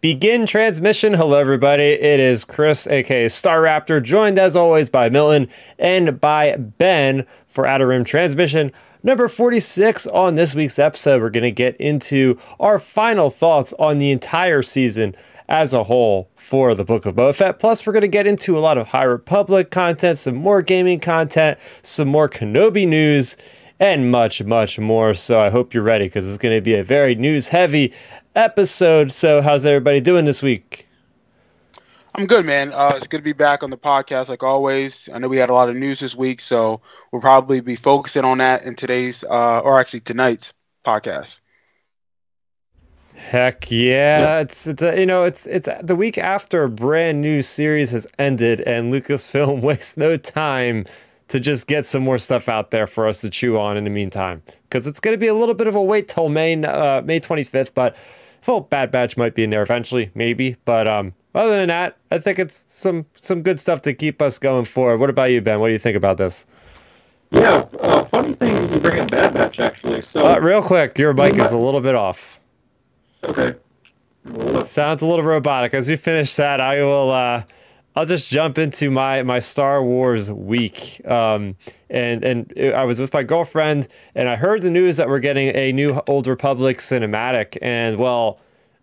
Begin transmission. Hello, everybody. It is Chris, aka Starrapter, joined as always by Milton and by Ben for Outer Rim Transmission number 46. On this week's episode, we're going to get into our final thoughts on the entire season as a whole for the Book of Boba Fett. Plus, we're going to get into a lot of High Republic content, some more gaming content, some more Kenobi news, and much, much more. So I hope you're ready because it's going to be a very news heavy episode. So, how's everybody doing this week? I'm good, man. Uh, it's good to be back on the podcast like always. I know we had a lot of news this week, so we'll probably be focusing on that in today's, uh, or actually tonight's podcast. Heck yeah. yeah. It's it's a, you know, it's it's the week after a brand new series has ended and Lucasfilm wastes no time to just get some more stuff out there for us to chew on in the meantime because it's going to be a little bit of a wait till May uh, May 25th, but well, Bad Batch might be in there eventually, maybe, but um other than that, I think it's some some good stuff to keep us going forward. What about you, Ben? What do you think about this? Yeah, uh, funny thing you bring up Bad Batch actually. So uh, real quick, your mic is a little bit off. Okay. Sounds a little robotic. As you finish that, I will. Uh, I'll just jump into my my Star Wars week. Um, and and I was with my girlfriend, and I heard the news that we're getting a new Old Republic cinematic, and well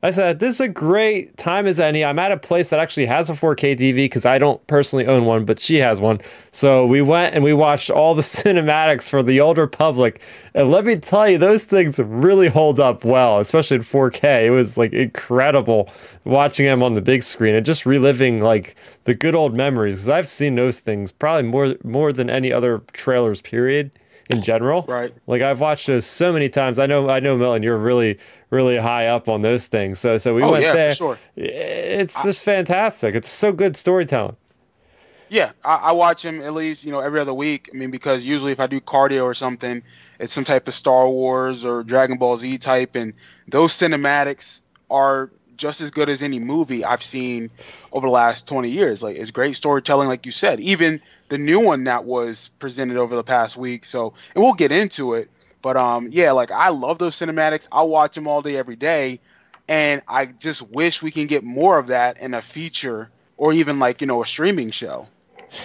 I said, this is a great time as any. I'm at a place that actually has a 4K TV because I don't personally own one, but she has one. So we went and we watched all the cinematics for the Old Republic. And let me tell you, those things really hold up well, especially in 4K. It was like incredible watching them on the big screen and just reliving like the good old memories. Because I've seen those things probably more more than any other trailers, period in general. Right. Like I've watched those so many times. I know I know Milton, you're really really high up on those things. So so we oh, went yeah, there. sure. It's just fantastic. It's so good storytelling. Yeah, I, I watch him at least you know every other week. I mean, because usually if I do cardio or something, it's some type of Star Wars or Dragon Ball Z type, and those cinematics are just as good as any movie I've seen over the last 20 years. Like it's great storytelling, like you said. Even the new one that was presented over the past week. So, and we'll get into it. But um, yeah, like I love those cinematics. I watch them all day, every day, and I just wish we can get more of that in a feature or even like you know a streaming show.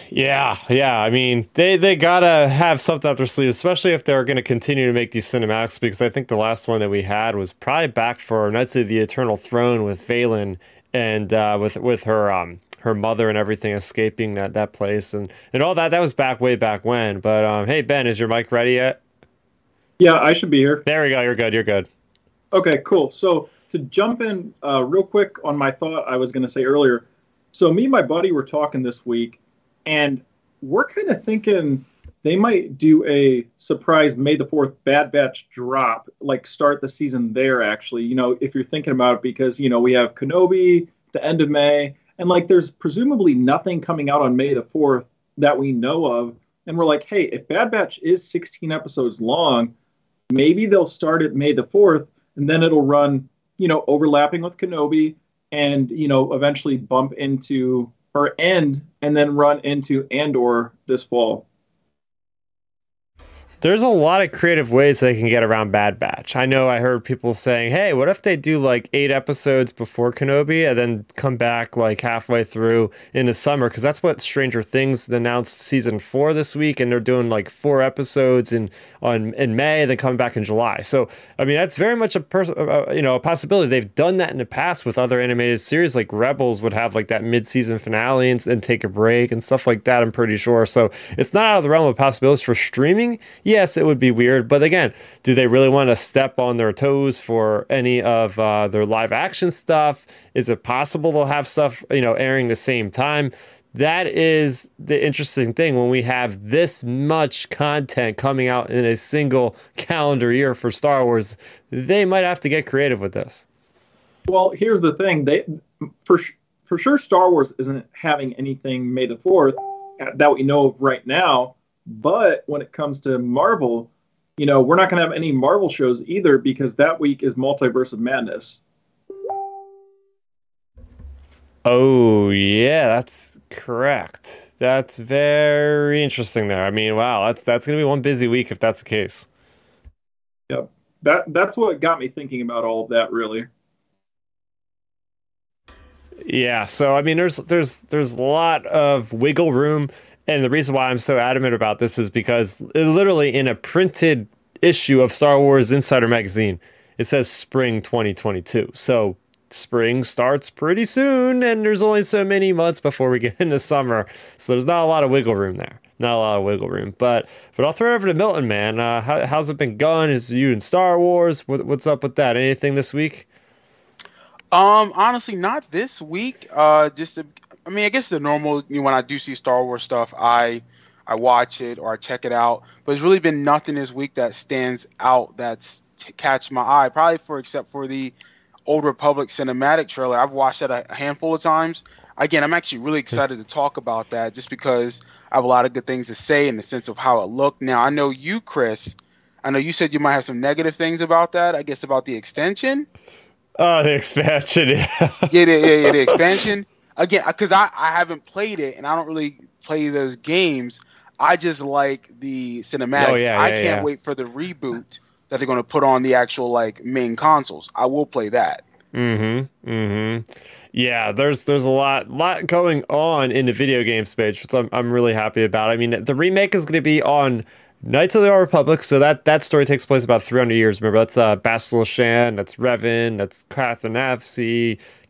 Yeah, yeah. I mean, they they gotta have something up their sleeve, especially if they're gonna continue to make these cinematics. Because I think the last one that we had was probably back for Knights of the Eternal Throne with Vaylin and uh, with with her um her mother and everything escaping that that place and and all that. That was back way back when. But um, hey Ben, is your mic ready yet? Yeah, I should be here. There we go. You're good. You're good. Okay, cool. So to jump in uh, real quick on my thought I was going to say earlier. So me and my buddy were talking this week, and we're kind of thinking they might do a surprise May the Fourth Bad Batch drop, like start the season there. Actually, you know, if you're thinking about it, because you know we have Kenobi the end of May, and like there's presumably nothing coming out on May the 4th that we know of. And we're like, hey, if Bad Batch is 16 episodes long, maybe they'll start at May the 4th and then it'll run, you know, overlapping with Kenobi and, you know, eventually bump into or end and then run into Andor this fall there's a lot of creative ways they can get around Bad Batch. I know I heard people saying, "Hey, what if they do like eight episodes before Kenobi and then come back like halfway through in the summer?" Because that's what Stranger Things announced season four this week, and they're doing like four episodes in on in May, and then coming back in July. So I mean, that's very much a person, uh, uh, you know, a possibility. They've done that in the past with other animated series, like Rebels would have like that mid-season finale and, and take a break and stuff like that. I'm pretty sure. So it's not out of the realm of possibilities for streaming yes, it would be weird. But again, do they really want to step on their toes for any of uh, their live action stuff? Is it possible they'll have stuff, you know, airing the same time? That is the interesting thing when we have this much content coming out in a single calendar year for Star Wars. They might have to get creative with this. Well, here's the thing: they for for sure Star Wars isn't having anything May the Fourth that we know of right now. But when it comes to Marvel, you know, we're not going to have any Marvel shows either because that week is Multiverse of Madness. Oh, yeah, that's correct. That's very interesting there. I mean, wow, that's that's going to be one busy week if that's the case. Yep. That that's what got me thinking about all of that really. Yeah, so I mean, there's there's there's a lot of wiggle room, and the reason why I'm so adamant about this is because literally in a printed issue of Star Wars Insider magazine, it says spring 2022. So spring starts pretty soon, and there's only so many months before we get into summer, so there's not a lot of wiggle room there. Not a lot of wiggle room, but but I'll throw it over to Milton, man. Uh, how, how's it been going? Is you in Star Wars? What, what's up with that? Anything this week? Um, honestly, not this week. Uh, just to, I mean, I guess the normal. You know, when I do see Star Wars stuff, I I watch it or I check it out. But it's really been nothing this week that stands out that's t- catch my eye. Probably for except for the Old Republic cinematic trailer. I've watched that a, a handful of times. Again, I'm actually really excited to talk about that just because I have a lot of good things to say in the sense of how it looked. Now, I know you, Chris. I know you said you might have some negative things about that. I guess about the extension. Oh, the expansion. Yeah, yeah, yeah, yeah, the expansion. Again, because I, I haven't played it and I don't really play those games. I just like the cinematics. Oh, yeah, I can't yeah. wait for the reboot that they're going to put on the actual like main consoles. I will play that. Mm-hmm. Mm-hmm. Yeah, there's there's a lot lot going on in the video game space, which I'm I'm really happy about. I mean, the remake is going to be on Knights of the Old Republic, so that that story takes place about 300 years. Remember, that's uh, Bastila Shan, that's Revan, that's Catherine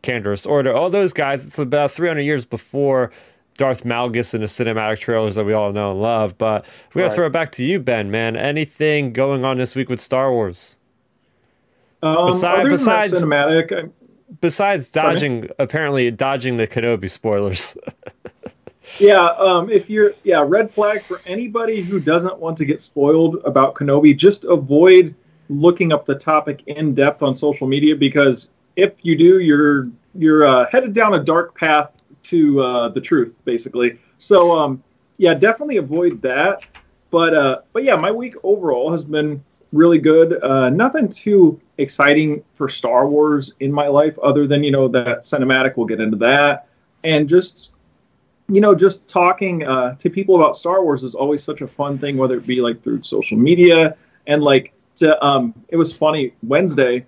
Athsey, Canderous Ordo, all those guys. It's about 300 years before Darth Malgus and the cinematic trailers that we all know and love. But we gotta right. throw it back to you, Ben. Man, anything going on this week with Star Wars? Um, besides, besides cinematic, I, besides dodging, apparently dodging the Kenobi spoilers. yeah, um, if you're yeah, red flag for anybody who doesn't want to get spoiled about Kenobi. Just avoid looking up the topic in depth on social media because if you do, you're you're uh, headed down a dark path to uh, the truth, basically. So um, yeah, definitely avoid that. But uh, but yeah, my week overall has been really good. Uh, nothing too exciting for Star Wars in my life, other than you know that cinematic. We'll get into that, and just you know, just talking uh, to people about Star Wars is always such a fun thing, whether it be like through social media and like to. Um, it was funny Wednesday,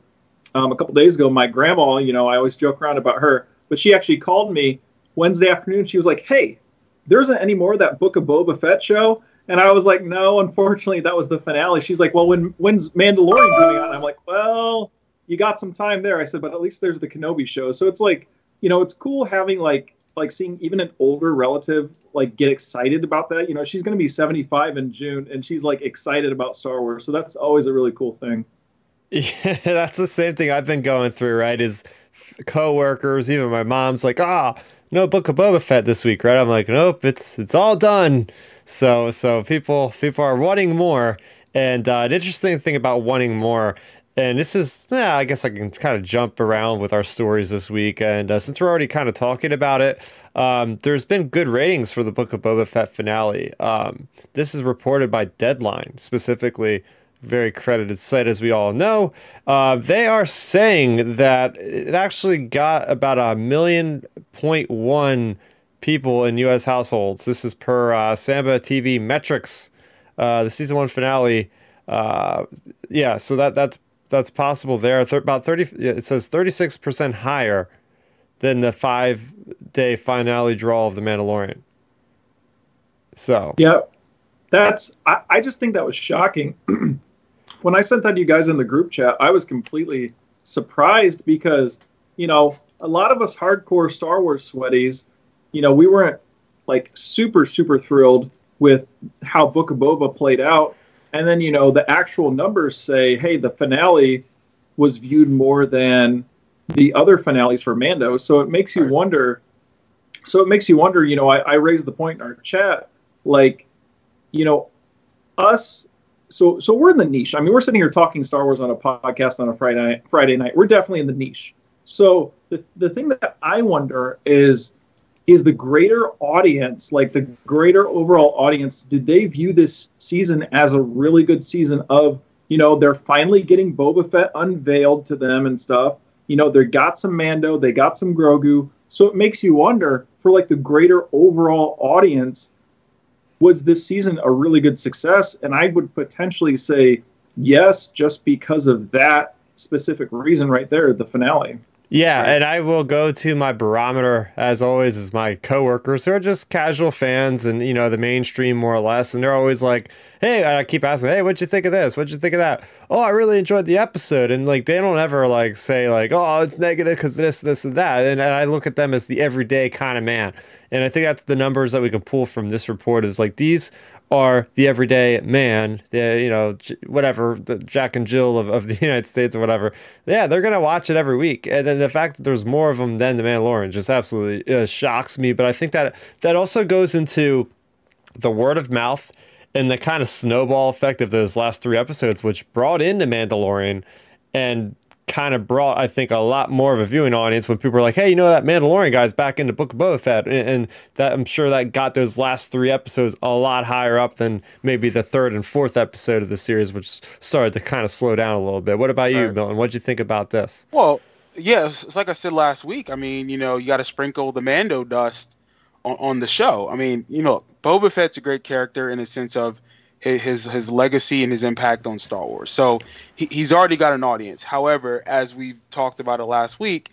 um, a couple days ago. My grandma, you know, I always joke around about her, but she actually called me Wednesday afternoon. She was like, "Hey, there isn't any more of that Book of Boba Fett show." And I was like, "No, unfortunately, that was the finale." She's like, "Well, when when's Mandalorian coming out?" I'm like, "Well, you got some time there." I said, "But at least there's the Kenobi show." So it's like, you know, it's cool having like like seeing even an older relative like get excited about that. You know, she's going to be 75 in June, and she's like excited about Star Wars. So that's always a really cool thing. Yeah, that's the same thing I've been going through. Right, is coworkers, even my mom's like, ah, oh, no Book of Boba Fett this week, right? I'm like, nope, it's it's all done. So so people people are wanting more. And uh, an interesting thing about wanting more, and this is, yeah, I guess I can kind of jump around with our stories this week. And uh, since we're already kind of talking about it, um, there's been good ratings for the Book of Boba Fett finale. Um, this is reported by Deadline specifically very credited site, as we all know. Uh, they are saying that it actually got about a million point one people in U.S. households. This is per uh, Samba TV metrics. Uh, the season one finale. Uh, yeah, so that that's that's possible there. Th- about thirty. It says thirty six percent higher than the five day finale draw of The Mandalorian. So. Yep. That's. I, I just think that was shocking. when I sent that to you guys in the group chat, I was completely surprised because, you know, a lot of us hardcore Star Wars sweaties, you know, we weren't like super, super thrilled with how Book of Boba played out. And then, you know, the actual numbers say, hey, the finale was viewed more than the other finales for Mando. So it makes you wonder. So it makes you wonder, you know, I, I raised the point in our chat, like, you know, us so so we're in the niche. I mean, we're sitting here talking Star Wars on a podcast on a Friday night, Friday night. We're definitely in the niche. So the the thing that I wonder is is the greater audience, like the greater overall audience, did they view this season as a really good season of, you know, they're finally getting Boba Fett unveiled to them and stuff. You know, they got some Mando, they got some Grogu. So it makes you wonder for like the greater overall audience, was this season a really good success? And I would potentially say yes, just because of that specific reason right there, the finale. Yeah, and I will go to my barometer as always is my coworkers who are just casual fans and you know the mainstream more or less, and they're always like, "Hey," I keep asking, "Hey, what'd you think of this? What'd you think of that?" Oh, I really enjoyed the episode, and like they don't ever like say like, "Oh, it's negative because this, this, and that," and, and I look at them as the everyday kind of man, and I think that's the numbers that we can pull from this report is like these are the everyday man, the you know whatever the Jack and Jill of, of the United States or whatever. Yeah, they're gonna watch it every week, and then the fact that there's more of them than the Mandalorian just absolutely uh, shocks me. But I think that that also goes into the word of mouth and the kind of snowball effect of those last three episodes, which brought in the Mandalorian and kind of brought, I think, a lot more of a viewing audience when people were like, "Hey, you know that Mandalorian guy's back into Book of Boba Fett," and, and that I'm sure that got those last three episodes a lot higher up than maybe the third and fourth episode of the series, which started to kind of slow down a little bit. What about you, right. Milton? What'd you think about this? Well, yeah, it's like I said last week. I mean, you know, you got to sprinkle the Mando dust on, on the show. I mean, you know, Boba Fett's a great character in a sense of his his legacy and his impact on Star Wars. So he, he's already got an audience. However, as we talked about it last week,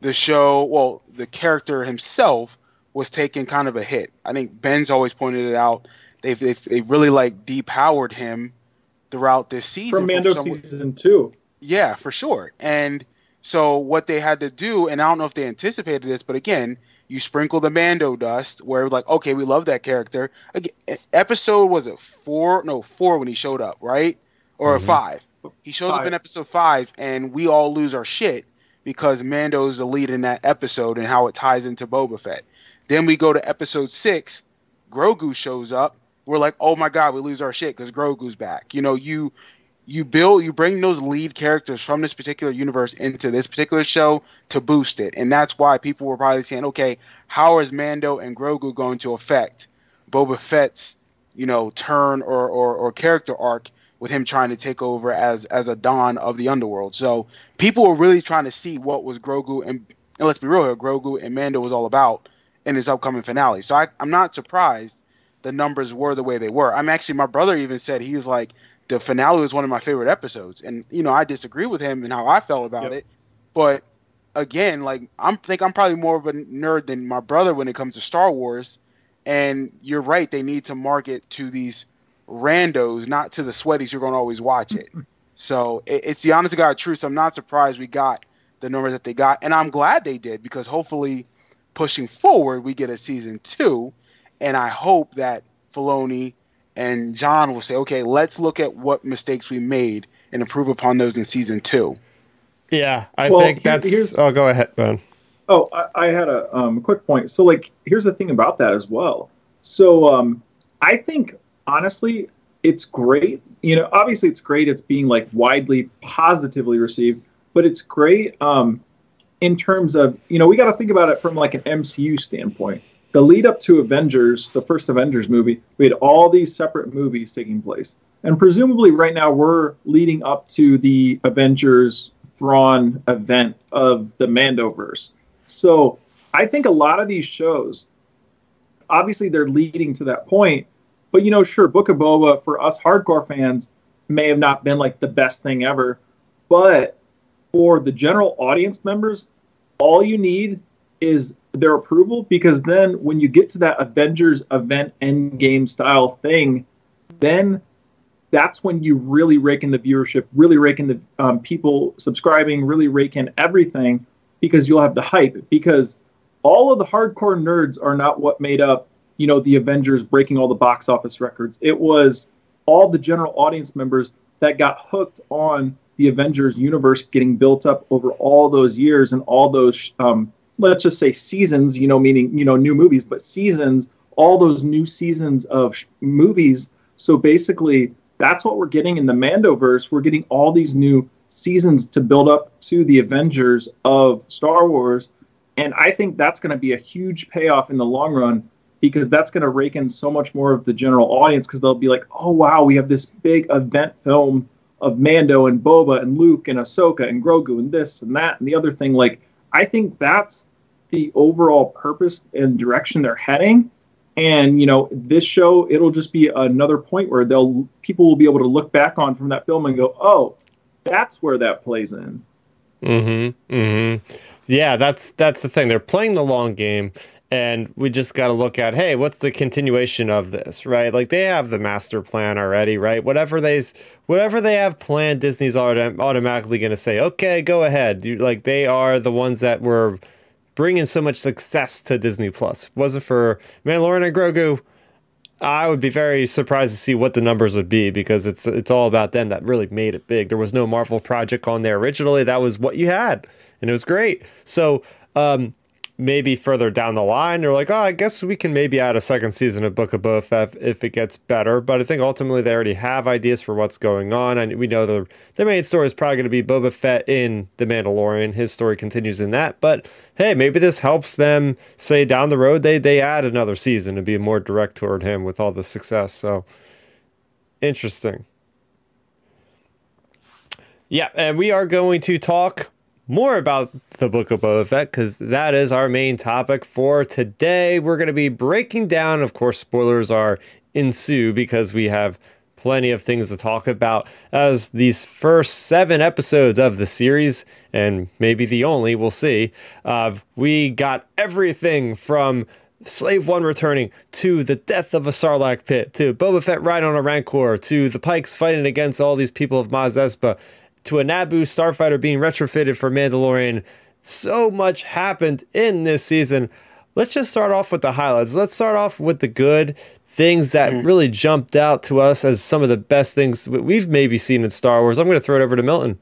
the show, well, the character himself was taking kind of a hit. I think Ben's always pointed it out. They've they've, they've really like depowered him throughout this season. From Mando some, season two. Yeah, for sure. And so what they had to do, and I don't know if they anticipated this, but again, you sprinkle the Mando dust, where like, okay, we love that character. Again, episode was it four? No, four when he showed up, right? Or mm-hmm. five. He shows five. up in episode five, and we all lose our shit because Mando's the lead in that episode and how it ties into Boba Fett. Then we go to episode six, Grogu shows up. We're like, oh my god, we lose our shit because Grogu's back. You know, you you build you bring those lead characters from this particular universe into this particular show to boost it. And that's why people were probably saying okay how is mando and grogu going to affect boba fett's you know turn or, or, or character arc with him trying to take over as as a don of the underworld? So people were really trying to see what was grogu and, and let's be real here grogu and mando was all about in his upcoming finale. So I, i'm not surprised the numbers were the way they were. I'm actually my brother even said he was like the finale was one of my favorite episodes, and you know I disagree with him and how I felt about yep. it, but again, like I'm think I'm probably more of a nerd than my brother when it comes to Star Wars, and you're right, they need to market to these randos, not to the sweaties. You're going to always watch it. so it, it's the honest to God truth. So I'm not surprised we got the numbers that they got, and I'm glad they did because hopefully, pushing forward, we get a season two, and I hope that Filoni and John will say, okay, let's look at what mistakes we made and improve upon those in season two. Yeah, I well, think that's. Oh, go ahead, Ben. Oh, I, I had a um, quick point. So, like, here's the thing about that as well. So, um, I think honestly, it's great. You know, obviously, it's great. It's being like widely positively received, but it's great um, in terms of you know we got to think about it from like an MCU standpoint the lead up to Avengers, the first Avengers movie, we had all these separate movies taking place. And presumably, right now, we're leading up to the Avengers Thrawn event of the Mandoverse. So I think a lot of these shows, obviously, they're leading to that point. But, you know, sure, Book of Boba, for us hardcore fans, may have not been like the best thing ever. But for the general audience members, all you need is their approval because then when you get to that Avengers event endgame style thing, then that's when you really rake in the viewership, really rake in the um, people subscribing, really rake in everything because you'll have the hype. Because all of the hardcore nerds are not what made up, you know, the Avengers breaking all the box office records. It was all the general audience members that got hooked on the Avengers universe getting built up over all those years and all those um, let's just say seasons, you know, meaning, you know, new movies, but seasons, all those new seasons of sh- movies. So basically, that's what we're getting in the Mandoverse. We're getting all these new seasons to build up to the Avengers of Star Wars. And I think that's going to be a huge payoff in the long run because that's going to rake in so much more of the general audience because they'll be like, oh, wow, we have this big event film of Mando and Boba and Luke and Ahsoka and Grogu and this and that and the other thing. Like, I think that's the overall purpose and direction they're heading. And you know, this show it'll just be another point where they'll people will be able to look back on from that film and go, "Oh, that's where that plays in." Mm-hmm. Mm-hmm. Yeah, that's that's the thing. They're playing the long game, and we just got to look at hey, what's the continuation of this, right? Like they have the master plan already, right? Whatever they whatever they have planned, Disney's autom- automatically going to say, okay, go ahead. You, like they are the ones that were bringing so much success to Disney Plus. Wasn't for Mandalorian and Grogu. I would be very surprised to see what the numbers would be because it's it's all about them that really made it big. There was no Marvel project on there originally. That was what you had, and it was great. So um, maybe further down the line, they're like, oh, I guess we can maybe add a second season of Book of Boba Fett if it gets better. But I think ultimately they already have ideas for what's going on. And we know the, the main story is probably going to be Boba Fett in The Mandalorian. His story continues in that. But hey, maybe this helps them say down the road they, they add another season and be more direct toward him with all the success. So interesting. Yeah, and we are going to talk more about the Book of Boba Fett because that is our main topic for today. We're going to be breaking down, of course, spoilers are ensue because we have plenty of things to talk about as these first seven episodes of the series, and maybe the only, we'll see. Uh, we got everything from Slave One returning to the death of a Sarlacc pit to Boba Fett riding on a Rancor to the Pikes fighting against all these people of Mos Espa to a Naboo starfighter being retrofitted for Mandalorian. So much happened in this season. Let's just start off with the highlights. Let's start off with the good things that mm-hmm. really jumped out to us as some of the best things we've maybe seen in Star Wars. I'm going to throw it over to Milton.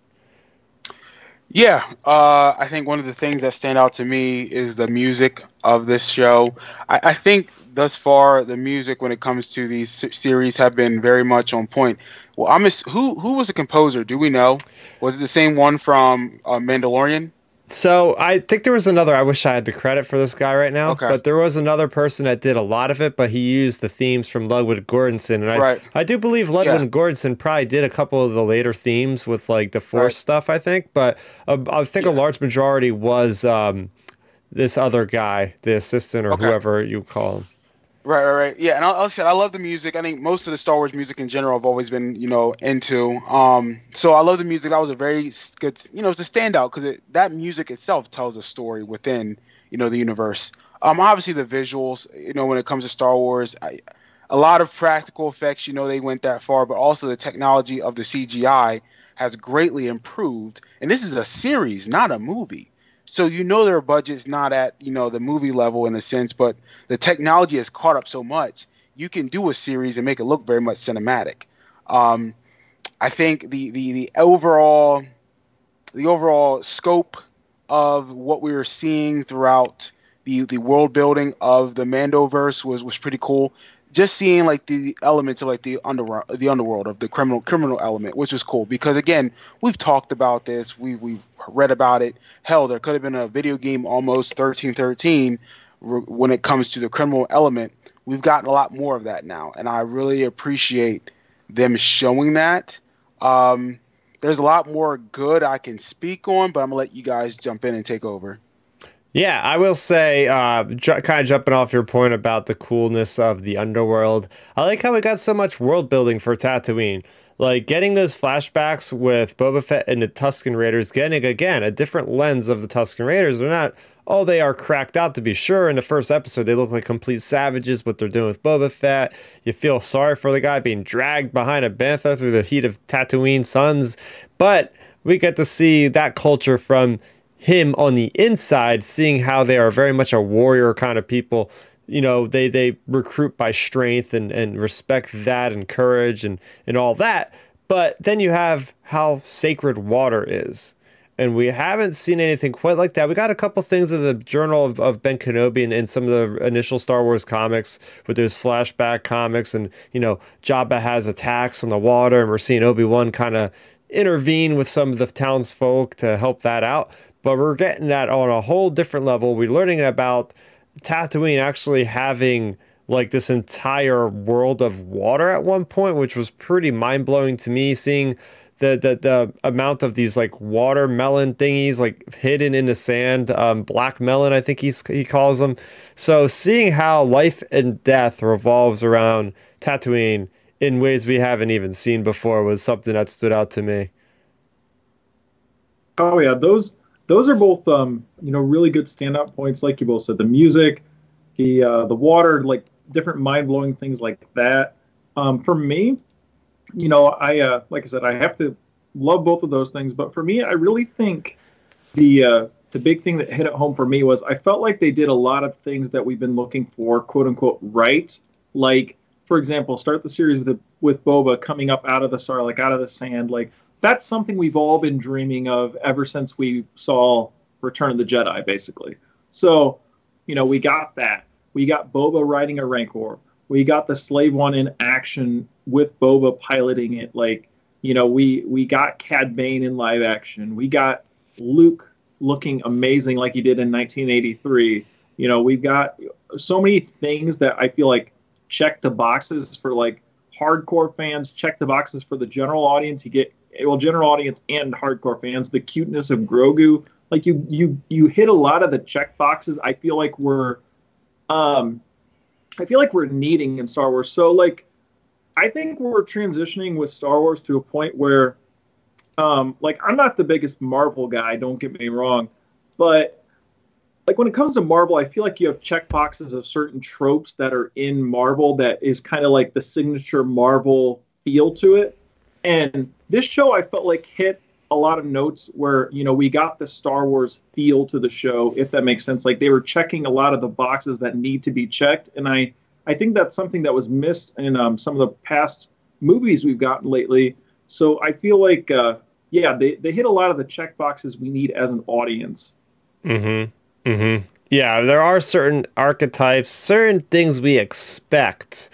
Yeah, uh, I think one of the things that stand out to me is the music of this show. I, I, think thus far the music when it comes to these series have been very much on point. Well, I'm a, who who was the composer? Do we know? Was it the same one from uh, Mandalorian? So I think there was another. I wish I had the credit for this guy right now, okay. but there was another person that did a lot of it, but he used the themes from Ludwig Göransson, and I, right. I do believe Ludwig yeah. Göransson probably did a couple of the later themes with like the Force right. stuff. I think, but uh, I think yeah. a large majority was um, this other guy, the assistant or okay. whoever you call him. Right, right, right. Yeah, and I, I said I love the music. I think most of the Star Wars music in general I've always been, you know, into. Um, so I love the music. That was a very good, you know, it's a standout because that music itself tells a story within, you know, the universe. Um, obviously the visuals, you know, when it comes to Star Wars, I, a lot of practical effects. You know, they went that far, but also the technology of the CGI has greatly improved. And this is a series, not a movie. So you know their budget's not at you know the movie level in a sense, but the technology has caught up so much. You can do a series and make it look very much cinematic. Um, I think the, the the overall the overall scope of what we were seeing throughout the the world building of the Mandoverse was was pretty cool just seeing like the elements of like the underworld, the underworld of the criminal criminal element, which was cool because again, we've talked about this, we we've read about it. Hell, there could have been a video game almost thirteen thirteen when it comes to the criminal element. We've gotten a lot more of that now, and I really appreciate them showing that. Um, there's a lot more good I can speak on, but I'm gonna let you guys jump in and take over. Yeah, I will say, uh, ju- kind of jumping off your point about the coolness of the underworld. I like how we got so much world building for Tatooine. Like getting those flashbacks with Boba Fett and the Tusken Raiders, getting again a different lens of the Tusken Raiders. They're not, oh, they are cracked out to be sure. In the first episode, they look like complete savages. What they're doing with Boba Fett, you feel sorry for the guy being dragged behind a bantha through the heat of Tatooine suns. But we get to see that culture from him on the inside, seeing how they are very much a warrior kind of people. You know, they they recruit by strength and, and respect that and courage and, and all that. But then you have how sacred water is. And we haven't seen anything quite like that. We got a couple things in the journal of, of Ben Kenobi and in some of the initial Star Wars comics with those flashback comics. And, you know, Jabba has attacks on the water, and we're seeing Obi Wan kind of intervene with some of the townsfolk to help that out but we're getting that on a whole different level. We're learning about Tatooine actually having like this entire world of water at one point, which was pretty mind blowing to me. Seeing the, the the amount of these like watermelon thingies like hidden in the sand, um, black melon, I think he's he calls them. So seeing how life and death revolves around Tatooine in ways we haven't even seen before was something that stood out to me. Oh yeah, those those are both um, you know really good standout points. Like you both said, the music, the uh, the water, like different mind blowing things like that. Um, for me, you know, I uh, like I said, I have to love both of those things. But for me, I really think the uh, the big thing that hit it home for me was I felt like they did a lot of things that we've been looking for, quote unquote, right. Like, for example, start the series with with Boba coming up out of the star, like out of the sand. Like that's something we've all been dreaming of ever since we saw Return of the Jedi, basically. So, you know, we got that. We got Boba riding a Rancor. We got the Slave One in action with Boba piloting it. Like, you know, we we got Cad Bane in live action. We got Luke looking amazing like he did in 1983. You know, we've got so many things that I feel like check the boxes for like hardcore fans, check the boxes for the general audience. You get well, general audience and hardcore fans, the cuteness of Grogu. Like you, you, you hit a lot of the check boxes. I feel like we're, um, I feel like we're needing in Star Wars. So like, I think we're transitioning with Star Wars to a point where, um, like I'm not the biggest Marvel guy. Don't get me wrong, but like when it comes to Marvel, I feel like you have check boxes of certain tropes that are in Marvel that is kind of like the signature Marvel feel to it. And this show, I felt like hit a lot of notes where you know we got the Star Wars feel to the show, if that makes sense. Like they were checking a lot of the boxes that need to be checked, and I I think that's something that was missed in um, some of the past movies we've gotten lately. So I feel like uh, yeah, they they hit a lot of the check boxes we need as an audience. Mm-hmm. Mm-hmm. Yeah, there are certain archetypes, certain things we expect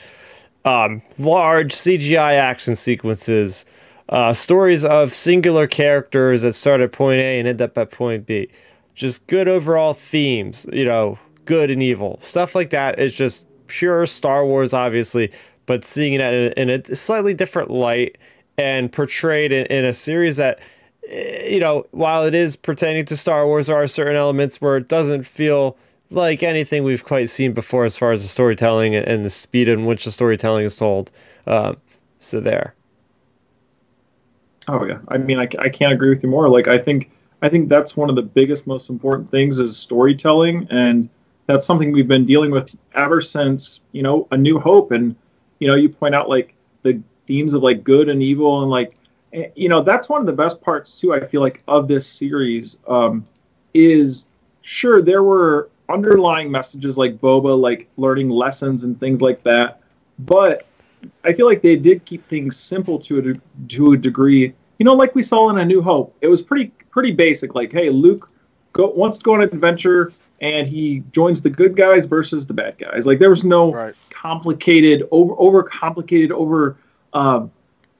um, large CGI action sequences, uh, stories of singular characters that start at point A and end up at point B. Just good overall themes, you know, good and evil. Stuff like that is just pure Star Wars, obviously, but seeing it in a, slightly different light and portrayed in, in a series that eh, you know, while it is pertaining to Star Wars, there are certain elements where it doesn't feel like anything we've quite seen before as far as the storytelling and the speed in which the storytelling is told. Um, so there. Oh yeah, I mean, I, I can't agree with you more. Like, I think I think that's one of the biggest, most important things is storytelling, and that's something we've been dealing with ever since you know A New Hope. And you know, you point out like the themes of like good and evil, and like eh, you know, that's one of the best parts too. I feel like of this series um, is sure there were underlying messages like Boba, like learning lessons and things like that. But I feel like they did keep things simple to a to a degree. You know, like we saw in A New Hope, it was pretty pretty basic. Like, hey, Luke go, wants to go on an adventure, and he joins the good guys versus the bad guys. Like, there was no right. complicated, over over complicated, over um,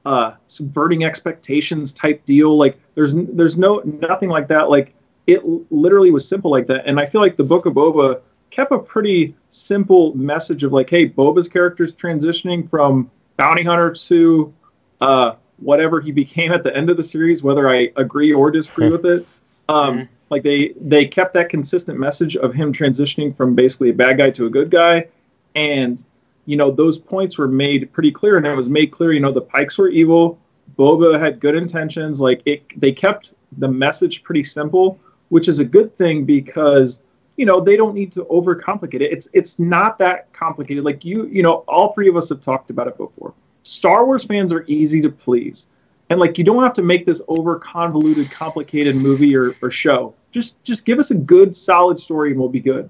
uh, subverting expectations type deal. Like, there's there's no nothing like that. Like, it literally was simple like that. And I feel like the Book of Boba kept a pretty simple message of like, hey, Boba's character is transitioning from bounty hunter to uh, whatever he became at the end of the series, whether I agree or disagree with it. Um, mm-hmm. Like they they kept that consistent message of him transitioning from basically a bad guy to a good guy, and you know those points were made pretty clear, and it was made clear. You know the Pikes were evil. Boba had good intentions. Like it, they kept the message pretty simple, which is a good thing because you know they don't need to overcomplicate it. It's it's not that complicated. Like you you know all three of us have talked about it before. Star Wars fans are easy to please, and like you don't have to make this over convoluted, complicated movie or, or show. Just just give us a good, solid story, and we'll be good.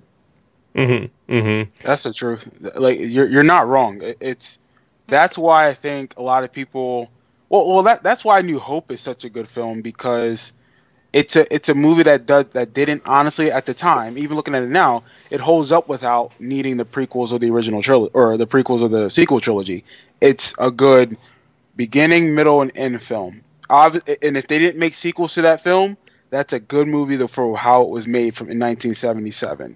Mm-hmm. Mm-hmm. That's the truth. Like you're you're not wrong. It's that's why I think a lot of people. Well, well, that that's why New Hope is such a good film because it's a it's a movie that does that didn't honestly at the time even looking at it now it holds up without needing the prequels of the original trilogy or the prequels of the sequel trilogy. It's a good beginning middle and end film. And if they didn't make sequels to that film that's a good movie for how it was made from in 1977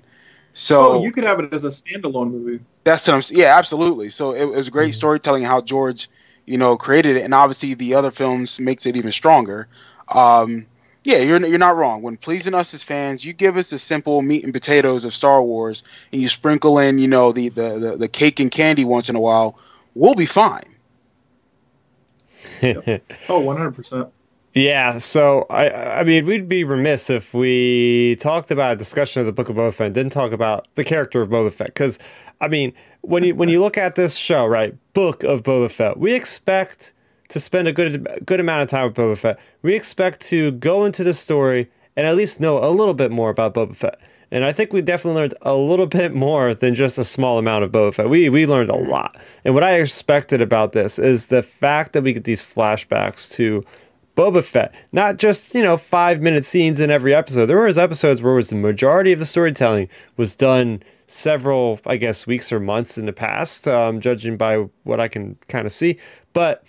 so oh, you could have it as a standalone movie. That's what I'm, yeah absolutely. So it, it was great mm-hmm. storytelling how george you know created it and obviously the other films makes it even stronger. Um, yeah, you're you're not wrong. When pleasing us as fans, you give us the simple meat and potatoes of Star Wars, and you sprinkle in, you know, the the the, the cake and candy once in a while. We'll be fine. yep. Oh, one hundred percent. Yeah, so I I mean we'd be remiss if we talked about a discussion of the Book of Boba Fett and didn't talk about the character of Boba Fett because I mean when you when you look at this show right Book of Boba Fett we expect to spend a good good amount of time with Boba Fett we expect to go into the story and at least know a little bit more about Boba Fett and I think we definitely learned a little bit more than just a small amount of Boba Fett. We we learned a lot. And what I expected about this is the fact that we get these flashbacks to Boba Fett. Not just, you know, five minute scenes in every episode. There was episodes where was the majority of the storytelling was done several, I guess, weeks or months in the past, um, judging by what I can kind of see. But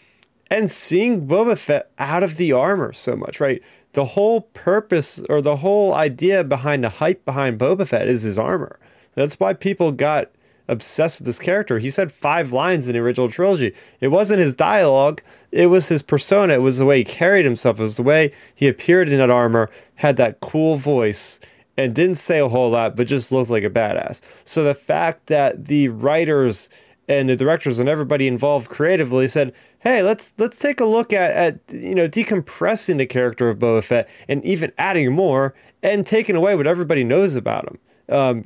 and seeing Boba Fett out of the armor so much, right? The whole purpose or the whole idea behind the hype behind Boba Fett is his armor. That's why people got obsessed with this character. He said five lines in the original trilogy. It wasn't his dialogue, it was his persona. It was the way he carried himself. It was the way he appeared in that armor, had that cool voice, and didn't say a whole lot, but just looked like a badass. So the fact that the writers and the directors and everybody involved creatively said, "Hey, let's let's take a look at at you know decompressing the character of Boba Fett and even adding more and taking away what everybody knows about him." um,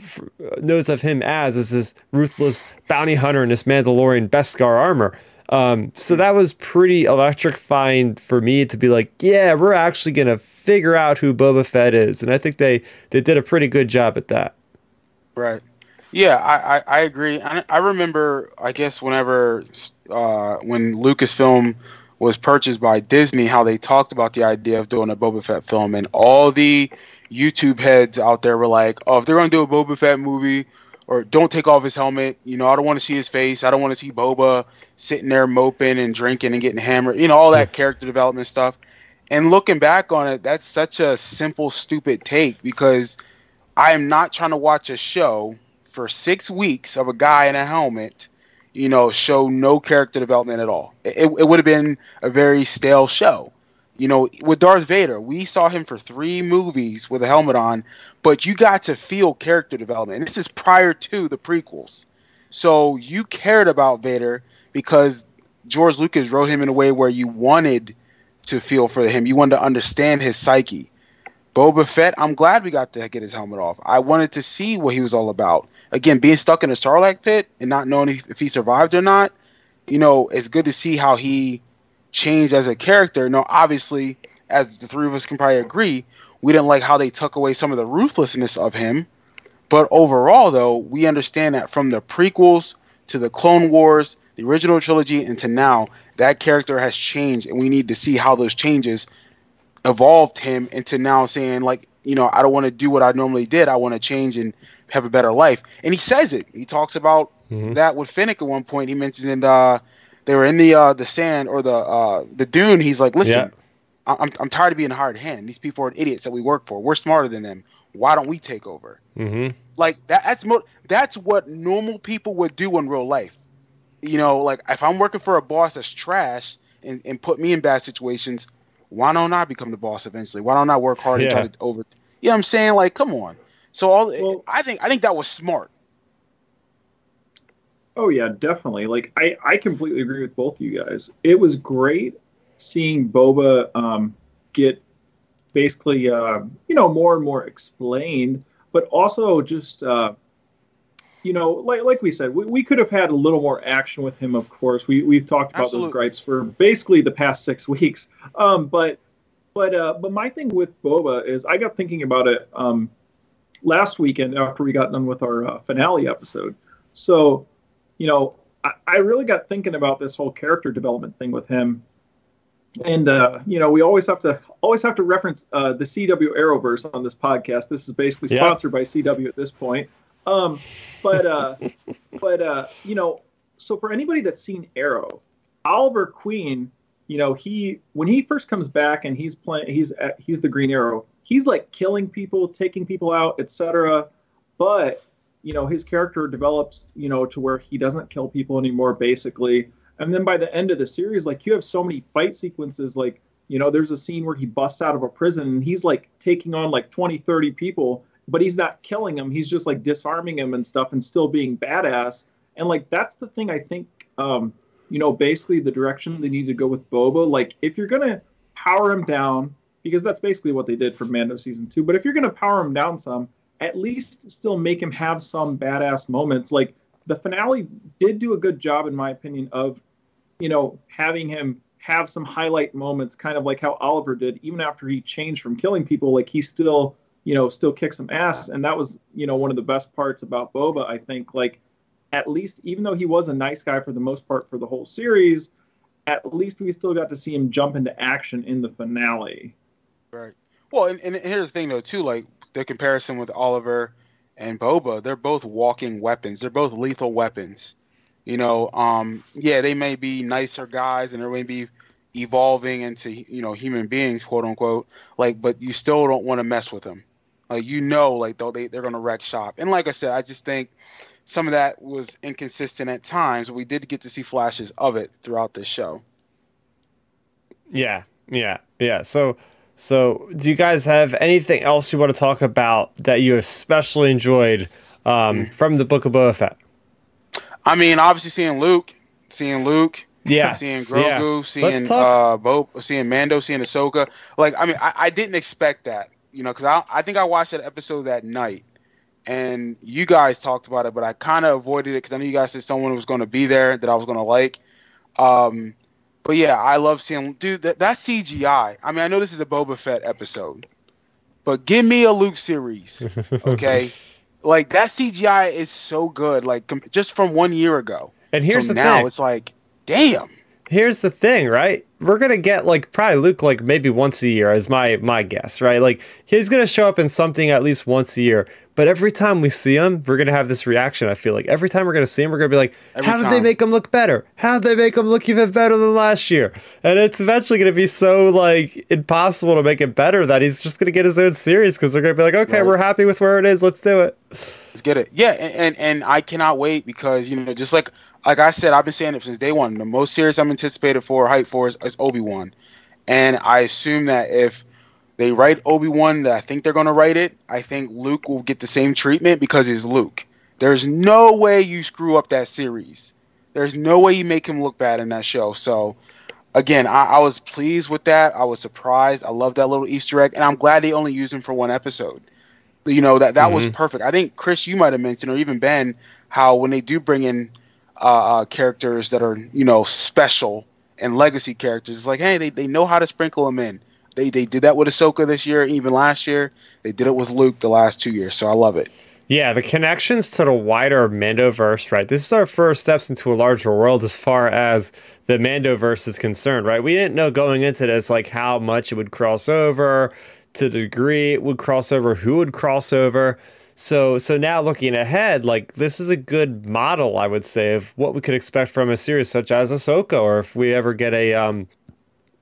knows of him as as this ruthless bounty hunter in this Mandalorian Beskar armor. Um, so that was pretty electrifying for me to be like, yeah, we're actually gonna figure out who Boba Fett is, and I think they they did a pretty good job at that. Right. Yeah, I, I, I agree. I, I remember, I guess, whenever uh, when Lucasfilm was purchased by Disney, how they talked about the idea of doing a Boba Fett film, and all the YouTube heads out there were like, "Oh, if they're gonna do a Boba Fett movie, or don't take off his helmet, you know, I don't want to see his face. I don't want to see Boba sitting there moping and drinking and getting hammered. You know, all that character development stuff." And looking back on it, that's such a simple, stupid take because I am not trying to watch a show for six weeks of a guy in a helmet, you know, show no character development at all. It, it would have been a very stale show. You know, with Darth Vader, we saw him for three movies with a helmet on, but you got to feel character development. And this is prior to the prequels. So you cared about Vader because George Lucas wrote him in a way where you wanted to feel for him. You wanted to understand his psyche. Boba Fett, I'm glad we got to get his helmet off. I wanted to see what he was all about. Again, being stuck in a Sarlacc pit and not knowing if, if he survived or not, you know, it's good to see how he changed as a character. Now, obviously, as the three of us can probably agree, we didn't like how they took away some of the ruthlessness of him. But overall, though, we understand that from the prequels to the Clone Wars, the original trilogy, and to now, that character has changed, and we need to see how those changes evolved him into now saying, like, you know, I don't want to do what I normally did. I want to change and have a better life. And he says it. He talks about mm-hmm. that with Fennec at one point. He mentions in uh, they were in the uh, the sand or the uh, the dune. He's like, listen, yeah. I'm I'm tired of being a hard hand. These people are idiots that we work for. We're smarter than them. Why don't we take over? Mm-hmm. Like that, that's mo- that's what normal people would do in real life. You know, like if I'm working for a boss that's trash and, and put me in bad situations, why don't I become the boss eventually? Why don't I work hard yeah. and try to over? You know what I'm saying? Like, come on. So all well, I think I think that was smart. Oh yeah, definitely. Like I, I completely agree with both of you guys. It was great seeing Boba um, get basically uh, you know more and more explained, but also just uh, you know like like we said, we, we could have had a little more action with him. Of course, we we've talked about Absolutely. those gripes for basically the past six weeks. Um, but but uh, but my thing with Boba is I got thinking about it um, last weekend after we got done with our uh, finale episode. So you know, I, I really got thinking about this whole character development thing with him. And uh, you know, we always have to always have to reference uh, the CW Arrowverse on this podcast. This is basically sponsored yeah. by CW at this point. Um, but uh, but uh, you know, so for anybody that's seen Arrow, Oliver Queen, you know, he when he first comes back and he's playing, he's at, he's the Green Arrow. He's like killing people, taking people out, etc. But you know his character develops you know to where he doesn't kill people anymore basically and then by the end of the series like you have so many fight sequences like you know there's a scene where he busts out of a prison and he's like taking on like 20 30 people but he's not killing them he's just like disarming them and stuff and still being badass and like that's the thing i think um you know basically the direction they need to go with boba like if you're gonna power him down because that's basically what they did for Mando season two. But if you're to power him down some, at least still make him have some badass moments. Like the finale did do a good job, in my opinion, of you know having him have some highlight moments, kind of like how Oliver did, even after he changed from killing people. Like he still you know still kick some ass, and that was you know one of the best parts about Boba. I think like at least even though he was a nice guy for the most part for the whole series, at least we still got to see him jump into action in the finale. Right. Well, and, and here's the thing though too, like the comparison with Oliver and Boba, they're both walking weapons. They're both lethal weapons. You know, um, yeah, they may be nicer guys and they may be evolving into you know human beings, quote unquote. Like, but you still don't want to mess with them. Like you know, like though they they're gonna wreck shop. And like I said, I just think some of that was inconsistent at times. We did get to see flashes of it throughout this show. Yeah, yeah, yeah. So so, do you guys have anything else you want to talk about that you especially enjoyed um, mm. from the Book of Boba Fett? I mean, obviously seeing Luke, seeing Luke, yeah, seeing Grogu, yeah. seeing uh, Bo, seeing Mando, seeing Ahsoka. Like, I mean, I, I didn't expect that, you know, because I I think I watched that episode that night, and you guys talked about it, but I kind of avoided it because I knew you guys said someone was going to be there that I was going to like. Um, but yeah, I love seeing dude that that CGI. I mean, I know this is a Boba Fett episode, but give me a Luke series, okay? like that CGI is so good. Like com- just from one year ago. And here's the now, thing. it's like, damn. Here's the thing, right? We're gonna get like probably Luke like maybe once a year, is my my guess, right? Like he's gonna show up in something at least once a year. But every time we see him, we're gonna have this reaction. I feel like every time we're gonna see him, we're gonna be like, every "How did they make him look better? How did they make him look even better than last year?" And it's eventually gonna be so like impossible to make it better that he's just gonna get his own series because they're gonna be like, "Okay, right. we're happy with where it is. Let's do it." Let's get it. Yeah, and, and and I cannot wait because you know, just like like I said, I've been saying it since day one. The most series I'm anticipated for, hype for, is, is Obi Wan, and I assume that if they write Obi Wan. That I think they're going to write it. I think Luke will get the same treatment because he's Luke. There's no way you screw up that series. There's no way you make him look bad in that show. So, again, I, I was pleased with that. I was surprised. I love that little Easter egg, and I'm glad they only used him for one episode. You know that that mm-hmm. was perfect. I think Chris, you might have mentioned, or even Ben, how when they do bring in uh, uh, characters that are you know special and legacy characters, it's like, hey, they, they know how to sprinkle them in. They they did that with Ahsoka this year, even last year. They did it with Luke the last two years, so I love it. Yeah, the connections to the wider Mandoverse, right? This is our first steps into a larger world as far as the Mandoverse is concerned, right? We didn't know going into this like how much it would cross over, to the degree it would cross over, who would cross over. So so now looking ahead, like this is a good model, I would say, of what we could expect from a series such as Ahsoka, or if we ever get a um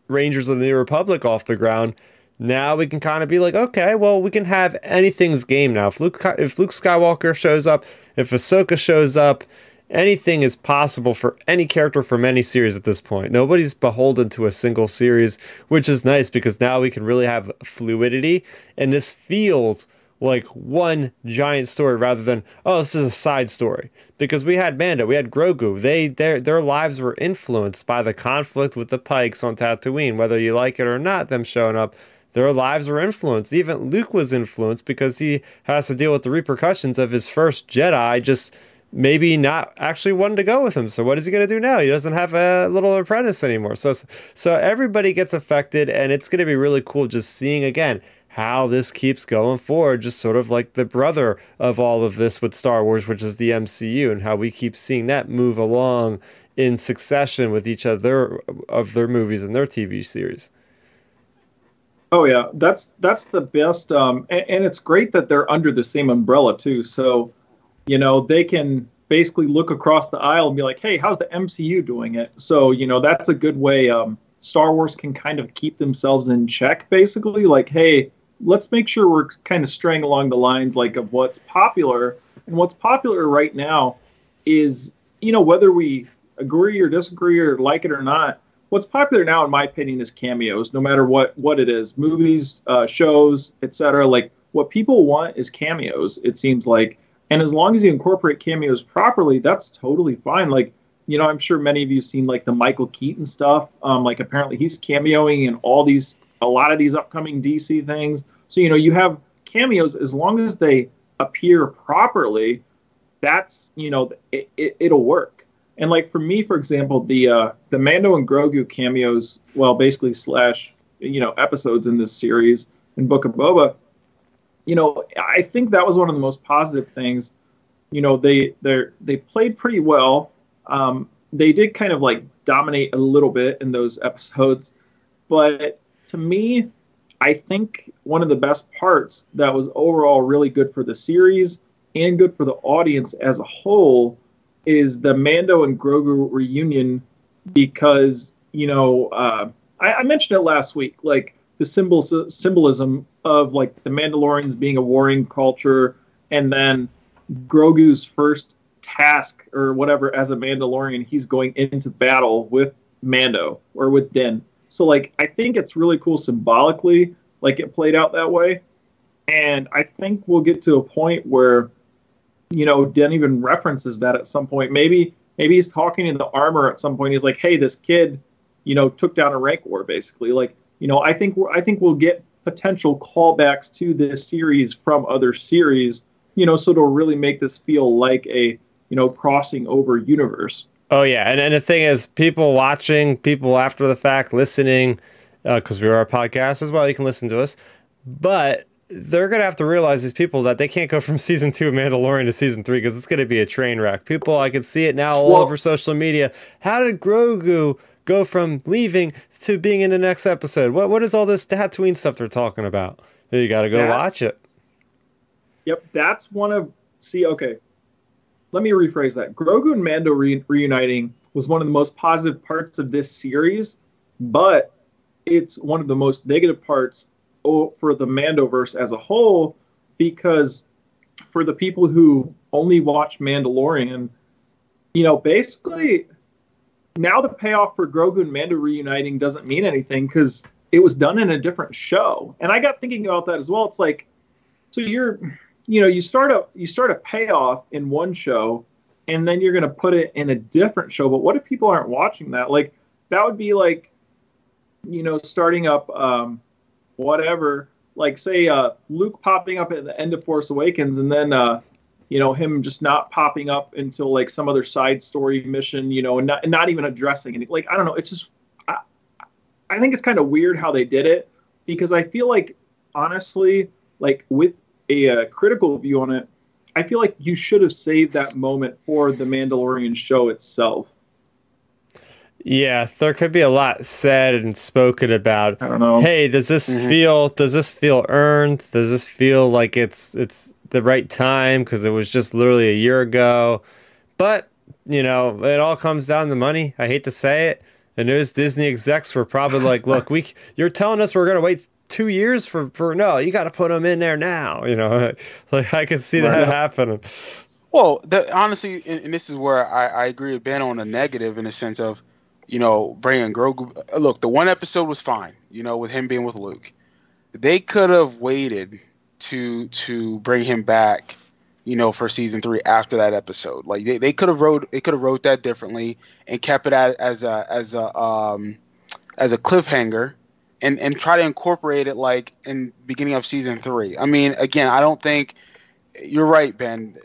Rangers of the New Republic off the ground, now we can kind of be like, okay, well, we can have anything's game now. If Luke, if Luke Skywalker shows up, if Ahsoka shows up, anything is possible for any character from any series at this point. Nobody's beholden to a single series, which is nice because now we can really have fluidity, and this feels like one giant story rather than oh this is a side story because we had Mando, we had Grogu. They their their lives were influenced by the conflict with the Pikes on Tatooine, whether you like it or not. Them showing up, their lives were influenced. Even Luke was influenced because he has to deal with the repercussions of his first Jedi just maybe not actually wanting to go with him. So what is he going to do now? He doesn't have a little apprentice anymore. So so everybody gets affected, and it's going to be really cool just seeing again how this keeps going forward, just sort of like the brother of all of this with Star Wars, which is the MCU, and how we keep seeing that move along in succession with each other of their movies and their TV series. Oh yeah, that's that's the best, um, and, and it's great that they're under the same umbrella too. So, you know, they can basically look across the aisle and be like, "Hey, how's the MCU doing it?" So, you know, that's a good way. Um, Star Wars can kind of keep themselves in check, basically. Like, hey, let's make sure we're kind of straying along the lines like of what's popular. And what's popular right now is you know whether we agree or disagree or like it or not what's popular now in my opinion is cameos no matter what what it is. Movies uh, shows etc like what people want is cameos it seems like. And as long as you incorporate cameos properly that's totally fine. Like you know, I'm sure many of you seen like the Michael Keaton stuff. Um, like apparently he's cameoing in all these, a lot of these upcoming DC things. So you know, you have cameos as long as they appear properly. That's you know, it, it, it'll work. And like for me, for example, the uh, the Mando and Grogu cameos, well, basically slash you know episodes in this series in Book of Boba, you know, I think that was one of the most positive things. You know, they they they played pretty well. Um, they did kind of like dominate a little bit in those episodes, but to me, I think one of the best parts that was overall really good for the series and good for the audience as a whole is the Mando and Grogu reunion because you know uh, I, I, mentioned it last week, like the symbols symbolism of like the Mandalorians being a warring culture, and then Grogu's first task or whatever as a Mandalorian, he's going into battle with Mando or with Din. So like I think it's really cool symbolically, like it played out that way. And I think we'll get to a point where, you know, Din even references that at some point. Maybe maybe he's talking in the armor at some point. He's like, "Hey, this kid, you know, took down a rancor." Basically, like, you know, I think we're, I think we'll get potential callbacks to this series from other series. You know, so it'll really make this feel like a you know crossing over universe. Oh yeah, and and the thing is, people watching, people after the fact listening, because uh, we are a podcast as well. You can listen to us, but they're gonna have to realize these people that they can't go from season two of Mandalorian to season three because it's gonna be a train wreck. People, I can see it now all over social media. How did Grogu go from leaving to being in the next episode? What what is all this Tatooine stuff they're talking about? You got to go watch it. Yep, that's one of see. Okay, let me rephrase that. Grogu and Mando re- reuniting was one of the most positive parts of this series, but it's one of the most negative parts for the Mandoverse as a whole because for the people who only watch Mandalorian, you know, basically now the payoff for Grogu and Mando reuniting doesn't mean anything because it was done in a different show. And I got thinking about that as well. It's like, so you're you know you start a you start a payoff in one show and then you're going to put it in a different show. But what if people aren't watching that? Like that would be like you know starting up um whatever. Like say uh luke popping up at the end of force awakens and then uh you know him just not popping up until like some other side story mission you know and not, and not even addressing it like i don't know. It's just I, I think it's kind of weird how they did it because i feel like honestly like with a, a uh, critical view on it, I feel like you should have saved that moment for the Mandalorian show itself. Yeah, there could be a lot said and spoken about. I don't know. Hey, does this mm-hmm. feel does this feel earned? Does this feel like it's it's the right time because it was just literally a year ago? But, you know, it all comes down to money. I hate to say it. And those Disney execs were probably like, "Look, we you're telling us we're going to wait two years for for no you got to put them in there now you know like i can see that happening. Well the, honestly and, and, this is where I, I agree with ben on the negative in the sense of you know bringing grogu look the one episode was fine you know with him being with luke. They could have waited to to bring him back you know for season three after that episode. Like they, they could have wrote they could have wrote that differently and kept it as, as a as a um as a cliffhanger and and try to incorporate it like in beginning of season three. I mean, again, I don't think you're right, Ben.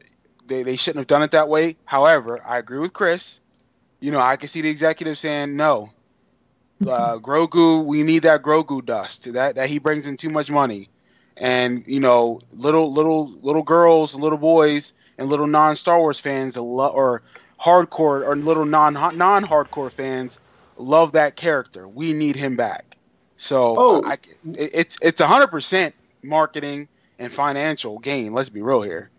They they shouldn't have done it that way. However, I agree with Chris. You know, I can see the executive saying no. Uh, Grogu, we need that Grogu dust. That that he brings in too much money, and you know, little little little girls, little boys, and little non Star Wars fans, or hardcore or little non non hardcore fans love that character. We need him back. So oh. I, it's it's hundred percent marketing and financial gain. Let's be real here.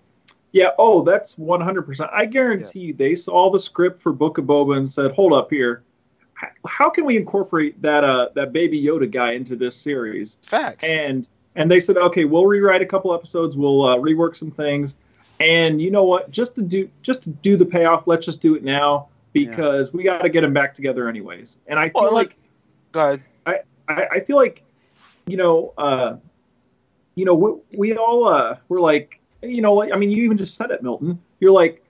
Yeah. Oh, that's one hundred percent. I guarantee yeah. they saw the script for Book of Boba and said, "Hold up here, how can we incorporate that uh that Baby Yoda guy into this series?" Facts. And and they said, "Okay, we'll rewrite a couple episodes. We'll uh, rework some things." And you know what? Just to do just to do the payoff, let's just do it now because yeah. we got to get them back together anyways. And I feel well, like, go ahead. I, I feel like, you know, uh, you know, we, we all uh, we're like, you know, I mean, you even just said it, Milton. You're like,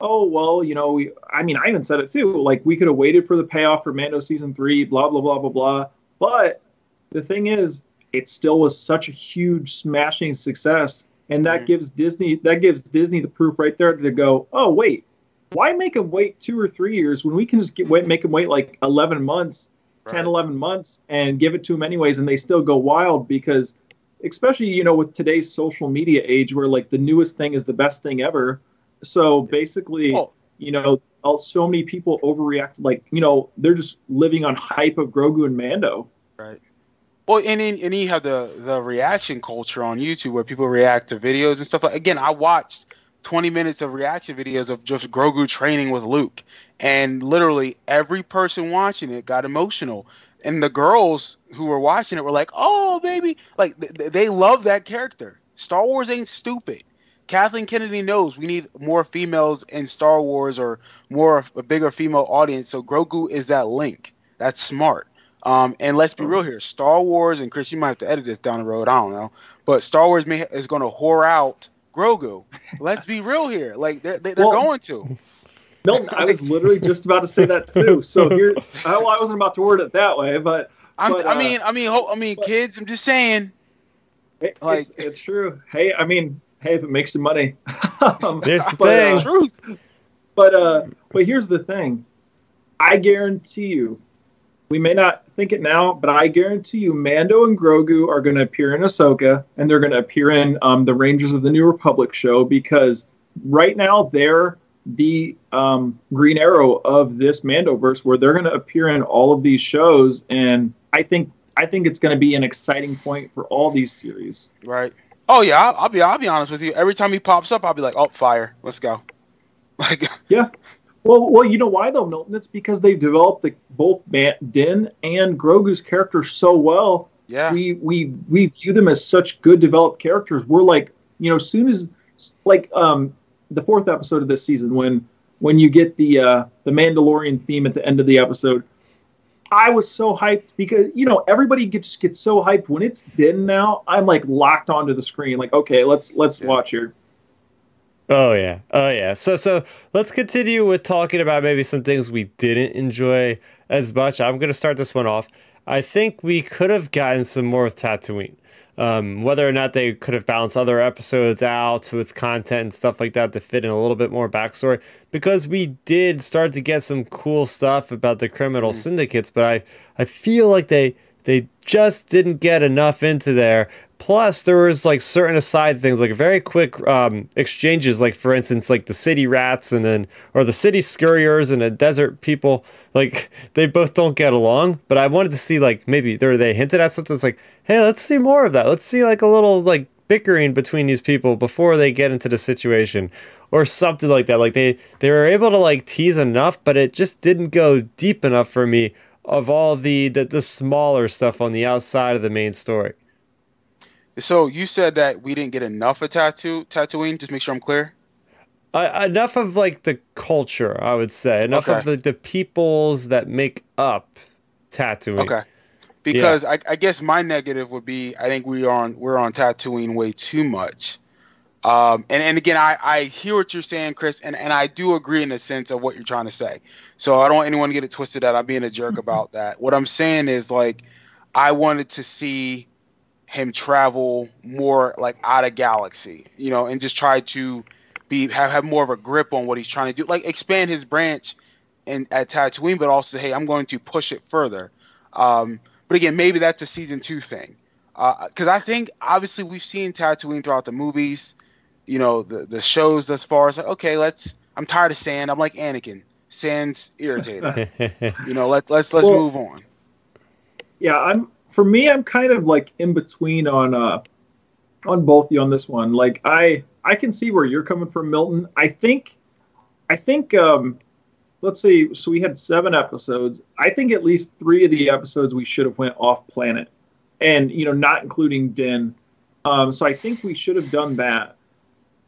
oh well, you know, we, I mean, I even said it too. Like we could have waited for the payoff for Mando season three, blah blah blah blah blah. But the thing is, it still was such a huge smashing success, and that Mhm. gives Disney that gives Disney the proof right there to go, oh wait, why make them wait two or three years when we can just get, wait, make them wait like 11 months 10 11 months and give it to them anyways and they still go wild because especially you know with today's social media age where like the newest thing is the best thing ever so basically Well- you know all, so many people overreact like you know they're just living on hype of grogu and mando Right. Well, and then, and then you have the the reaction culture on YouTube where people react to videos and stuff. Like again, I watched 20 minutes of reaction videos of just Grogu training with Luke, and literally every person watching it got emotional. And the girls who were watching it were like, "Oh, baby!" Like th- th- they love that character. Star Wars ain't stupid. Kathleen Kennedy knows we need more females in Star Wars or more a bigger female audience. So Grogu is that link. That's smart. Um, and let's be real here, Star Wars and Chris, you might have to edit this down the road. I don't know, but Star Wars may, is going to whore out Grogu. Let's be real here, like they're, they- they're Well- going to. milton i was literally just about to say that too so here I, well, I wasn't about to word it that way but I'm, But, I uh, mean, I mean, ho- I mean, but- kids. I'm just saying. it, Like- it's, it's true hey i mean hey if it makes you money Um, There's the but, uh, thing. Truth. But uh, but here's the thing. I guarantee you, we may not think it now, but I guarantee you, Mando and Grogu are going to appear in Ahsoka, and they're going to appear in um, the Rangers of the New Republic show because right now they're the um, Green Arrow of this Mandoverse, where they're going to appear in all of these shows, and I think I think it's going to be an exciting point for all these series. Right. Oh yeah, I'll, I'll be. I'll be honest with you. Every time he pops up, I'll be like, "Oh, fire! Let's go." Like, Well, well, you know why though, Milton? It's because they've developed the, both Din and Grogu's characters so well. yeah, We we we view them as such good developed characters. We're like, you know, as soon as like um the fourth episode of this season when when you get the uh the Mandalorian theme at the end of the episode, I was so hyped because you know everybody gets gets so hyped when it's Din now. I'm like locked onto the screen, like okay, let's let's Yeah. watch here. Oh yeah. Oh yeah. So so let's continue with talking about maybe some things we didn't enjoy as much. I'm gonna start this one off. I think we could have gotten some more with Tatooine. Um, whether or not they could have balanced other episodes out with content and stuff like that to fit in a little bit more backstory, because we did start to get some cool stuff about the criminal syndicates, but I I feel like they they just didn't get enough into there. Plus, there was like certain aside things, like very quick um, exchanges, like for instance, like the city rats and then or the city scurriers and the desert people. Like they both don't get along. But I wanted to see like maybe there they hinted at something. It's like, hey, let's see more of that. Let's see like a little like bickering between these people before they get into the situation or something like that. Like they they were able to like tease enough, but it just didn't go deep enough for me of all the the, the smaller stuff on the outside of the main story. So you said that we didn't get enough of Tattoo Tatooine. Just make sure I'm clear. Uh, enough of like the culture, I would say. Enough of the, the peoples that make up Tatooine. Okay. Because I, I guess my negative would be I think we are on we're on Tatooine way too much. Um, and, and again, I, I hear what you're saying, Chris, and, and I do agree in the sense of what you're trying to say. So I don't want anyone to get it twisted that I'm being a jerk about that. What I'm saying is like I wanted to see him travel more like out of galaxy, you know, and just try to be have, have more of a grip on what he's trying to do, like expand his branch and at Tatooine, but also hey, I'm going to push it further. Um, but again, maybe that's a season two thing, because I think obviously we've seen Tatooine throughout the movies, you know, the the shows thus far. It's like okay, let's. I'm tired of sand. I'm like Anakin. Sand's irritating. you know, let let's let's Well- move on. yeah i'm for me i'm kind of like in between on uh on both of you on this one like i i can see where you're coming from milton i think i think um let's see so we had seven episodes i think at least three of the episodes we should have went off planet and you know not including din um so i think we should have done that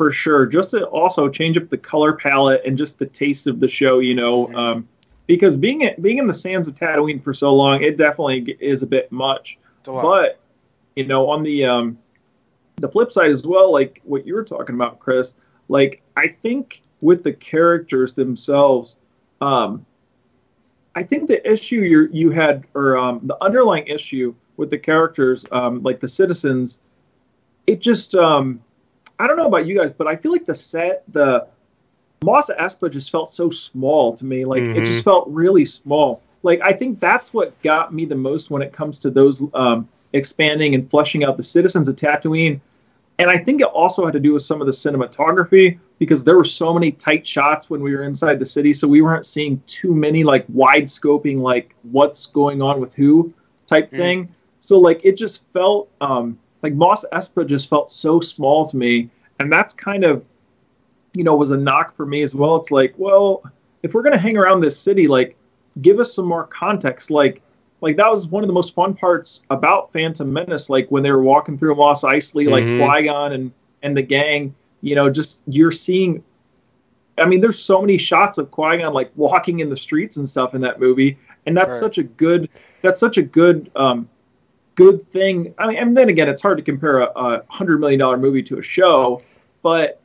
for sure just to also change up the color palette and just the taste of the show you know um because being being in the sands of Tatooine for so long, it definitely is a bit much. A. But you know, on the um, the flip side as well, like what you were talking about, Chris, Like I think with the characters themselves, um, I think the issue you you had or um, the underlying issue with the characters, um, like the citizens, it just um, I don't know about you guys, but I feel like the set the Mos Espa just felt so small to me. Like mm-hmm. it just felt really small. Like I think that's what got me the most when it comes to those um, expanding and fleshing out the citizens of Tatooine. And I think it also had to do with some of the cinematography because there were so many tight shots when we were inside the city, so we weren't seeing too many like wide scoping like what's going on with who type mm. thing. So like it just felt um, like Mos Espa just felt so small to me, and that's kind of you know was a knock for me as well. It's like well if we're gonna hang around this city, like give us some more context, like like that was one of the most fun parts about Phantom Menace. Like when they were walking through Mos Eisley, like mm-hmm. Qui Gon and and the gang. You know, just you're seeing. I mean, there's so many shots of Qui Gon like walking in the streets and stuff in that movie, and that's right. such a good. That's such a good. um good thing. I mean, and then again, it's hard to compare a, a hundred million dollar movie to a show, but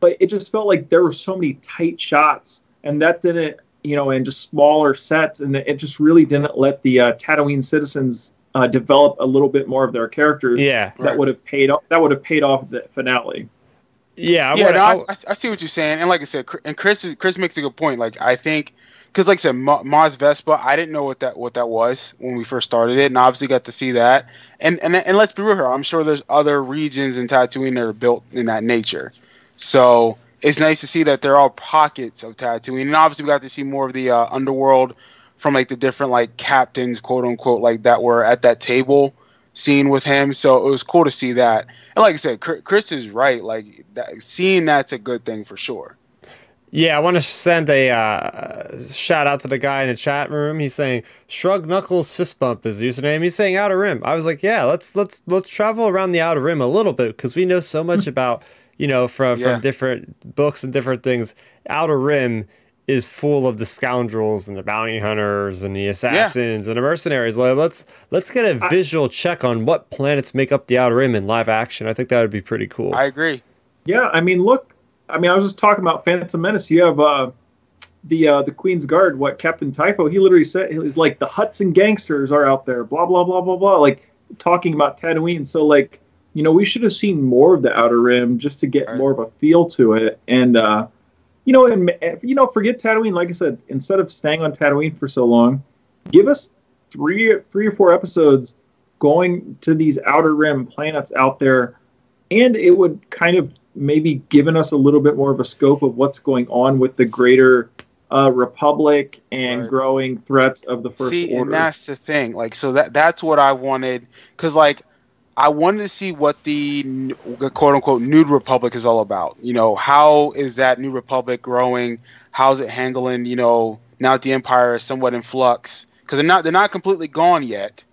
but it just felt like there were so many tight shots, and that didn't you know, and just smaller sets, and it just really didn't let the uh, Tatooine citizens uh, develop a little bit more of their characters. Yeah, that right. would have paid off. That would have paid off the finale. Yeah, I yeah, no, I, I, see what you're saying, and like I said, and Chris Chris makes a good point. Like I think, because like I said, Mos Espa, I didn't know what that what that was when we first started it, and obviously got to see that. And and and let's be real here, I'm sure there's other regions in Tatooine that are built in that nature. So it's nice to see that there are all pockets of Tatooine, and obviously we got to see more of the uh, underworld from like the different like captains, quote unquote, like that were at that table scene with him. So it was cool to see that. And like I said, Chris is right. Like that, seeing that's a good thing for sure. Yeah, I want to send a uh, shout out to the guy in the chat room. He's saying "Shrug Knuckles Fist Bump" is the username. He's saying Outer Rim. I was like, yeah, let's let's let's travel around the Outer Rim a little bit because we know so much about you know, from yeah. from different books and different things. Outer Rim is full of the scoundrels and the bounty hunters and the assassins yeah. and the mercenaries. Like, let's let's get a visual I, check on what planets make up the Outer Rim in live action. I think that would be pretty cool. I agree. Yeah, I mean, look, I mean, I was just talking about Phantom Menace. You have uh, the uh, the Queen's Guard. What Captain Typho? He literally said he's like the Hudson gangsters are out there. Blah blah blah blah blah. Like talking about Tatooine. So like you know, we should have seen more of the Outer Rim just to get right. more of a feel to it. And uh, you know, and you know, forget Tatooine. Like I said, instead of staying on Tatooine for so long, give us three, three or four episodes going to these Outer Rim planets out there, and it would kind of maybe given us a little bit more of a scope of what's going on with the greater uh, republic and right. growing threats of the first See, order. and that's the thing. Like, so that that's what I wanted because, like, I wanted to see what the quote unquote New Republic is all about. You know, how is that New Republic growing? How's it handling? You know, now that the Empire is somewhat in flux because they're not they're not completely gone yet,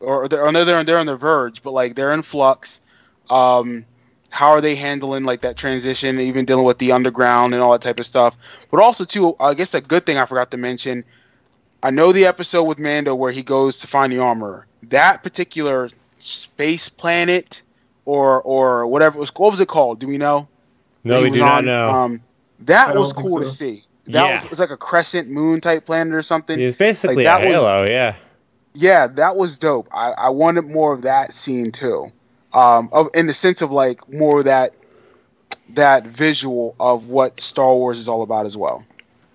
or they're or they're they're on the verge, but like they're in flux. Um, how are they handling like that transition, even dealing with the underground and all that type of stuff? But also too, I guess a good thing I forgot to mention. I know the episode with Mando where he goes to find the armor. That particular space planet or or whatever it was. What was it called? Do we know? No, we do on, not know. Um, that was cool so. to see. That yeah. was it's like a crescent moon type planet or something. It's basically like, a halo, was, yeah. Yeah, that was dope. I, I wanted more of that scene too. Um, of in the sense of like more that that visual of what Star Wars is all about as well.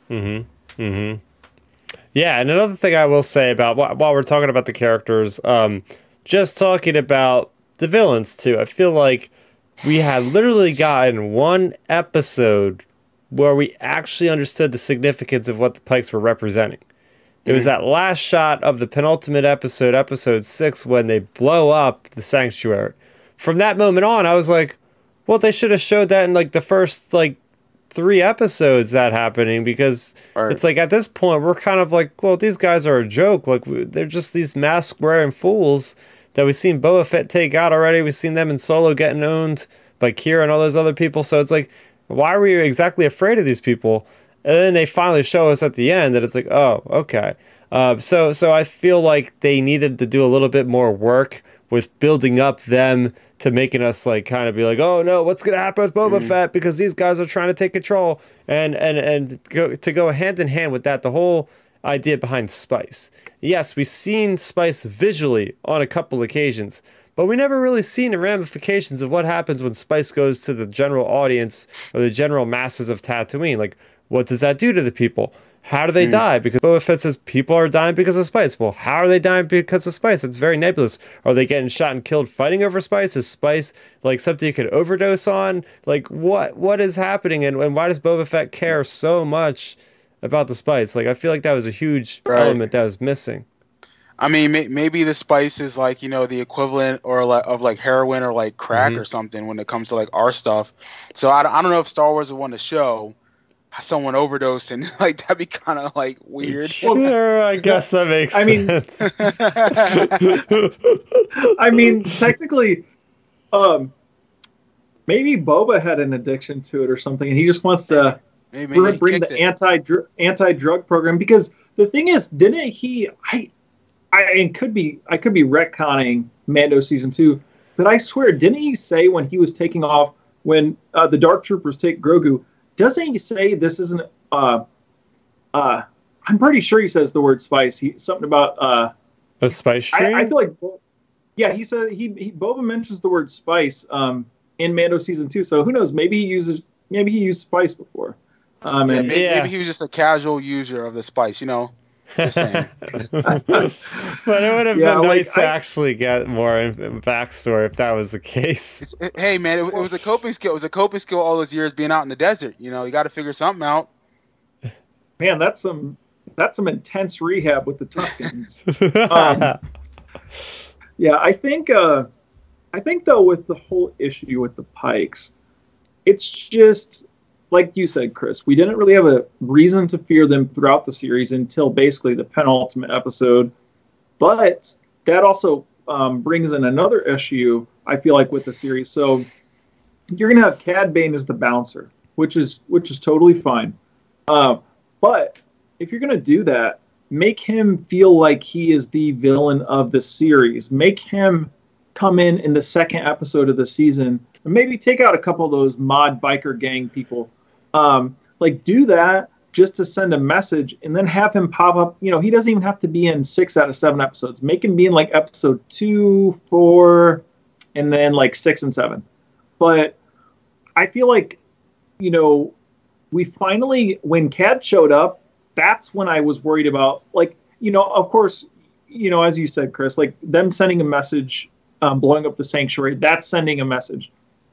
Mm-hmm. Mm-hmm. Yeah, and another thing I will say about while we're talking about the characters, um, just talking about the villains too. I feel like we had literally gotten one episode where we actually understood the significance of what the Pikes were representing. It was mm. that last shot of the penultimate episode, episode six, when they blow up the sanctuary. From that moment on, I was like, well, they should have showed that in like the first like three episodes that happening because right. it's like at this point we're kind of like, well, these guys are a joke. Like they're just these mask wearing fools that we've seen Boba Fett take out already. We've seen them in Solo getting owned by Qi'ra and all those other people. So it's like, why were you exactly afraid of these people? And then they finally show us at the end that it's like, oh, okay. Uh, so so I feel like they needed to do a little bit more work with building up them to making us like kind of be like, oh no, what's gonna happen with Boba mm. Fett because these guys are trying to take control and and and go, to go hand in hand with that, the whole idea behind Spice. Yes, we've seen Spice visually on a couple occasions, but we never really seen the ramifications of what happens when Spice goes to the general audience or the general masses of Tatooine. Like, what does that do to the people? How do they mm. die? Because Boba Fett says people are dying because of spice. Well, how are they dying because of spice? It's very nebulous. Are they getting shot and killed fighting over spice? Is spice like something you could overdose on? Like what what is happening and, and why does Boba Fett care so much about the spice? Like I feel like that was a huge right. element that was missing. I mean, may- maybe the spice is like you know the equivalent or like of like heroin or like crack mm-hmm. or something when it comes to like our stuff. So I, I don't know if Star Wars would want to show someone overdose and like that'd be kind of like weird. Sure, I guess that makes I sense. mean, I mean, technically, um, maybe Boba had an addiction to it or something, and he just wants to maybe, maybe bring the anti anti drug program because the thing is, didn't he? I, I and could be I could be retconning Mando season two, but I swear, didn't he say when he was taking off when uh, the Dark Troopers take Grogu? Doesn't he say this isn't uh uh I'm pretty sure he says the word spice. He something about uh a spice stream. I, I feel like yeah, he said he, he Boba mentions the word spice um in Mando season two. So who knows? Maybe he uses maybe he used spice before. Um, yeah, maybe, yeah. maybe he was just a casual user of the spice. You know. Just saying. but it would have yeah, been nice like, to actually get more backstory if that was the case. hey, man, it, it, was a coping skill. It was a coping skill all those years being out in the desert. You know, you got to figure something out. Man, that's some that's some intense rehab with the Tuskens. um, yeah, I think uh, I think though with the whole issue with the Pikes, it's just like you said, Chris, we didn't really have a reason to fear them throughout the series until basically the penultimate episode. But that also um, brings in another issue, I feel like, with the series. So you're gonna have Cad Bane as the bouncer, which is which is totally fine. Uh, but if you're gonna do that, make him feel like he is the villain of the series. Make him come in in the second episode of the season and maybe take out a couple of those mod biker gang people um, like do that just to send a message and then have him pop up. You know, he doesn't even have to be in six out of seven episodes. Make him be in like episode two, four, and then like six and seven. But I feel like, you know, we finally, when Cad showed up, that's when I was worried about, like, you know, of course, you know, as you said, Chris, like them sending a message, um, blowing up the sanctuary, that's sending a message.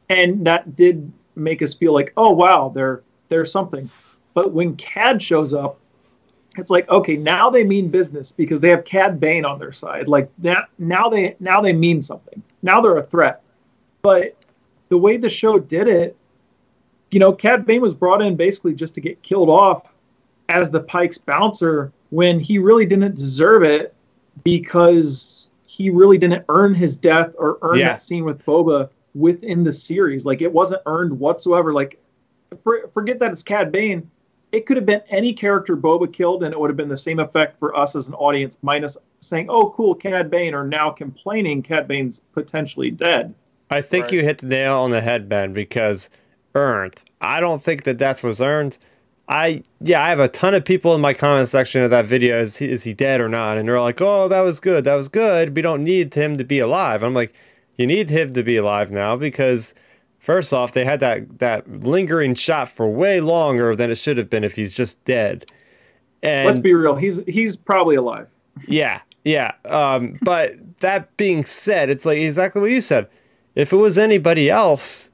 And that did make us feel like, oh, wow, they're there's something. But when Cad shows up, it's like okay, now they mean business because they have Cad Bane on their side. Like that now they now they mean something. Now they're a threat. But the way the show did it, you know, Cad Bane was brought in basically just to get killed off as the Pikes bouncer when he really didn't deserve it because he really didn't earn his death or earn yeah. that scene with Boba within the series. Like it wasn't earned whatsoever. Like for, forget that it's Cad Bane. It could have been any character Boba killed, and it would have been the same effect for us as an audience, minus saying, "Oh, cool, Cad Bane," or now complaining Cad Bane's potentially dead. I think right. you hit the nail on the head, Ben, because earned. I don't think the death was earned. I yeah, I have a ton of people in my comment section of that video. Is he, is he dead or not? And they're like, "Oh, that was good. That was good. We don't need him to be alive." I'm like, "You need him to be alive now because." First off, they had that that lingering shot for way longer than it should have been if he's just dead. And let's be real, he's he's probably alive. Yeah, yeah. Um, but that being said, it's like exactly what you said. If it was anybody else,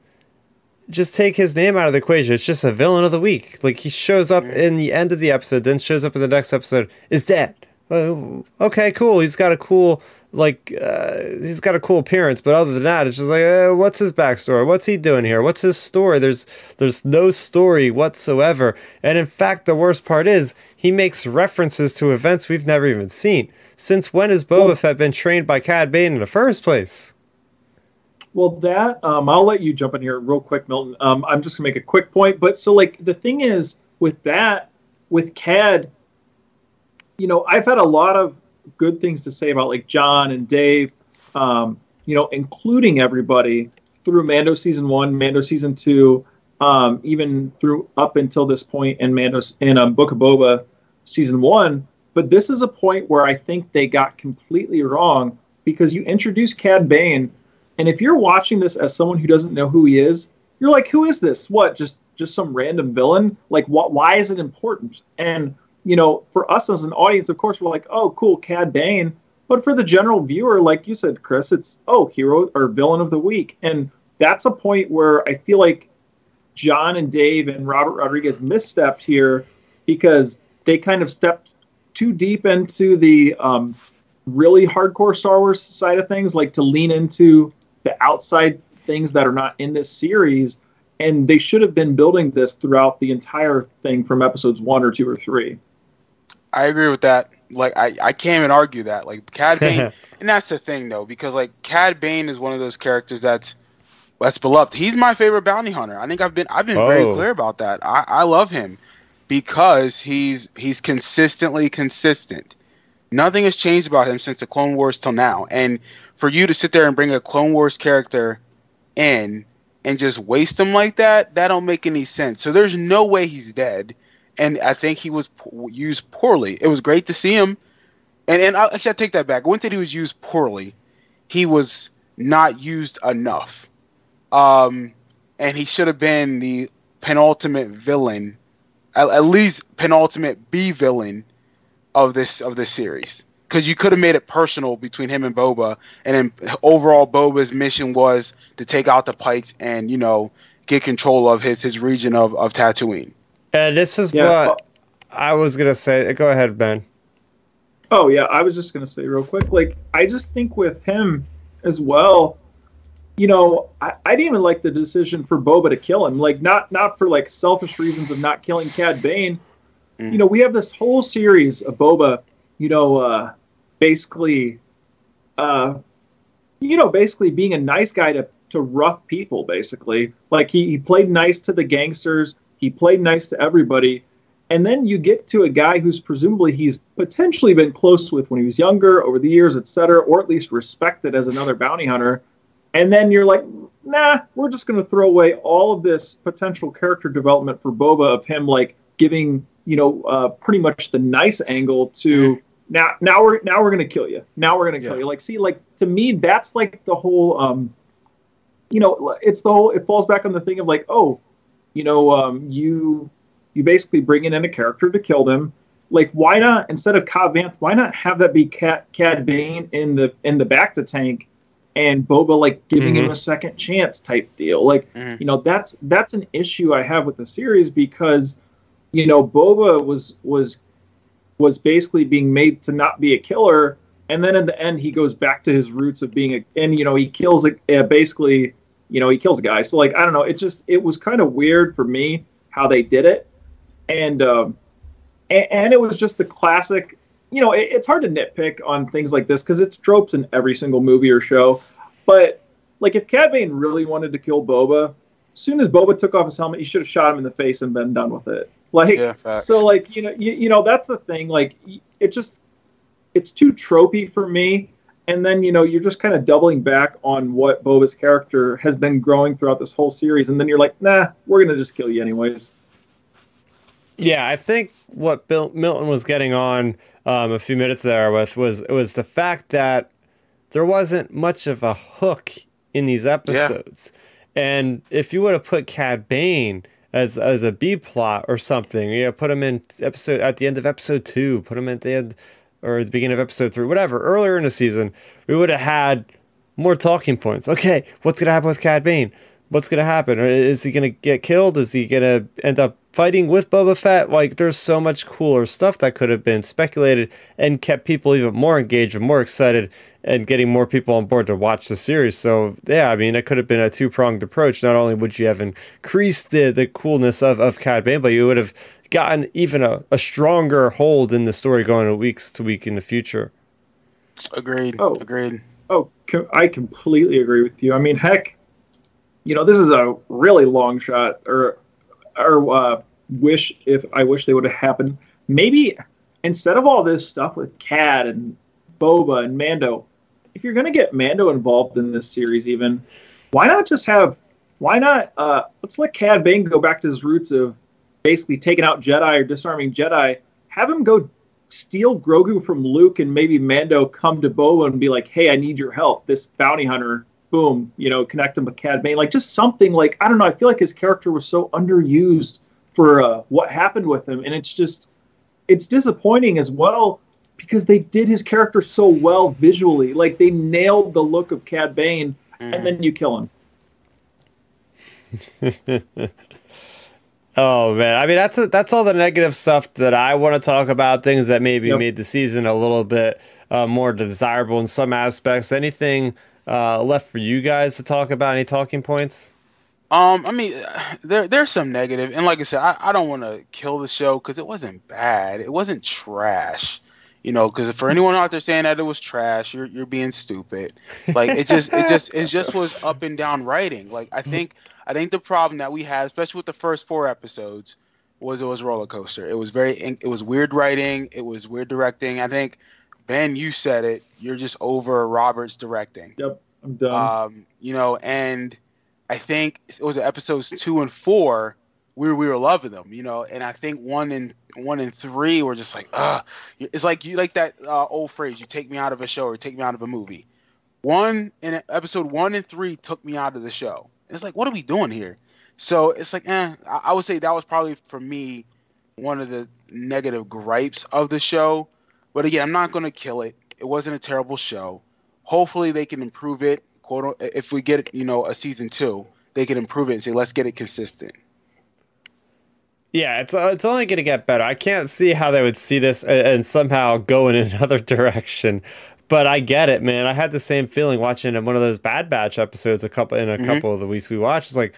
just take his name out of the equation. It's just a villain of the week. Like he shows up in the end of the episode, then shows up in the next episode, is dead. Uh, okay, cool. He's got a cool like uh, he's got a cool appearance, but other than that, it's just like, uh, what's his backstory? What's he doing here? What's his story? There's there's no story whatsoever. And in fact, the worst part is he makes references to events we've never even seen. Since when has Boba well, Fett been trained by Cad Bane in the first place? Well, that um, I'll let you jump in here real quick, Milton. Um, I'm just gonna make a quick point, but so like the thing is with that, with Cad, you know, I've had a lot of good things to say about like Jon and Dave. Um, you know, including everybody through Mando season one, Mando season two, um, even through up until this point in Mando in um, Book of Boba season one. But this is a point where I think they got completely wrong because you introduce Cad Bane, and if you're watching this as someone who doesn't know who he is, you're like, who is this? What? Just just some random villain? Like, what? Why is it important? And you know, for us as an audience, of course, we're like, oh, cool, Cad Bane. But for the general viewer, like you said, Chris, it's oh, hero or villain of the week, and that's a point where I feel like Jon and Dave and Robert Rodriguez misstepped here because they kind of stepped too deep into the um, really hardcore Star Wars side of things, like to lean into the outside things that are not in this series. And they should have been building this throughout the entire thing from episodes one or two or three. I agree with that. Like I, I can't even argue that. Like Cad Bane, and that's the thing though, because like Cad Bane is one of those characters that's that's beloved. He's my favorite bounty hunter. I think I've been I've been oh. very clear about that. I, I love him because he's he's consistently consistent. Nothing has changed about him since the Clone Wars till now. And for you to sit there and bring a Clone Wars character in and just waste him like that, that don't make any sense. So there's no way he's dead. And I think he was used poorly. It was great to see him. And and I, actually, I take that back. When did he was used poorly? He was not used enough. Um, and he should have been the penultimate villain, at, at least penultimate B villain of this of this series because you could have made it personal between him and Boba, and then overall Boba's mission was to take out the Pikes and you know get control of his his region of of Tatooine. And this is yeah. what I was gonna say. Go ahead, Ben. Oh yeah, I was just gonna say real quick. Like I just think with him as well, you know, I, I didn't even like the decision for Boba to kill him. Like not not for like selfish reasons of not killing Cad Bane Mm. You know, we have this whole series of Boba, you know, uh, basically, uh, you know, basically being a nice guy to, to rough people, basically. Like he, he played nice to the gangsters, he played nice to everybody. And then you get to a guy who's presumably he's potentially been close with when he was younger, over the years, et cetera, or at least respected as another bounty hunter. And then you're like, nah, we're just going to throw away all of this potential character development for Boba of him like giving you know, uh, pretty much the nice angle to now. Now we're now we're gonna kill you. Now we're gonna kill yeah. you. Like, see, like to me, that's like the whole. Um, you know, it's the whole. It falls back on the thing of like, oh, you know, um, you you basically bring in a character to kill them. Like, why not instead of Cobb Vanth? Why not have that be Cat Cad Bane in the in the bacta tank? and Boba like giving mm-hmm. him a second chance type deal. Like, mm-hmm. you know, that's that's an issue I have with the series because you know, Boba was was was basically being made to not be a killer, and then in the end, he goes back to his roots of being a, and you know, he kills a, uh, basically, you know, he kills a guy. So like, I don't know, it just it was kind of weird for me how they did it, and um, and, and it was just the classic. You know, it, it's hard to nitpick on things like this because it's tropes in every single movie or show, but like if Cad Bane really wanted to kill Boba, as soon as Boba took off his helmet, he should have shot him in the face and been done with it. Like yeah, so, like you know, you, you know that's the thing. Like it just it's too tropey for me. And then you know you're just kind of doubling back on what Boba's character has been growing throughout this whole series, and then you're like, nah, we're gonna just kill you anyways. Yeah, I think what Bill Milton was getting on um, a few minutes there with was was the fact that there wasn't much of a hook in these episodes. Yeah. And if you would have put Cad Bane as as a B plot or something. You know, put him in episode at the end of episode two, put him at the end or the beginning of episode three, whatever. Earlier in the season, we would have had more talking points. Okay, what's gonna happen with Cad Bane? What's gonna happen? Is he gonna get killed? Is he gonna end up fighting with Boba Fett? Like, there's so much cooler stuff that could have been speculated and kept people even more engaged and more excited and getting more people on board to watch the series. So yeah, I mean, it could have been a two pronged approach. Not only would you have increased the the coolness of of Cad Bane, but you would have gotten even a, a stronger hold in the story going weeks to week in the future. Agreed. Oh, agreed. Oh, I completely agree with you. I mean, heck, you know, this is a really long shot, or or uh, wish if I wish they would have happened. Maybe instead of all this stuff with Cad and Boba and Mando, if you're gonna get Mando involved in this series, even why not just have why not uh, let's let Cad Bane go back to his roots of basically taking out Jedi or disarming Jedi. Have him go steal Grogu from Luke and maybe Mando come to Boba and be like, "Hey, I need your help." This bounty hunter, boom, you know, connect him with Cad Bane, like just something like I don't know. I feel like his character was so underused for uh, what happened with him, and it's just it's disappointing as well because they did his character so well visually. Like they nailed the look of Cad Bane, mm. and then you kill him. oh man, I mean that's a, that's all the negative stuff that I want to talk about. Things that maybe yep. made the season a little bit uh, more desirable in some aspects. Anything uh, left for you guys to talk about? Any talking points? Um, I mean, there there's some negative, and like I said, I, I don't want to kill the show because it wasn't bad. It wasn't trash. You know, because for anyone out there saying that it was trash, you're you're being stupid. Like it just it just it just was up and down writing. Like I think I think the problem that we had, especially with the first four episodes, was it was roller coaster. It was very it was weird writing. It was weird directing. I think Ben, you said it. You're just over Robert's directing. Yep, I'm done. Um, you know, and I think it was episodes two and four we we were loving them, you know. And I think one and one and three were just like, uh it's like you like that uh, old phrase, you take me out of a show or take me out of a movie. One in episode one and three took me out of the show. It's like, what are we doing here? So it's like, eh, I, I would say that was probably for me one of the negative gripes of the show. But again, I'm not going to kill it. It wasn't a terrible show. Hopefully, they can improve it. Quote, if we get you know a season two, they can improve it and say, let's get it consistent. Yeah, it's uh, it's only going to get better. I can't see how they would see this and, and, somehow go in another direction. But I get it, man. I had the same feeling watching one of those Bad Batch episodes a couple in a mm-hmm. couple of the weeks we watched. It's like,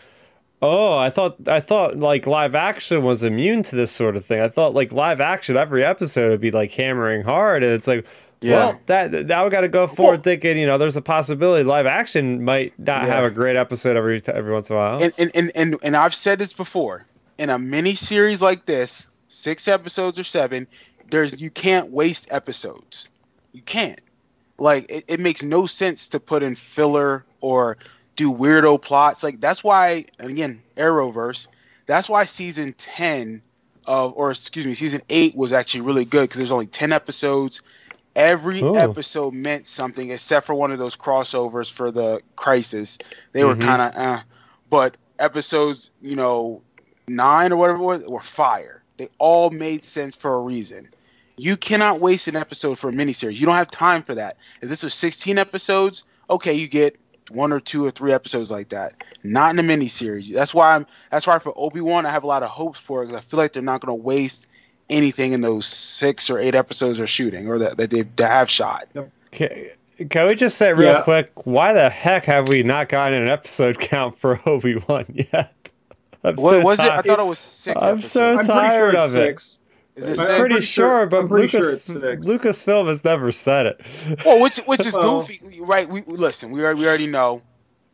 oh, I thought I thought like live action was immune to this sort of thing. I thought like live action every episode would be like hammering hard, and it's like, yeah. well, that now we got to go forward well, thinking, you know, there's a possibility live action might not yeah. have a great episode every every once in a while. And and and and, and I've said this before in a mini series like this, six episodes or seven, there's you can't waste episodes. You can't. Like it, it makes no sense to put in filler or do weirdo plots. Like that's why again, Arrowverse, that's why season 10 of or excuse me, season 8 was actually really good because there's only 10 episodes. Every Ooh. episode meant something except for one of those crossovers for the crisis. They mm-hmm. were kind of uh, but episodes, you know, nine or whatever it was were fire. They all made sense for a reason. You cannot waste an episode for a miniseries. You don't have time for that. If this was 16 episodes, okay, you get one or two or three episodes like that. Not in a miniseries. That's why I'm. That's why for Obi Wan, I have a lot of hopes for it because I feel like they're not going to waste anything in those six or eight episodes they're shooting or that, that they, they have shot. Okay. Can we just say real yeah. quick, why the heck have we not gotten an episode count for Obi Wan yet? I'm what so was tired. it? I thought it was six. I'm episodes. so tired sure of six. it. Is it I'm pretty sure, but Lucas sure Lucasfilm has never said it. Well, which which is goofy, right? We listen. We already we already know.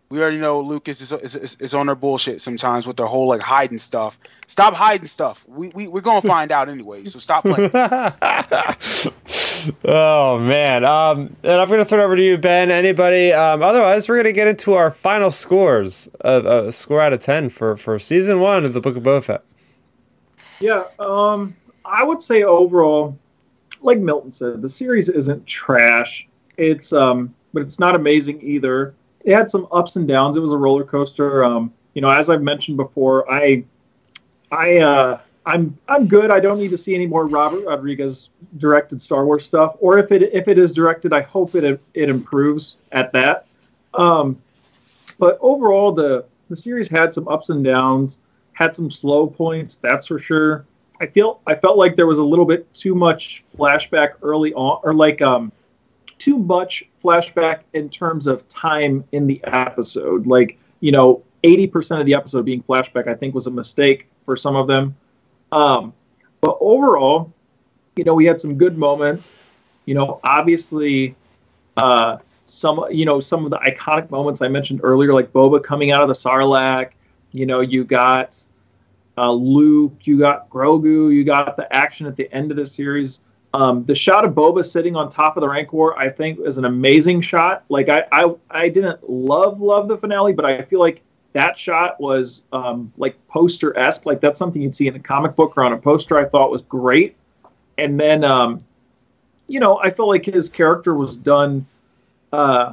We already know Lucas is, is, is on their bullshit sometimes with their whole like hiding stuff. Stop hiding stuff. We we we're gonna find out anyway. So stop playing. oh man. Um, and I'm gonna throw it over to you, Ben. Anybody? Um, otherwise, we're gonna get into our final scores. A, a score out of ten for for season one of the Book of Boba Fett. Yeah. Um, I would say overall, like Milton said, the series isn't trash. It's um, but it's not amazing either. It had some ups and downs. It was a roller coaster. Um, you know, as I've mentioned before, I, I, uh, I'm I'm good. I don't need to see any more Robert Rodriguez directed Star Wars stuff. Or if it if it is directed, I hope it it improves at that. Um, but overall, the the series had some ups and downs, had some slow points. That's for sure. I feel I felt like there was a little bit too much flashback early on, or like um, too much flashback in terms of time in the episode. Like you know, eighty percent of the episode being flashback, I think was a mistake for some of them. Um, but overall, you know, we had some good moments. You know, obviously, uh, some you know some of the iconic moments I mentioned earlier, like Boba coming out of the Sarlacc. You know, you got uh, Luke, you got Grogu, you got the action at the end of the series. Um, the shot of Boba sitting on top of the Rancor, I think, is an amazing shot. Like I, I, I didn't love love the finale, but I feel like that shot was um, like poster esque. Like that's something you'd see in a comic book or on a poster. I thought was great. And then, um, you know, I felt like his character was done uh,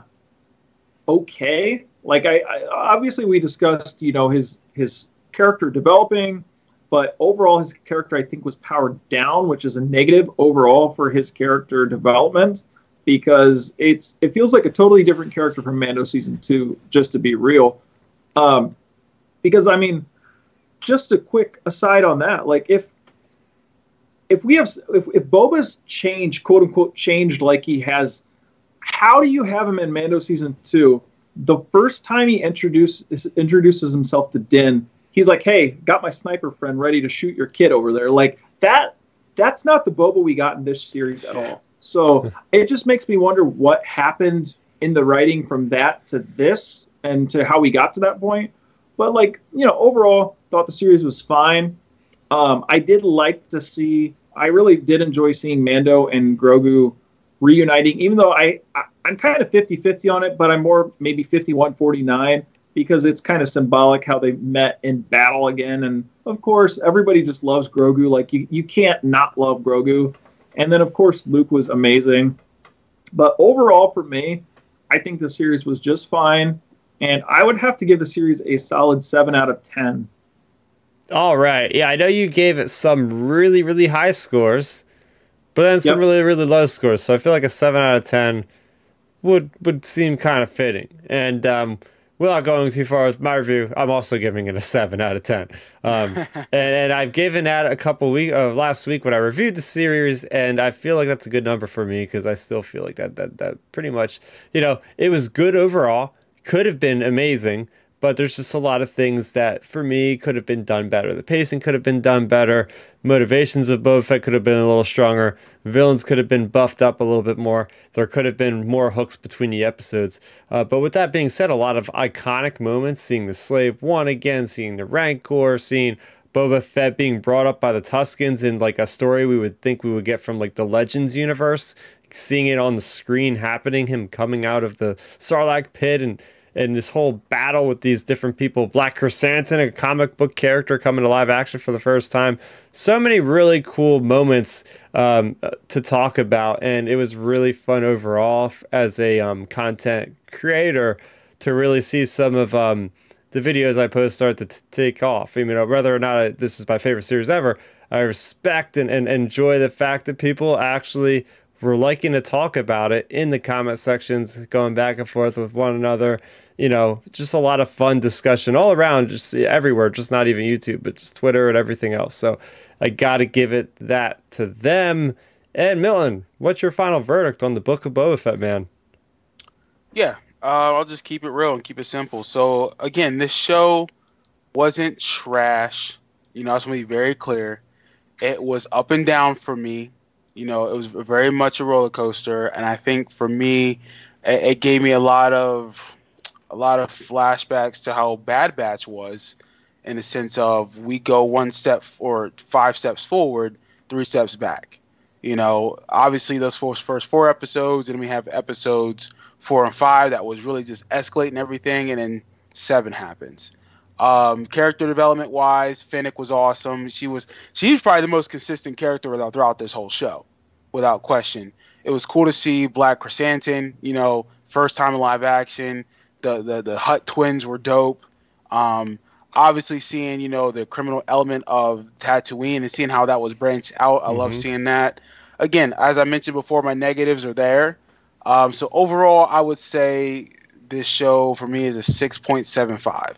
okay. Like I, I obviously we discussed, you know, his his character developing, but overall his character I think was powered down, which is a negative overall for his character development because it's it feels like a totally different character from Mando season two, just to be real. Um, because I mean, just a quick aside on that, like if if we have if, if Boba's changed, quote unquote, changed like he has, how do you have him in Mando season two? The first time he introduces introduces himself to Din, he's like, "Hey, got my sniper friend ready to shoot your kid over there." Like that. That's not the Boba we got in this series at all. So it just makes me wonder what happened in the writing from that to this and to how we got to that point. But like you know, overall, thought the series was fine. Um, I did like to see. I really did enjoy seeing Mando and Grogu reuniting, even though I, I am kind of 50-50 on it, but I'm more maybe 51-49 because it's kind of symbolic how they met in battle again. And of course, everybody just loves Grogu. Like you, you can't not love Grogu. And then of course, Luke was amazing. But overall, for me, I think the series was just fine. And I would have to give the series a solid seven out of ten. All right. Yeah, I know you gave it some really, really high scores, but then some yep. really, really low scores. So I feel like a seven out of ten would would seem kind of fitting. And um, without going too far with my review, I'm also giving it a seven out of ten. Um, and, and I've given that a couple week uh, last week when I reviewed the series, and I feel like that's a good number for me because I still feel like that that that pretty much you know it was good overall. Could have been amazing but there's just a lot of things that for me could have been done better. The pacing could have been done better. Motivations of Boba Fett could have been a little stronger. Villains could have been buffed up a little bit more. There could have been more hooks between the episodes. Uh, but with that being said, a lot of iconic moments, seeing the Slave One again, seeing the Rancor, seeing Boba Fett being brought up by the Tuskens in like a story we would think we would get from like the Legends universe, seeing it on the screen happening, him coming out of the Sarlacc pit and and this whole battle with these different people. Black Krrsantan, a comic book character coming to live action for the first time. So many really cool moments um, to talk about, and it was really fun overall as a um, content creator to really see some of um, the videos I post start to take off. I mean, whether or not I, this is my favorite series ever, I respect and, and enjoy the fact that people actually were liking to talk about it in the comment sections, going back and forth with one another you know, just a lot of fun discussion all around, just everywhere, just not even YouTube, but just Twitter and everything else. So I got to give it that to them. And Milton, what's your final verdict on the Book of Boba Fett, man? Yeah, uh, I'll just keep it real and keep it simple. So again, this show wasn't trash. You know, I just want to be very clear. It was up and down for me. You know, it was very much a roller coaster, and I think for me, it, it gave me a lot of a lot of flashbacks to how Bad Batch was, in the sense of we go one step or five steps forward, three steps back. You know, obviously those first four episodes, and we have episodes four and five that was really just escalating everything, and then seven happens. Um, character development wise, Fennec was awesome. She was she's probably the most consistent character throughout this whole show, without question. It was cool to see Black Krrsantan, you know, first time in live action the the, the Hutt twins were dope. Um, obviously, seeing you know the criminal element of Tatooine and seeing how that was branched out, I mm-hmm. love seeing that. Again, as I mentioned before, my negatives are there. Um, so overall, I would say this show for me is a six point seven five.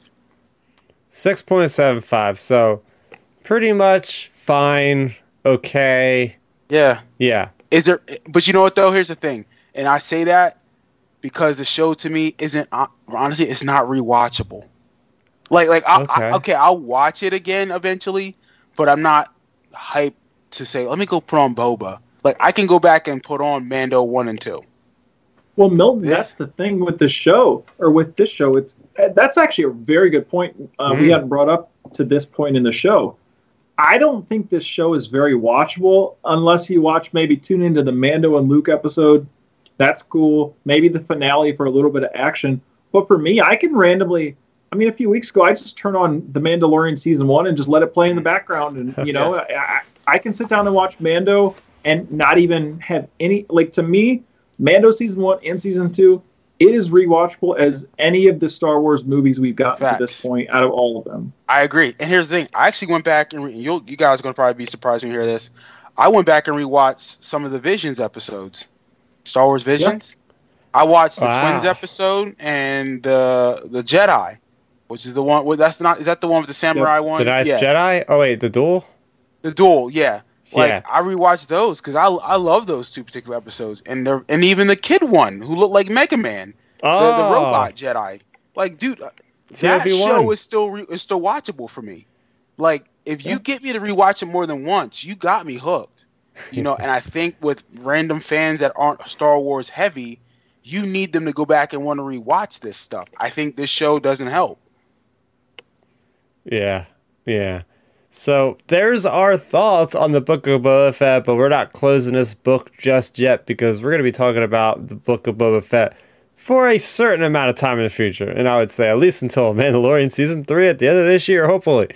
Six point seven five. So pretty much fine. Okay. Yeah. Yeah. Is there? But you know what though? Here's the thing, and I say that because the show to me isn't uh, honestly it's not rewatchable. Like like I, okay. I, okay, I'll watch it again eventually, but I'm not hyped to say let me go put on Boba. Like I can go back and put on Mando one and two. Well, Milton, yeah. that's the thing with the show or with this show. It's that's actually a very good point uh, mm. we hadn't brought up to this point in the show. I don't think this show is very watchable unless you watch maybe tune into the Mando and Luke episode. That's cool. Maybe the finale for a little bit of action. But for me, I can randomly. I mean, a few weeks ago, I just turn on The Mandalorian season one and just let it play in the background, and you know, I, I can sit down and watch Mando and not even have any like to me, Mando season one and season two it is rewatchable as any of the Star Wars movies we've gotten Facts. to this point out of all of them. I agree. And here's the thing: I actually went back and re- you you guys are going to probably be surprised when you hear this. I went back and rewatched some of the Visions episodes, Star Wars Visions. I watched the wow. Twins episode and the the Jedi, which is the one. Well, that's not. Is that the one with the samurai yep. one? The Ninth yeah. Jedi. Oh wait, the duel. The duel. Yeah. Like yeah. I rewatched those because I I love those two particular episodes, and they and even the kid one who looked like Mega Man, oh. the, the, oh. robot Jedi. Like, dude, uh, that show is still re- is still watchable for me. Like, if you yeah. get me to rewatch it more than once, you got me hooked. You know, and I think with random fans that aren't Star Wars heavy, you need them to go back and want to rewatch this stuff. I think this show doesn't help. Yeah, yeah. So there's our thoughts on the Book of Boba Fett, but we're not closing this book just yet because we're going to be talking about the Book of Boba Fett for a certain amount of time in the future. And I would say at least until Mandalorian season three at the end of this year, hopefully.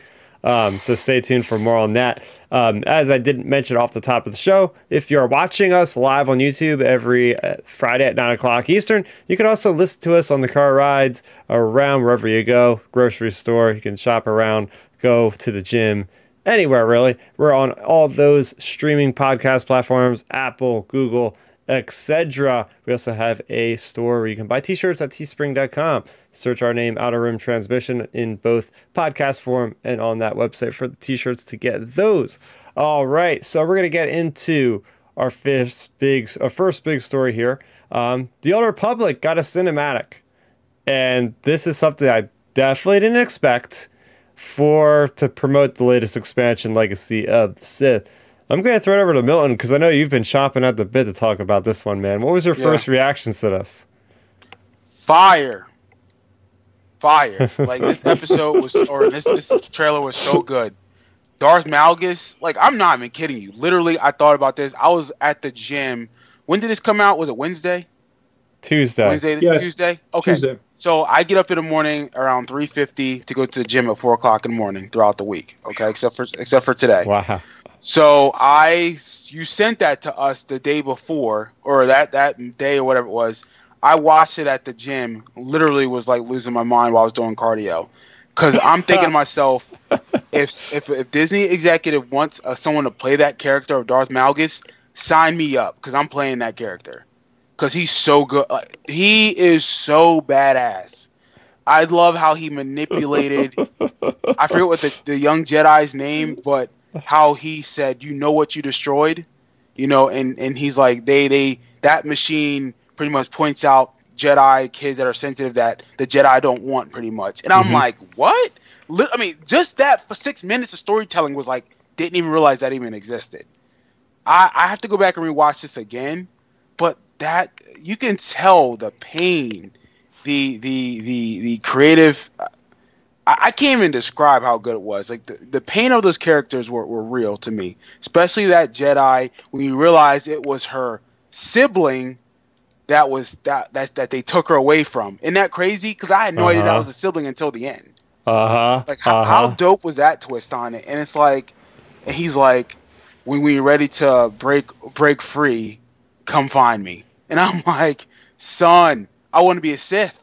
Um, so stay tuned for more on that. Um, as I didn't mention off the top of the show, if you're watching us live on YouTube every uh, Friday at 9 o'clock Eastern, you can also listen to us on the car rides around wherever you go, grocery store. You can shop around, go to the gym, anywhere really. We're on all those streaming podcast platforms Apple, Google, etc. We also have a store where you can buy t-shirts at teespring.com. Search our name Outer Rim Transmission in both podcast form and on that website for the t-shirts to get those. All right, so we're gonna get into our first big, our first big story here. Um, the Old Republic got a cinematic, and this is something I definitely didn't expect for to promote the latest expansion, Legacy of the Sith. I'm going to throw it over to Milton because I know you've been chopping at the bit to talk about this one, man. What was your yeah. first reactions to this? Fire. Fire. like this episode was, or this, this trailer was so good. Darth Malgus, like I'm not even kidding you. Literally, I thought about this. I was at the gym. When did this come out? Was it Wednesday? Tuesday. Wednesday, yeah. Tuesday. Okay. Tuesday. So I get up in the morning around 3:50 to go to the gym at four o'clock in the morning throughout the week. Okay, except for except for today. Wow. So I, you sent that to us the day before, or that that day or whatever it was. I watched it at the gym. Literally was like losing my mind while I was doing cardio, because I'm thinking to myself, if if if Disney executive wants uh, someone to play that character of Darth Malgus, sign me up, because I'm playing that character, because he's so good. Like, he is so badass. I love how he manipulated. I forget what the, the young Jedi's name, but how he said, "You know what you destroyed," you know, and and he's like, they they that machine pretty much points out Jedi kids that are sensitive that the Jedi don't want, pretty much. And I'm mm-hmm. like, what? I mean, just that for six minutes of storytelling was like, didn't even realize that even existed. I I have to go back and rewatch this again, but that you can tell the pain, the the the the creative I, I can't even describe how good it was. Like the, the pain of those characters were, were real to me, especially that Jedi when you realize it was her sibling that was that that that they took her away from. Isn't that crazy? Because I had no uh-huh. idea that uh-huh. was a sibling until the end. Uh huh. Like how, uh-huh. how dope was that twist on it? And it's like, and he's like, when we're ready to break break free, come find me. And I'm like, son, I want to be a Sith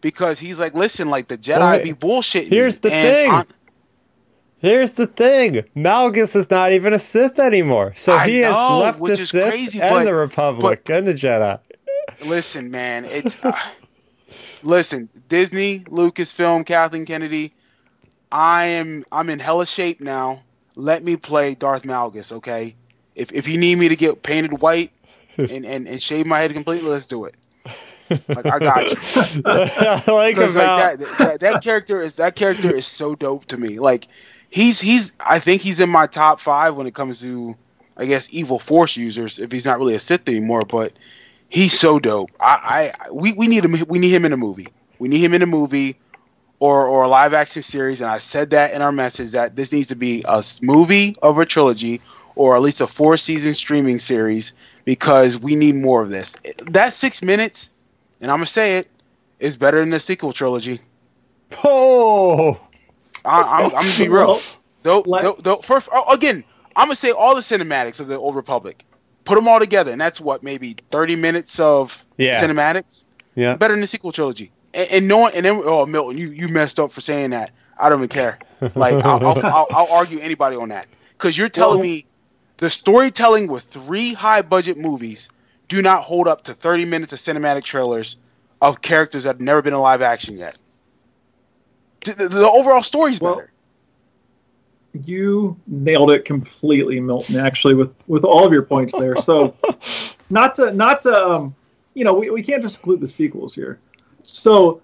because he's like, listen, like the Jedi well, be bullshit. Here's the thing. I'm, Here's the thing: Malgus is not even a Sith anymore, so I he know, has left the Sith crazy, and but, the Republic but, and the Jedi. Listen, man, it's uh, listen. Disney, Lucasfilm, Kathleen Kennedy. I am I'm in hella shape now. Let me play Darth Malgus, okay? If if you need me to get painted white and, and, and shave my head completely, let's do it. Like I got you. I like about like that, that, that character is that character is so dope to me. Like he's he's I think he's in my top five when it comes to I guess evil force users if he's not really a Sith anymore, but he's so dope. I, I we, we need him we need him in a movie. We need him in a movie or or a live action series, and I said that in our message that this needs to be a movie of a trilogy or at least a four season streaming series because we need more of this. That six minutes, and I'm gonna say it, it, is better than the sequel trilogy. Oh, I, I'm, I'm gonna be real. Though, though, though, first, oh, again, I'm gonna say all the cinematics of the Old Republic, put them all together, and that's what maybe 30 minutes of Yeah. cinematics. yeah. Better than the sequel trilogy. And, and no one, and then oh Milton, you you messed up for saying that. I don't even care. Like I'll, I'll, I'll, I'll argue anybody on that because you're telling Well- me the storytelling with three high budget movies do not hold up to 30 minutes of cinematic trailers of characters that have never been in live action yet. The, the, the overall story's Well, better. You nailed it completely, Milton. Actually, with with all of your points there. So, not to not to um, you know, we, we can't just include the sequels here. So,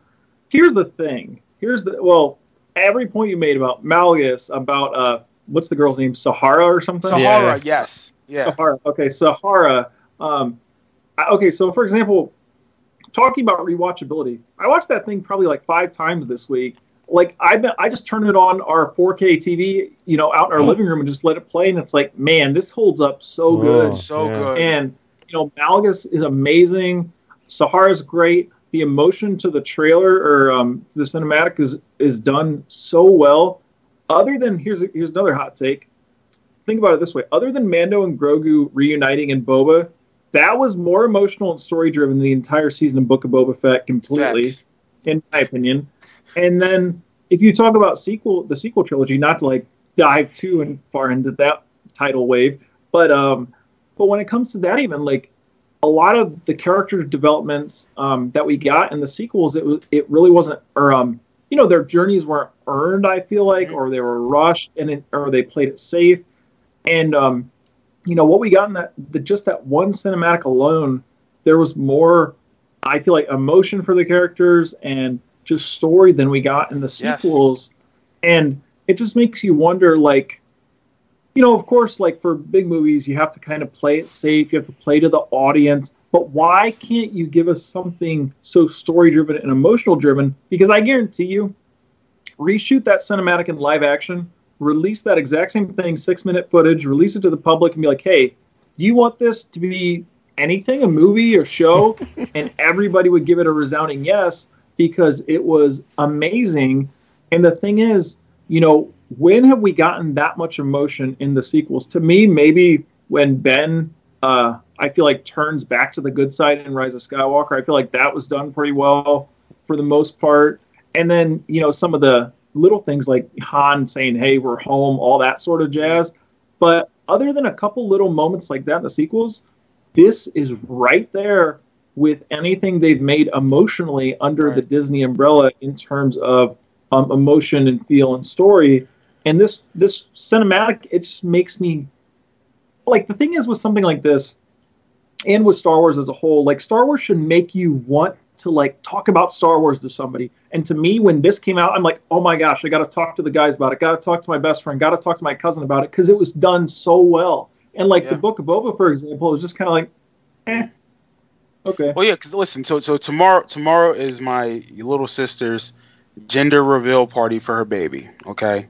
here's the thing. Here's the well, every point you made about Malgus, about uh, what's the girl's name, Sahara or something. Sahara, Yeah. yes, yeah, Sahara. Okay, Sahara. Um, I- okay, so for example, talking about rewatchability, I watched that thing probably like five times this week. Like I been, I just turned it on our 4K TV, you know, out in our living room and just let it play, and it's like, man, this holds up so good. Oh. so Yeah. good. And you know, Malgus is amazing. Sahara's great. The emotion to the trailer or um, the cinematic is is done so well. Other than here's here's another hot take. Think about it this way: other than Mando and Grogu reuniting in Boba, that was more emotional and story driven than the entire season of Book of Boba Fett completely, Facts. in my opinion. And then if you talk about sequel, the sequel trilogy, not to like dive too and far into that title wave, but um, but when it comes to that, even like a lot of the character developments um, that we got in the sequels, it was it really wasn't, or um, you know, their journeys weren't earned. I feel like, or they were rushed, and it, or they played it safe. And um, you know what we got in that, the, just that one cinematic alone, there was more. I feel like emotion for the characters and just story than we got in the Yes. sequels, and it just makes you wonder, like you know, of course, like for big movies, you have to kind of play it safe. You have to play to the audience. But why can't you give us something so story driven and emotional driven? Because I guarantee you, reshoot that cinematic in live action, release that exact same thing, six minute footage, release it to the public, and be like, hey, do you want this to be anything, a movie or show? and everybody would give it a resounding yes because it was amazing. And the thing is, you know, when have we gotten that much emotion in the sequels? To me, maybe when Ben, uh, I feel like turns back to the good side in Rise of Skywalker. I feel like that was done pretty well for the most part. And then, you know, some of the little things like Han saying, "Hey, we're home," all that sort of jazz. But other than a couple little moments like that in the sequels, this is right there with anything they've made emotionally under Right. the Disney umbrella in terms of um, emotion and feel and story. And this this cinematic, it just makes me like the thing is with something like this, and with Star Wars as a whole, like Star Wars should make you want to like talk about Star Wars to somebody. And to me, when this came out, I'm like, oh my gosh, I got to talk to the guys about it. Got to talk to my best friend. Got to talk to my cousin about it because it was done so well. And like Yeah. the Book of Boba, for example, was just kind of like, eh, okay. Well, yeah, because listen, so so tomorrow tomorrow is my little sister's gender reveal party for her baby. Okay,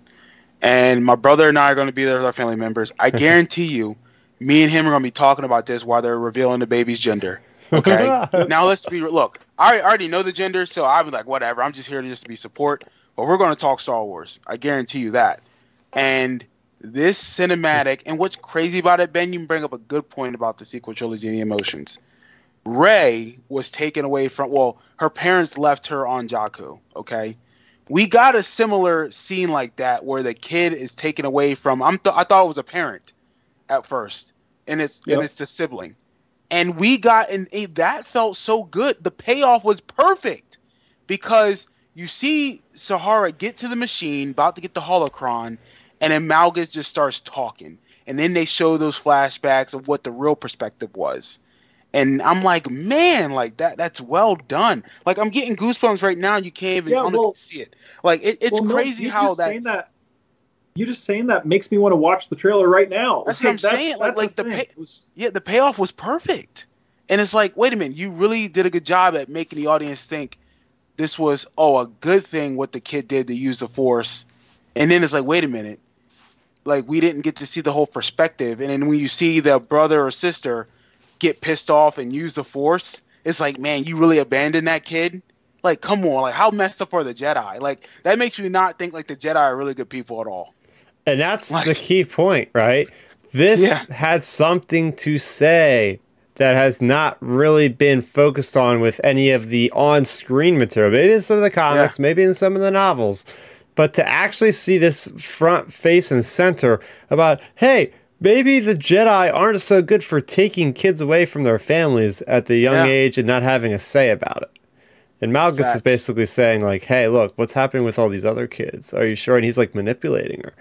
and my brother and I are going to be there with our family members. I guarantee you, me and him are going to be talking about this while they're revealing the baby's gender. Okay. now let's be look. I already know the gender, so I'll be like, whatever. I'm just here to just to be support. But we're going to talk Star Wars. I guarantee you that. And this cinematic, and what's crazy about it, Ben, you bring up a good point about the sequel trilogy and the emotions. Rey was taken away from. Well, her parents left her on Jakku. Okay, we got a similar scene like that where the kid is taken away from. I'm. Th- I thought it was a parent at first, and it's Yep. and it's the sibling, and we got and that felt so good. The payoff was perfect because you see Sahara get to the machine, about to get the holocron, and then Malgus just starts talking, and then they show those flashbacks of what the real perspective was. And I'm like, man, like that that's well done. Like I'm getting goosebumps right now. You can't even Yeah, I don't know if well- see it. Like it, it's Well, crazy you how that's, that. You just saying that makes me want to watch the trailer right now. That's what I'm saying, like- like the thing. pa- was- yeah, the payoff was perfect. And it's like, wait a minute, you really did a good job at making the audience think this was oh a good thing what the kid did to use the force, and then it's like wait a minute, like we didn't get to see the whole perspective, and then when you see the brother or sister get pissed off and use the force, it's like man, you really abandoned that kid. Like, come on, like how messed up are the Jedi? Like that makes me not think like the Jedi are really good people at all. And that's like, the key point, right? This yeah. had something to say that has not really been focused on with any of the on-screen material. Maybe in some of the comics, yeah. maybe in some of the novels, but to actually see this front face and center about, hey, maybe the Jedi aren't so good for taking kids away from their families at the young yeah. age and not having a say about it. And Malgus Facts. is basically saying like, "Hey, look, what's happening with all these other kids? Are you sure?" And he's like manipulating her.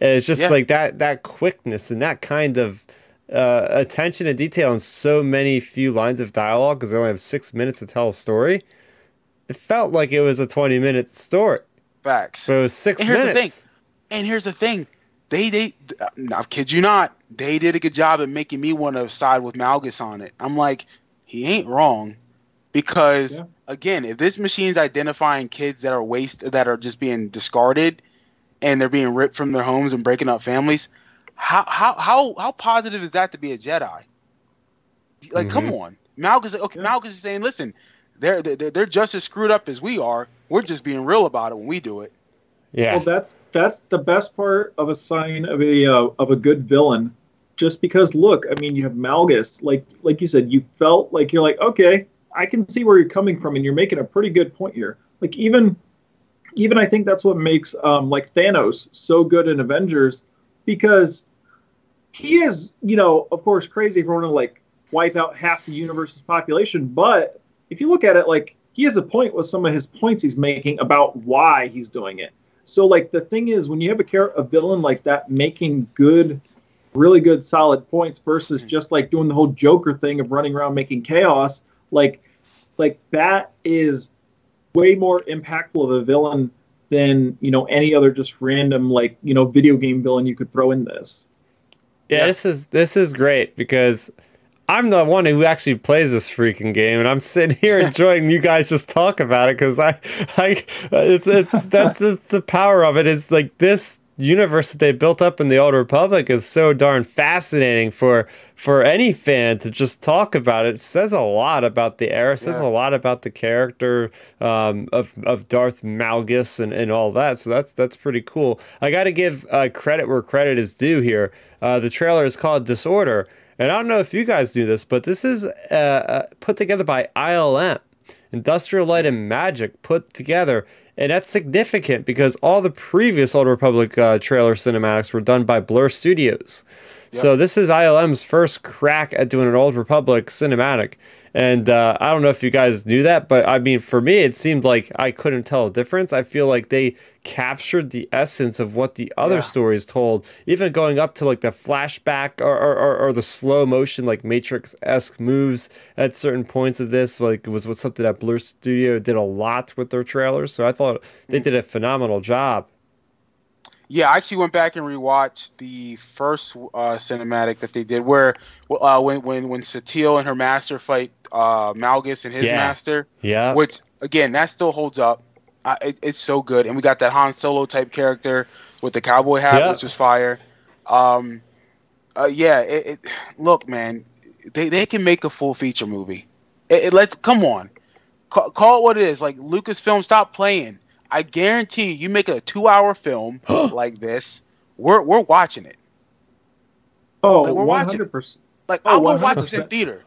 And it's just yeah. like that that quickness and that kind of uh, attention to detail in so many few lines of dialogue because they only have six minutes to tell a story. It felt like it was a twenty minute story. Facts. But it was six and here's minutes. The thing. And here's the thing. They they I kid you not, they did a good job at making me want to side with Malgus on it. I'm like, he ain't wrong. Because yeah. again, if this machine's identifying kids that are waste that are just being discarded and they're being ripped from their homes and breaking up families, how how how how positive is that to be a Jedi? Like, mm-hmm. come on, Malgus. Okay, yeah. Malgus is saying, listen, they're, they're they're just as screwed up as we are. We're just being real about it when we do it. Yeah. Well, that's that's the best part of a sign of a uh, of a good villain. Just because, look, I mean, you have Malgus. Like like you said, you felt like you're like, okay, I can see where you're coming from, and you're making a pretty good point here. Like even even I think that's what makes um, like Thanos so good in Avengers because he is, you know, of course, crazy for wanting to like wipe out half the universe's population. But if you look at it, like he has a point with some of his points he's making about why he's doing it. So, like the thing is, when you have a character, a villain like that making good, really good, solid points versus mm-hmm. just like doing the whole Joker thing of running around making chaos, like, like that is way more impactful of a villain than you know any other just random like you know video game villain you could throw in this. Yeah, yeah, this is this is great because I'm the one who actually plays this freaking game, and I'm sitting here enjoying you guys just talk about it because I, I, it's it's that's it's the power of it is like this universe that they built up in the old republic is so darn fascinating for for any fan to just talk about it. it says a lot about the era. Says yeah. a lot about the character um, of, of darth malgus and, and all that. So that's that's pretty cool. I gotta give uh, credit where credit is due here. Uh, the trailer is called disorder. And i don't know if you guys knew this but this is uh, uh put together by ilm industrial light and magic put together and that's significant because all the previous Old Republic uh, trailer cinematics were done by Blur Studios. Yep. So this is ILM's first crack at doing an Old Republic cinematic. And uh, I don't know if you guys knew that, but I mean, for me, it seemed like I couldn't tell a difference. I feel like they captured the essence of what the other yeah. stories told, even going up to like the flashback or, or, or the slow motion, like Matrix esque moves at certain points of this. Like, it was what something that Blur Studio did a lot with their trailers. So I thought they did a phenomenal job. Yeah, I actually went back and rewatched the first uh, cinematic that they did, where uh, when when when Satele and her master fight uh, Malgus and his yeah. master. Yeah. Which again, that still holds up. Uh, it, it's so good, and we got that Han Solo type character with the cowboy hat, yep. which was fire. Um, uh, yeah. It, it, look, man, they they can make a full feature movie. It, it let come on, call, call, it what it is. Like Lucasfilm, stop playing. I guarantee you, you make a two-hour film like this, we're we're watching it. Oh, like, we're 100%. watching. Like oh, I'll go 100%. watch this in theater.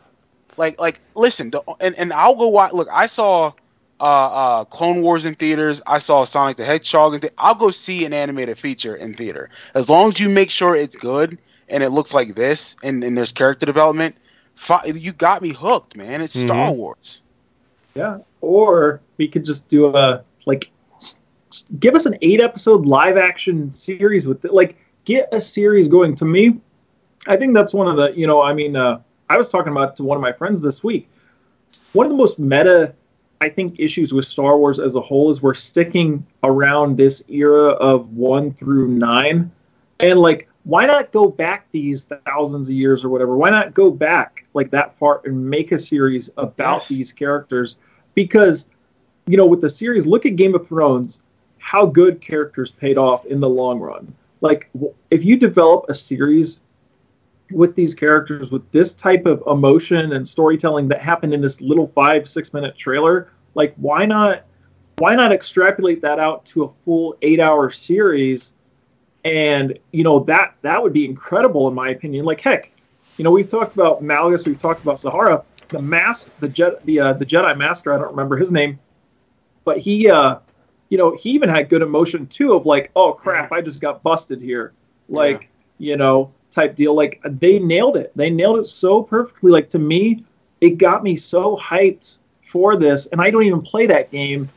Like like listen, the, and and I'll go watch. Look, I saw uh, uh, Clone Wars in theaters. I saw Sonic the Hedgehog in I'll go see an animated feature in theater as long as you make sure it's good and it looks like this and, and there's character development. Fi- you got me hooked, man. It's mm-hmm. Star Wars. Yeah, or we could just do a like give us an eight episode live action series with it. Like get a series going. To me, I think that's one of the you know I mean uh, I was talking about to one of my friends this week. One of the most meta, I think, issues with Star Wars as a whole is we're sticking around this era of one through nine. And like, why not go back these thousands of years or whatever? Why not go back like that far and make a series about yes. these characters? Because you know, with the series, look at Game of Thrones, how good characters paid off in the long run. Like, if you develop a series with these characters with this type of emotion and storytelling that happened in this little five six minute trailer like why not why not extrapolate that out to a full eight hour series? And you know that that would be incredible in my opinion. Like heck you know we've talked about malgus we've talked about sahara the mask the jet the uh, the jedi master i don't remember his name but he uh you know he even had good emotion too of like oh crap i just got busted here. Like yeah. you know type deal. Like they nailed it. They nailed it so perfectly. Like to me, it got me so hyped for this, and I don't even play that game.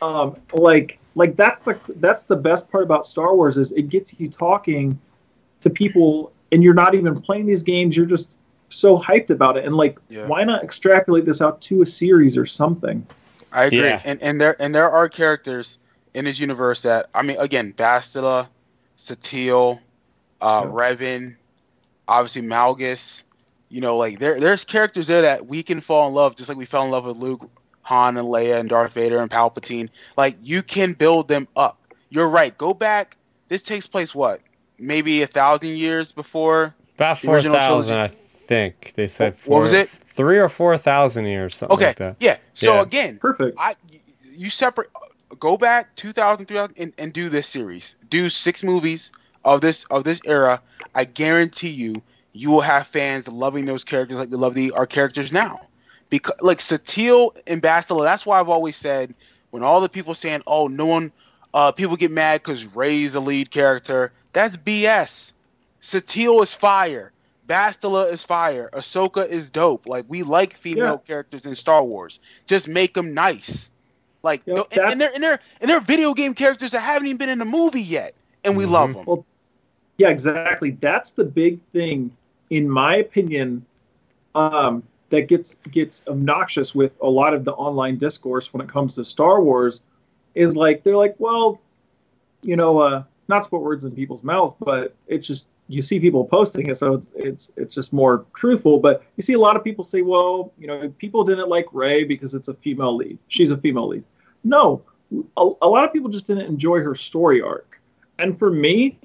Um, like like that's the that's the best part about Star Wars is it gets you talking to people, and you're not even playing these games. You're just so hyped about it, and like yeah. why not extrapolate this out to a series or something? I agree, yeah. and and there and there are characters in this universe that I mean, again, Bastila, Satele, uh, yeah. Revan, obviously Malgus. You know, like there there's characters there that we can fall in love, just like we fell in love with Luke, Han, and Leia, and Darth Vader and Palpatine. Like you can build them up. You're right. Go back. This takes place what? Maybe a thousand years before. About four thousand, I think they said. Four, what was it? Three or four thousand years, something okay. like that. Yeah. So yeah. again, perfect. I, you separate. Go back 2000, 3000 and, and do this series. Do six movies of this of this era, I guarantee you, you will have fans loving those characters like they love the our characters now. Because like Satele and Bastila, that's why I've always said when all the people saying, "Oh, no one," uh, people get mad because Rey's a lead character. That's BS. Satele is fire. Bastila is fire. Ahsoka is dope. Like we like female yeah. characters in Star Wars. Just make them nice. Like and, and, they're and they're and they're video game characters that haven't even been in the movie yet, and we mm-hmm. love them. Well, yeah, exactly. That's the big thing, in my opinion, um, that gets gets obnoxious with a lot of the online discourse when it comes to Star Wars, is like they're like, well, you know, uh, not to put words in people's mouths, but it's just you see people posting it, so it's it's it's just more truthful. But you see a lot of people say, well, you know, people didn't like Rey because it's a female lead. She's a female lead. No, a, a lot of people just didn't enjoy her story arc. And for me,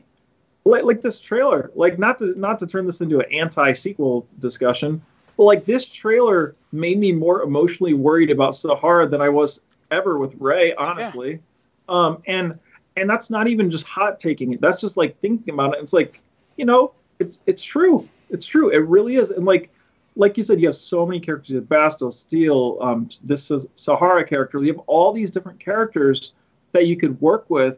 like, like this trailer, like not to not to turn this into an anti-sequel discussion, but like this trailer made me more emotionally worried about Sahara than I was ever with Rey honestly. Yeah. Um, and and that's not even just hot taking it. That's just like thinking about it. It's like, you know, it's it's true. It's true. It really is. And like like you said, you have so many characters. You have Bastila, Steel, um, this is Sahara character. You have all these different characters that you could work with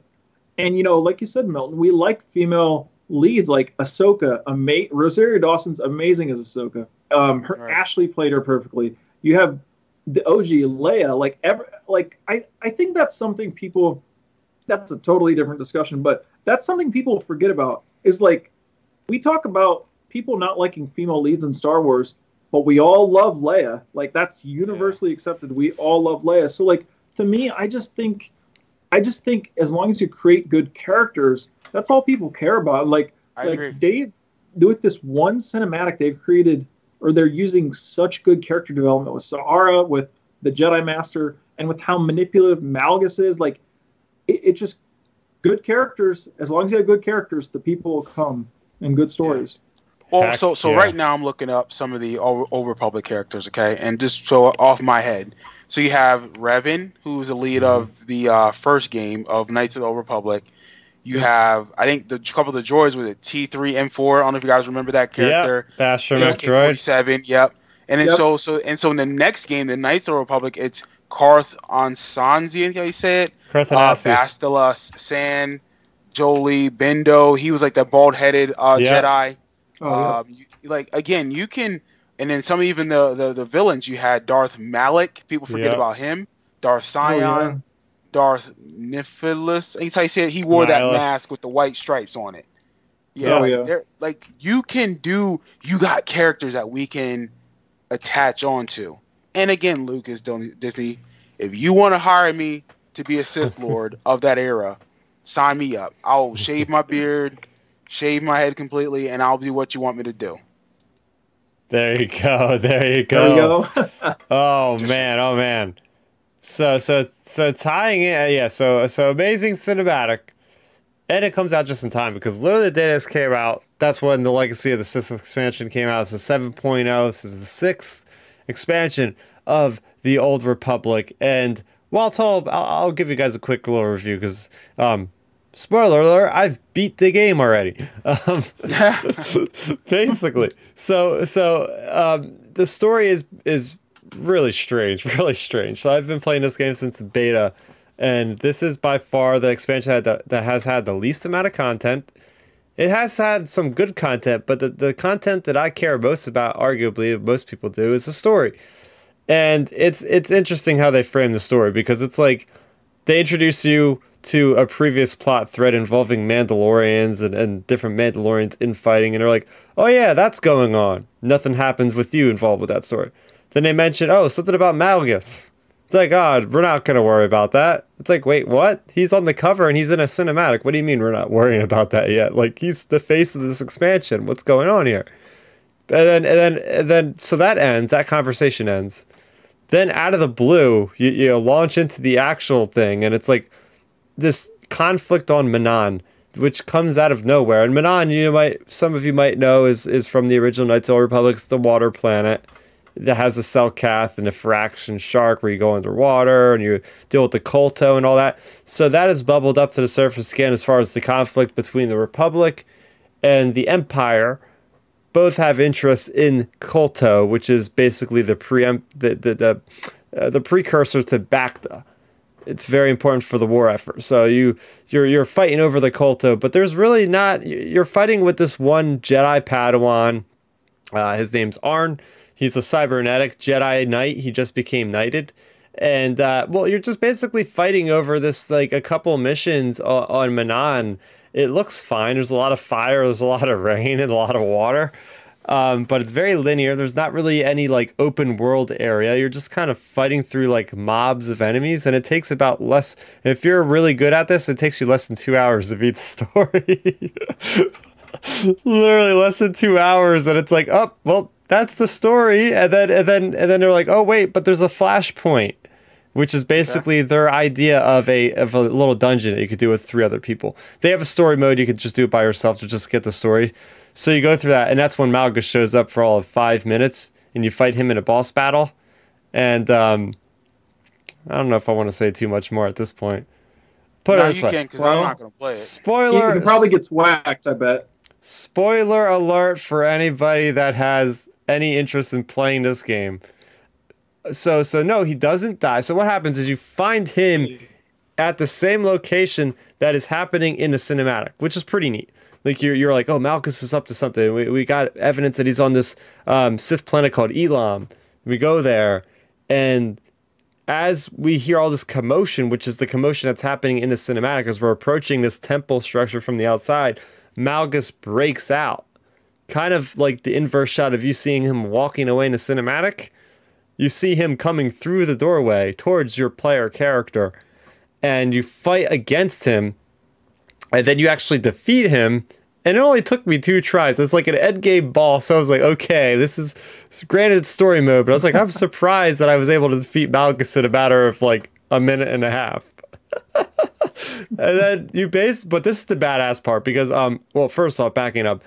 and you know, like you said, Milton, we like female leads like Ahsoka. Ama- Rosario Dawson's amazing as Ahsoka. Um, her right. Ashley played her perfectly. You have the OG Leia. Like ever, like I, I think that's something people. That's a totally different discussion, but that's something people forget about. Is like we talk about people not liking female leads in Star Wars, but we all love Leia. Like that's universally yeah. accepted. We all love Leia. So like to me, I just think I just think as long as you create good characters, that's all people care about. Like, I like agree. Dave, with this one cinematic, they've created or they're using such good character development with Sahara, with the Jedi Master, and with how manipulative Malgus is. Like, it, it just good characters. As long as you have good characters, the people will come and good stories. Yeah. Well, Heck, so so yeah. right now I'm looking up some of the old, old Republic characters, okay, and just so off my head, so you have Revan, who's the lead mm-hmm. of the uh, first game of Knights of the Old Republic. You have, I think, the couple of the droids with it, T three M four. I don't know if you guys remember that character. Yep, Bastila droid. Seven. Yep. And then yep. so so and so in the next game, the Knights of the Republic, it's Carth Onasi, how you say it? Carth uh, Bastila, Shan, Jolee, Bindo. He was like that bald headed uh, yep. Jedi. Oh, um, you, like again, you can and then some even the, the, the villains you had Darth Malak. People forget yep. about him. Darth Sion, oh, yeah. Darth Nihilus. He's how you say He wore Nihilus. that mask with the white stripes on it. Yeah, oh, like, yeah. like you can do. You got characters that we can attach onto. And again, Lucas Disney, if you want to hire me to be a Sith Lord of that era, sign me up. I'll shave my beard, shave my head completely, and I'll do what you want me to do. There you go. There you go. There you go. oh man. Oh man. So so so tying it. yeah. So so amazing cinematic, and it comes out just in time because literally the day this came out, that's when the Legacy of the Sith expansion came out. It's a 7.0. This is the sixth expansion of the Old Republic, and while told, I'll, I'll give you guys a quick little review because um, spoiler alert, I've beat the game already. Um, basically, so so um, the story is is really strange, really strange. So I've been playing this game since beta, and this is by far the expansion that that has had the least amount of content. It has had some good content, but the, the content that I care most about, arguably most people do, is the story. And it's it's interesting how they frame the story because it's like they introduce you to a previous plot thread involving Mandalorians and, and different Mandalorians infighting, and they're like, oh yeah, that's going on. Nothing happens with you involved with that story. Then they mention, oh, something about Malgus. It's like, God, oh, we're not gonna worry about that. It's like, wait, what? He's on the cover and he's in a cinematic. What do you mean we're not worrying about that yet? Like he's the face of this expansion. What's going on here? And then and then and then so that ends, that conversation ends. Then out of the blue, you, you launch into the actual thing, and it's like, this conflict on Manaan, which comes out of nowhere. And Manaan, you might some of you might know, is is from the original Knights of the Republic. It's the water planet that has the Selkath and the Firaxa Shark, where you go underwater and you deal with the Kolto and all that. So that has bubbled up to the surface again as far as the conflict between the Republic and the Empire. Both have interest in Kolto, which is basically the preempt the the the, uh, the precursor to Bacta it's very important for the war effort. So you you're you're fighting over the Kolto, but there's really not. You're fighting with this one Jedi Padawan. Uh, his name's Arn. He's a cybernetic Jedi Knight. He just became knighted, and uh, well, you're just basically fighting over this like a couple missions on, on Manaan. It looks fine. There's a lot of fire. There's a lot of rain and a lot of water. Um, but it's very linear. There's not really any like open world area. You're just kind of fighting through like mobs of enemies, and it takes about less. If you're really good at this, it takes you less than two hours to beat the story. Literally less than two hours, and it's like, oh well, that's the story, and then and then and then they're like, oh wait, but there's a flashpoint which is basically their idea of a of a little dungeon that you could do with three other people. They have a story mode you could just do it by yourself to just get the story. So you go through that, and that's when Malgus shows up for all of five minutes, and you fight him in a boss battle. And um, I don't know if I want to say too much more at this point. Put no, it you can because well, I'm not going to play it. Spoiler. He, he probably gets whacked. I bet. Spoiler alert for anybody that has any interest in playing this game. So so no, he doesn't die. So what happens is you find him at the same location that is happening in the cinematic, which is pretty neat like you're you're like, oh, Malgus is up to something. We, we got evidence that he's on this um, Sith planet called Ilum. We go there, and as we hear all this commotion, which is the commotion that's happening in the cinematic, as we're approaching this temple structure from the outside, Malgus breaks out, kind of like the inverse shot of you seeing him walking away in the cinematic. You see him coming through the doorway towards your player character, and you fight against him and then you actually defeat him and it only took me two tries. It's like an end game boss. So I was like, okay, this is granted story mode, but I was like, I'm surprised that I was able to defeat Malgus in a matter of like a minute and a half. and then you base, but this is the badass part because, um, well, first off, backing up,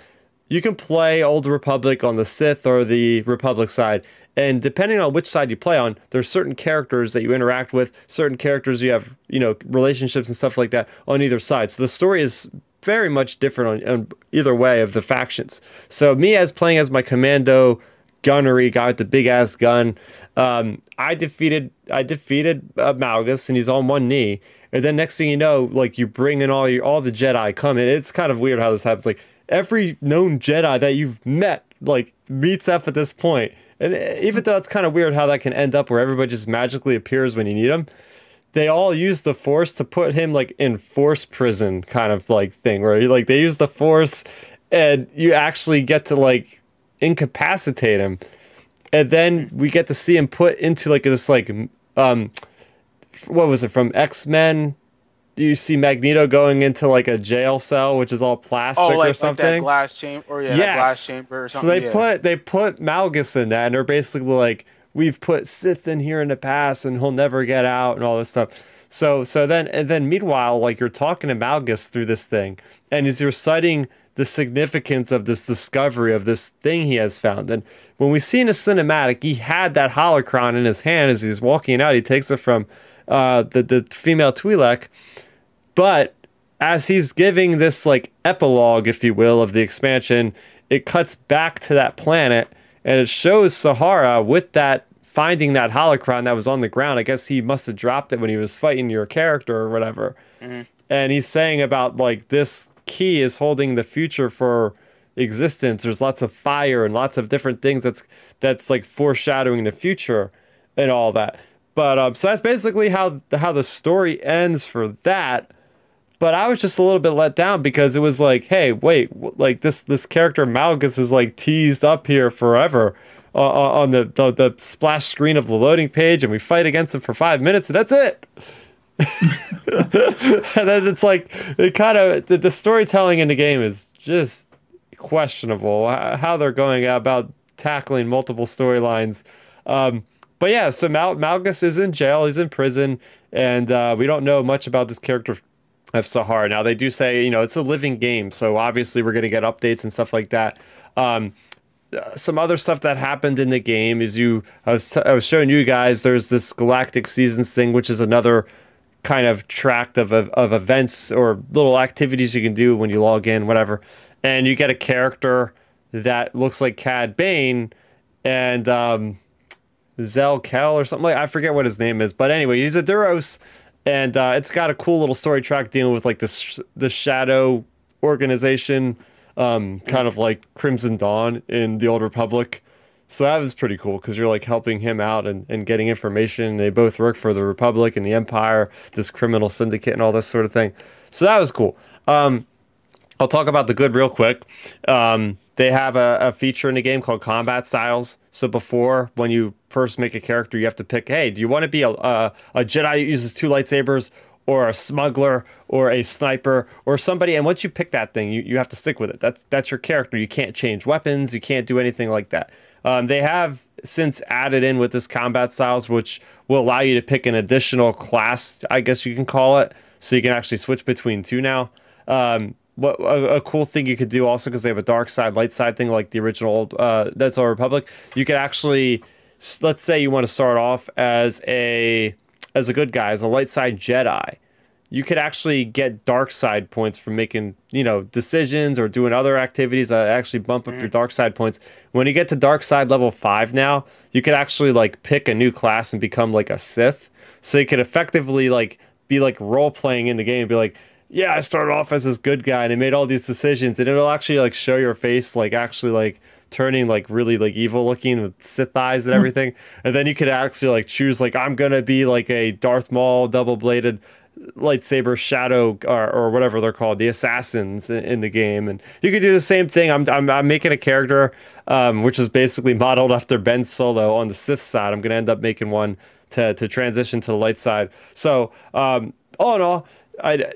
you can play Old Republic on the Sith or the Republic side, and depending on which side you play on, there's certain characters that you interact with, certain characters you have, you know, relationships and stuff like that on either side. So the story is very much different on, on either way of the factions. So me as playing as my commando gunnery guy with the big ass gun, um, I defeated I defeated uh, Malgus and he's on one knee. And then next thing you know, like you bring in all your all the Jedi come in. It's kind of weird how this happens. Like every known Jedi that you've met like meets up at this point and even though it's kind of weird how that can end up where everybody just magically appears when you need them, they all use the force to put him like in force prison kind of like thing where like they use the force and you actually get to like incapacitate him. And then we get to see him put into like this like um what was it from X-Men you see Magneto going into like a jail cell, which is all plastic oh, like, or something. Like that glass chamber, or yeah, yes. glass chamber or something. So they yeah. put they put Malgus in that, and they're basically like, we've put Sith in here in the past and he'll never get out and all this stuff. So so then and then meanwhile, like you're talking to Malgus through this thing, and he's you're the significance of this discovery of this thing he has found. And when we see in a cinematic, he had that holocron in his hand as he's walking out. He takes it from uh, the the female Twi'lek, but as he's giving this like epilogue, if you will, of the expansion, it cuts back to that planet and it shows Sahara with that finding that holocron that was on the ground. I guess he must have dropped it when he was fighting your character or whatever. Mm-hmm. And he's saying about like this key is holding the future for existence. There's lots of fire and lots of different things that's that's like foreshadowing the future and all that. But um, so that's basically how how the story ends for that. But I was just a little bit let down because it was like, hey, wait, like this this character Malgus is like teased up here forever uh, uh, on the, the the splash screen of the loading page, and we fight against him for five minutes, and that's it. and then it's like it kind of the, the storytelling in the game is just questionable how they're going about tackling multiple storylines. Um, but yeah, so Mal- Malgus is in jail. He's in prison, and uh, we don't know much about this character of Sahar. Now they do say you know it's a living game, so obviously we're to get updates and stuff like that. Um, uh, some other stuff that happened in the game is you I was, t- I was showing you guys there's this galactic seasons thing which is another kind of tract of, of, of events or little activities you can do when you log in whatever and you get a character that looks like Cad Bane and um, Zell Kell or something like I forget what his name is but anyway he's a Duros and uh, it's got a cool little story track dealing with like this the shadow organization, um, kind of like Crimson Dawn in the Old Republic. So that was pretty cool because you're like helping him out and, and getting information. They both work for the Republic and the Empire, this criminal syndicate and all this sort of thing. So that was cool. Um, I'll talk about the good real quick. Um, they have a, a, feature in the game called combat styles. So before, when you first make a character, you have to pick, hey, do you want to be a, a, a Jedi who uses two lightsabers or a smuggler or a sniper or somebody? And once you pick that thing, you, you have to stick with it. That's, that's your character. You can't change weapons. You can't do anything like that. Um, they have since added in with this combat styles, which will allow you to pick an additional class, I guess you can call it. So you can actually switch between two now. Um, what a, a, cool thing you could do also because they have a dark side, light side thing like the original uh, That's Our Republic. You could actually, let's say you want to start off as a as a good guy, as a light side Jedi. You could actually get dark side points from making you know decisions or doing other activities that actually bump up mm. your dark side points. When you get to dark side level five now, you could actually like pick a new class and become like a Sith. So you could effectively like be like role playing in the game and be like yeah, I started off as this good guy and I made all these decisions, and it'll actually like show your face like actually like turning like really like evil looking with Sith eyes and hmm. everything, and then you could actually like choose like I'm gonna be like a Darth Maul double bladed lightsaber shadow or, or whatever they're called the assassins in, in, the game. And you could do the same thing. I'm, I'm, I'm making a character um, which is basically modeled after ben solo on the sith side. I'm going to end up making one to, to transition to the light side. So um, all in all I,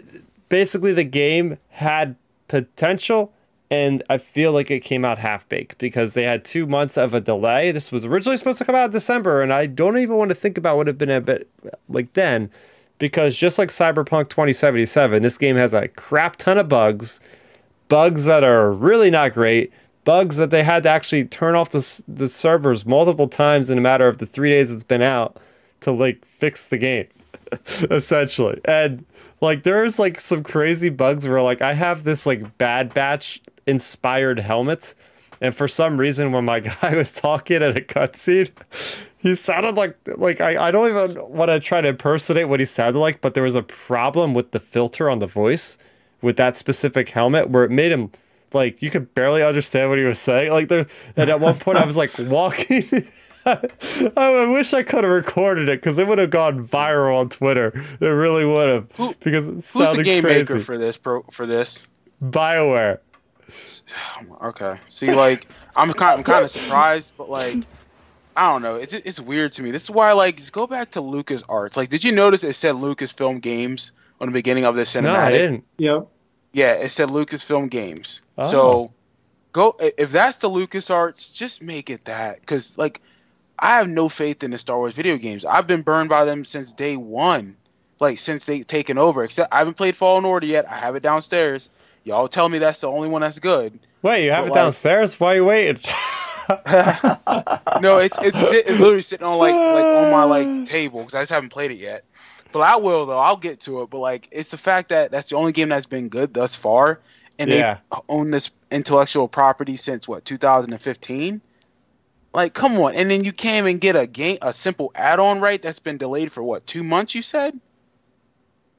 basically the game had potential and I feel like it came out half baked because they had two months of a delay. This was originally supposed to come out in December, and I don't even want to think about what it been a bit like then, because just like Cyberpunk 2077, this game has a crap ton of bugs, bugs that are really not great, bugs that they had to actually turn off the, the servers multiple times in a matter of the three days it's been out to like fix the game, essentially. And like there's like some crazy bugs where like I have this like Bad Batch inspired helmet, and for some reason when my guy was talking at a cutscene, he sounded like like I, I don't even want to try to impersonate what he sounded like, but there was a problem with the filter on the voice with that specific helmet where it made him like you could barely understand what he was saying. Like there and at one point I was like walking I wish I could have recorded it because it would have gone viral on Twitter. It really would have Who, because it sounded Who's the game crazy. maker for this? Pro, for this? Bioware. Okay. See, like I'm kind, I'm kind of surprised, but like I don't know. It's it's weird to me. This is why I like just go back to Lucas Arts. Like, did you notice it said Lucasfilm Games on the beginning of the cinematic? No, I didn't. Yep. Yeah, it said Lucasfilm Games. Oh. So go if that's the Lucas Arts, just make it that because like I have no faith in the Star Wars video games. I've been burned by them since day one, like since they taken over. Except I haven't played Fallen Order yet. I have it downstairs. Y'all tell me that's the only one that's good. Wait, you have But, it like- downstairs? Why are you waiting? no, it's it's, it's literally sitting on like like on my like table because I just haven't played it yet. But I will though. I'll get to it. But like, it's the fact that that's the only game that's been good thus far, and Yeah. they own this intellectual property since what 2015. Like, come on! And then you can't even get a game, a simple add-on right that's been delayed for what two months? You said.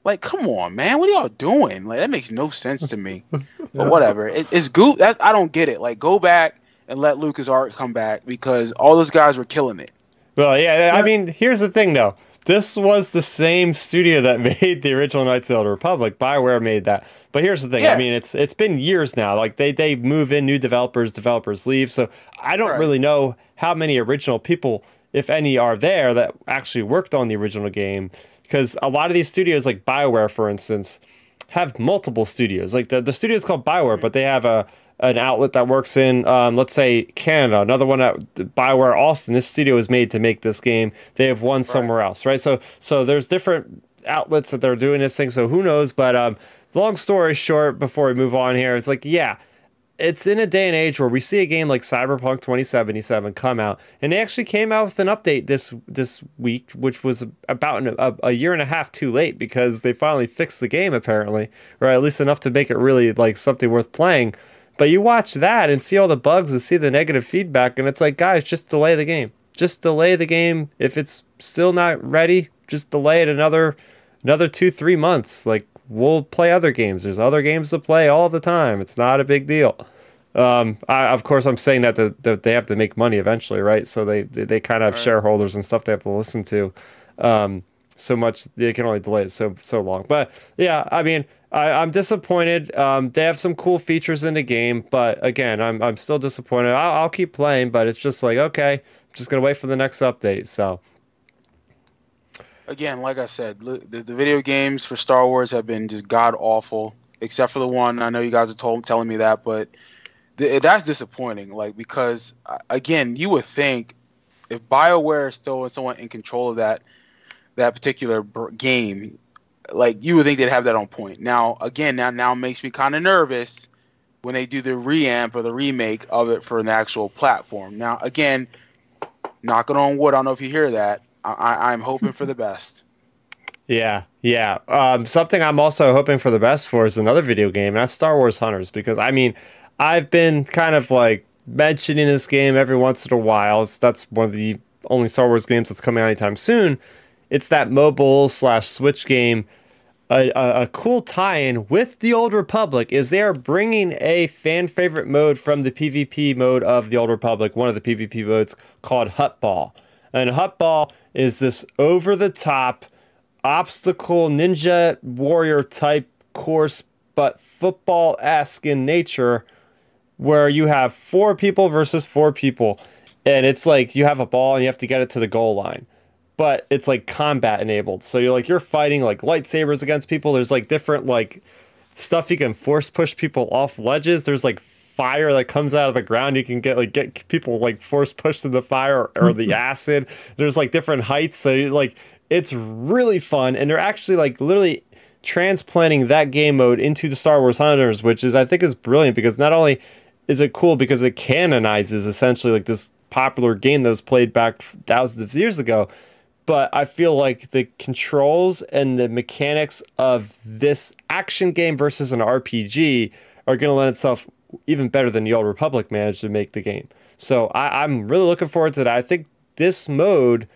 Like, come on, man! What are y'all doing? Like, that makes no sense to me. But whatever. It, it's goop. That I don't get it. Like, go back and let Lucas Art come back because all those guys were killing it. Well, yeah, I mean, here's the thing though. This was the same studio that made the original Knights of the Old Republic. Bioware made that. But here's the thing. I mean, it's it's been years now. Like they they move in new developers, developers leave. So I don't Right. really know how many original people, if any, are there that actually worked on the original game. Because a lot of these studios, like Bioware, for instance, have multiple studios. Like the the studio is called Bioware, but they have a an outlet that works in, um, let's say, Canada. Another one at Bioware Austin. This studio is made to make this game. They have one somewhere else, right? So so there's different outlets that they're doing this thing. So who knows? But um, long story short, before we move on here, it's like yeah. It's in a day and age where we see a game like Cyberpunk 2077 come out, and they actually came out with an update this this week, which was about an, a, a year and a half too late because they finally fixed the game apparently, or at least enough to make it really like something worth playing. But you watch that and see all the bugs and see the negative feedback, and it's like, guys, just delay the game. Just delay the game. If it's still not ready, just delay it another another two, three months. Like we'll play other games. There's other games to play all the time. It's not a big deal. Um, I, of course, I'm saying that, the, that they have to make money eventually, right? So they they, they kind of have Right. shareholders and stuff they have to listen to. Um, so much they can only delay it so so long. But yeah, I mean, I, I'm disappointed. Um, they have some cool features in the game, but again, I'm I'm still disappointed. I'll, I'll keep playing, but it's just like okay, I'm just gonna wait for the next update. So Again, like I said, the, the video games for Star Wars have been just god awful, except for the one. I know you guys are told, telling me that, but th- that's disappointing. Like because uh, again, you would think if Bioware is still someone in control of that that particular game, like you would think they'd have that on point. Now, again, now now makes me kind of nervous when they do the reamp or the remake of it for an actual platform. Now, again, knocking on wood, I don't know if you hear that. I, I'm hoping for the best. Yeah, yeah. Um, something I'm also hoping for the best for is another video game, that's Star Wars Hunters. Because I mean, I've been kind of like mentioning this game every once in a while. So that's one of the only Star Wars games that's coming out anytime soon. It's that mobile slash Switch game. A, a, a cool tie-in with the Old Republic is they are bringing a fan favorite mode from the PvP mode of the Old Republic, one of the PvP modes called Huttball. And Huttball is this over-the-top obstacle ninja warrior type course, but football esque in nature, where you have four people versus four people. And it's like you have a ball and you have to get it to the goal line. But it's like combat enabled. So you're like you're fighting like lightsabers against people. There's like different like stuff you can force push people off ledges. There's like fire that comes out of the ground. You can get like get people like force pushed in the fire or, or the acid. There's like different heights. So like it's really fun. And they're actually like literally transplanting that game mode into the Star Wars Hunters, which is I think is brilliant because not only is it cool because it canonizes essentially like this popular game that was played back thousands of years ago, but I feel like the controls and the mechanics of this action game versus an RPG are going to lend itself even better than the Old Republic managed to make the game. So I, I'm really looking forward to that. I think this mode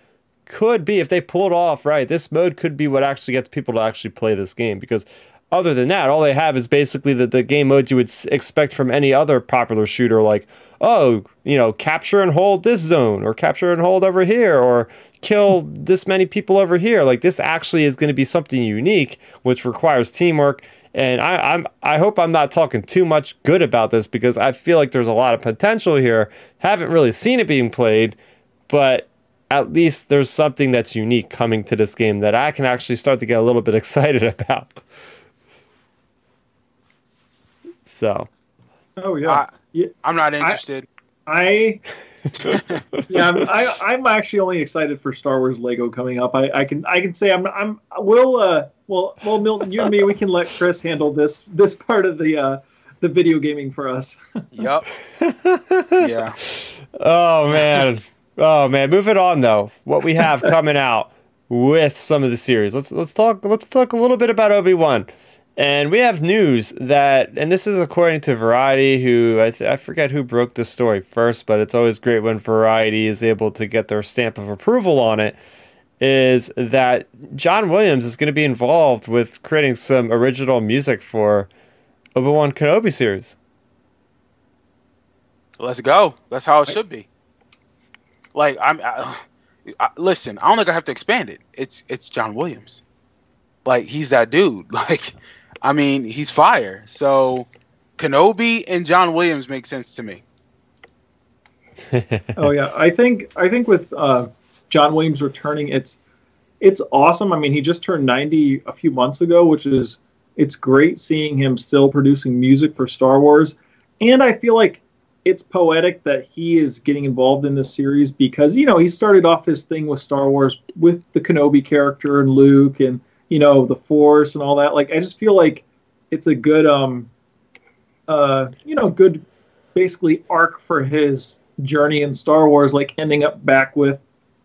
could be, if they pull it off right, this mode could be what actually gets people to actually play this game because other than that, all they have is basically the, the game modes you would expect from any other popular shooter, like, oh, you know, capture and hold this zone, or capture and hold over here, or kill this many people over here. Like, this actually is going to be something unique, which requires teamwork. And I, I'm I hope I'm not talking too much good about this because I feel like there's a lot of potential here. Haven't really seen it being played, but at least there's something that's unique coming to this game that I can actually start to get a little bit excited about. So, Oh yeah. I- yeah. I'm not interested. I yeah, I'm, I, I'm actually only excited for Star Wars Lego coming up. I, I can I can say I'm I'm we'll uh well well Milton you and me we can let Chris handle this this part of the uh the video gaming for us. yep. yeah. Oh man. Oh man. Moving on though. What we have coming out with some of the series. Let's let's talk let's talk a little bit about Obi Wan. And we have news that, and this is according to Variety, who I, I forget who broke the story first, but it's always great when Variety is able to get their stamp of approval on it. Is that John Williams is going to be involved with creating some original music for Obi Wan Kenobi series? Let's go. That's how it should be. Like I'm, I, I, listen. I don't think I have to expand it. It's it's John Williams. Like he's that dude. Like I mean, he's fire. So Kenobi and John Williams make sense to me. oh yeah, I think I think with uh, John Williams returning, it's it's awesome. I mean, he just turned 90 a few months ago, which is it's great seeing him still producing music for Star Wars. And I feel like it's poetic that he is getting involved in this series because you know he started off his thing with Star Wars with the Kenobi character and Luke and you know the force and all that. Like i just feel like it's a good um uh you know good basically arc for his journey in star wars like ending up back with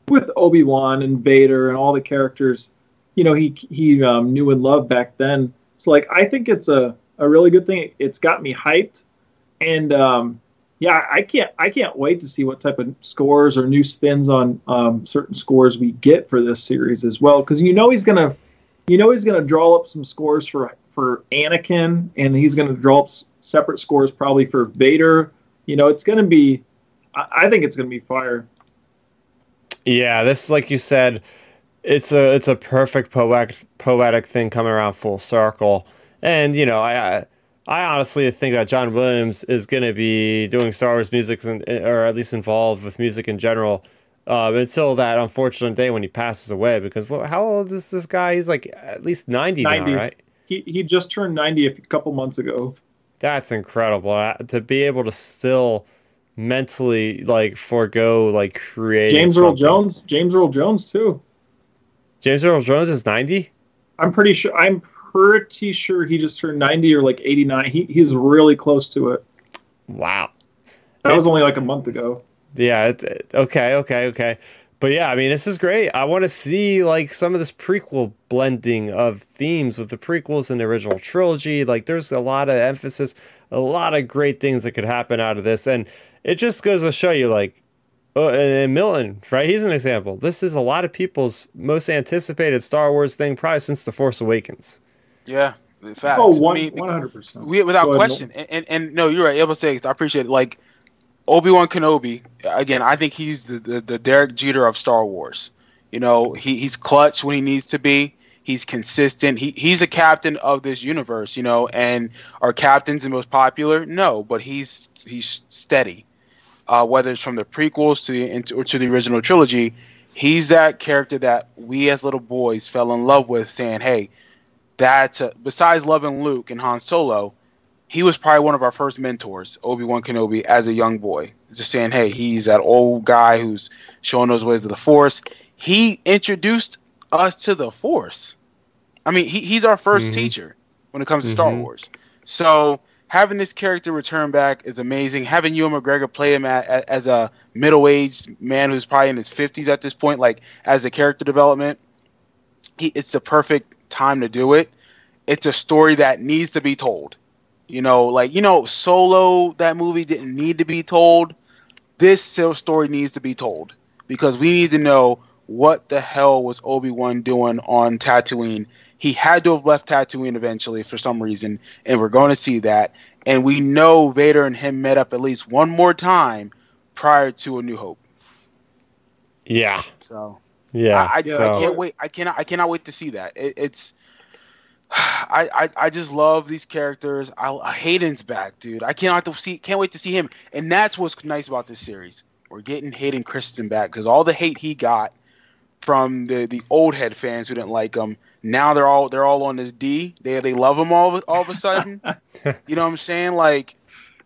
with obi-wan and vader and all the characters you know he he um, knew and loved back then. So like i think it's a a really good thing. It's got me hyped. And um yeah i can't i can't wait to see what type of scores or new spins on um, certain scores we get for this series as well. Because you know he's gonna you know he's going to draw up some scores for for Anakin, and he's going to draw up separate scores probably for Vader. You know, it's going to be. I, I think it's going to be fire. Yeah, this like you said, it's a it's a perfect poetic poetic thing coming around full circle, and you know I. I honestly think that John Williams is going to be doing Star Wars music, or at least involved with music in general, um, until that unfortunate day when he passes away. Because well, how old is this guy? He's like at least 90, 90. now, right? He, he just turned 90 a couple months ago. That's incredible. Uh, to be able to still mentally like forego like create James Earl Jones. James Earl Jones too. James Earl Jones is 90? I'm pretty sure I'm pretty sure he just turned 90 or like 89. He he's really close to it. Wow. That it's, was only like a month ago yeah. It, it, okay. Okay. Okay. But yeah, I mean, this is great. I want to see like some of this prequel blending of themes with the prequels and the original trilogy. Like, there's a lot of emphasis, a lot of great things that could happen out of this, and it just goes to show you, like, oh, and Milton, right? He's an example. This is a lot of people's most anticipated Star Wars thing, probably since The Force Awakens. Yeah, facts. Oh, one, I mean, 100%. We, without question. And, and, and, no, you're right. Able to say, I appreciate it. Like, Obi Wan Kenobi, again, I think he's the, the, the Derek Jeter of Star Wars. You know, he, he's clutch when he needs to be. He's consistent. He, he's a captain of this universe, you know, and are captains the most popular? No, but he's he's steady. Uh, whether it's from the prequels to the or to the original trilogy, he's that character that we as little boys fell in love with, saying, "Hey, that's besides loving Luke and Han Solo, he was probably one of our first mentors, Obi Wan Kenobi, as a young boy. Just saying, hey, he's that old guy who's showing those ways of the Force. He introduced us to the Force. I mean, he, he's our 1st mm-hmm. teacher when it comes to mm-hmm. Star Wars. So having this character return back is amazing. Having Ewan McGregor play him at, as a middle-aged man who's probably in his 50s at this point, like as a character development, he, it's the perfect time to do it. It's a story that needs to be told you know, like you know, Solo that movie didn't need to be told. This story needs to be told because we need to know what the hell was Obi Wan doing on Tatooine. He had to have left Tatooine eventually for some reason, and we're going to see that. And we know Vader and him met up at least one more time prior to A New Hope. Yeah. So. Yeah. I, I, so. I can't wait. I cannot. I cannot wait to see that. It, it's I, I, I just love these characters. I, Hayden's back, dude. I cannot see, can't wait to see him. And that's what's nice about this series. We're getting Hayden Christensen back because all the hate he got from the, the old head fans who didn't like him, now they're all they're all on this D. They they love him all all of a sudden. you know what I'm saying? Like,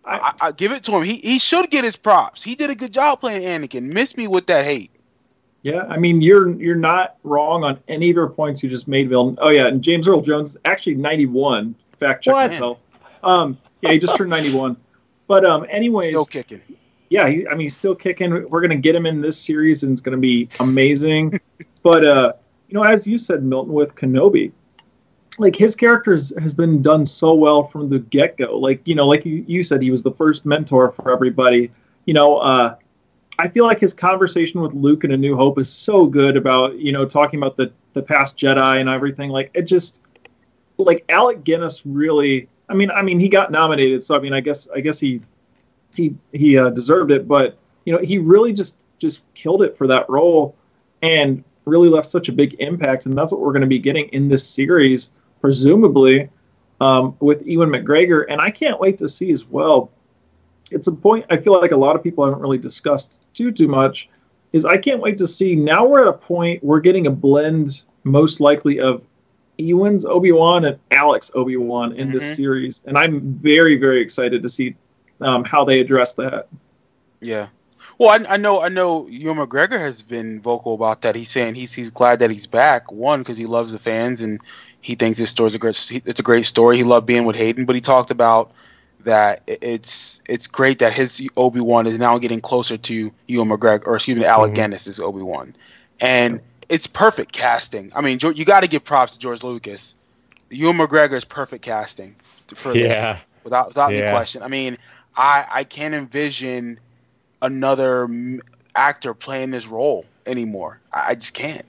I, I, give it to him. He he should get his props. He did a good job playing Anakin. Miss me with that hate. Yeah, I mean you're you're not wrong on any of your points you just made, Bill. Oh yeah, and James Earl Jones actually 91. Fact check What? myself. Um, yeah, he just turned 91. But um, anyways, Still kicking. yeah, he, I mean he's still kicking. We're gonna get him in this series, and it's gonna be amazing. but uh, you know, as you said, Milton, with Kenobi, like his characters has been done so well from the get go. Like you know, like you, you said, he was the first mentor for everybody. You know, uh, I feel like his conversation with Luke in A New Hope is so good about you know talking about the the past Jedi and everything. Like it just like Alec Guinness really. I mean, I mean he got nominated, so I mean, I guess I guess he he he uh, deserved it, but you know he really just just killed it for that role and really left such a big impact, and that's what we're going to be getting in this series, presumably um, with Ewan McGregor, and I can't wait to see as well. It's a point I feel like a lot of people haven't really discussed too too much. Is I can't wait to see. Now we're at a point we're getting a blend, most likely of Ewan's Obi Wan and Alec's Obi Wan in Mhm. this series, and I'm very very excited to see um, how they address that. Yeah. Well, I, I know, I know. Ewan McGregor has been vocal about that. He's saying he's he's glad that he's back. One, because he loves the fans and he thinks this story's a great. It's a great story. He loved being with Hayden, but he talked about that it's it's great that his Obi Wan is now getting closer to Ewan McGregor, or excuse me, Alec Mhm. Guinness' Obi Wan, and it's perfect casting. I mean, you got to give props to George Lucas. Ewan McGregor is perfect casting for this Yeah. without without any question. I mean, I I can't envision another actor playing this role anymore. I, I just can't.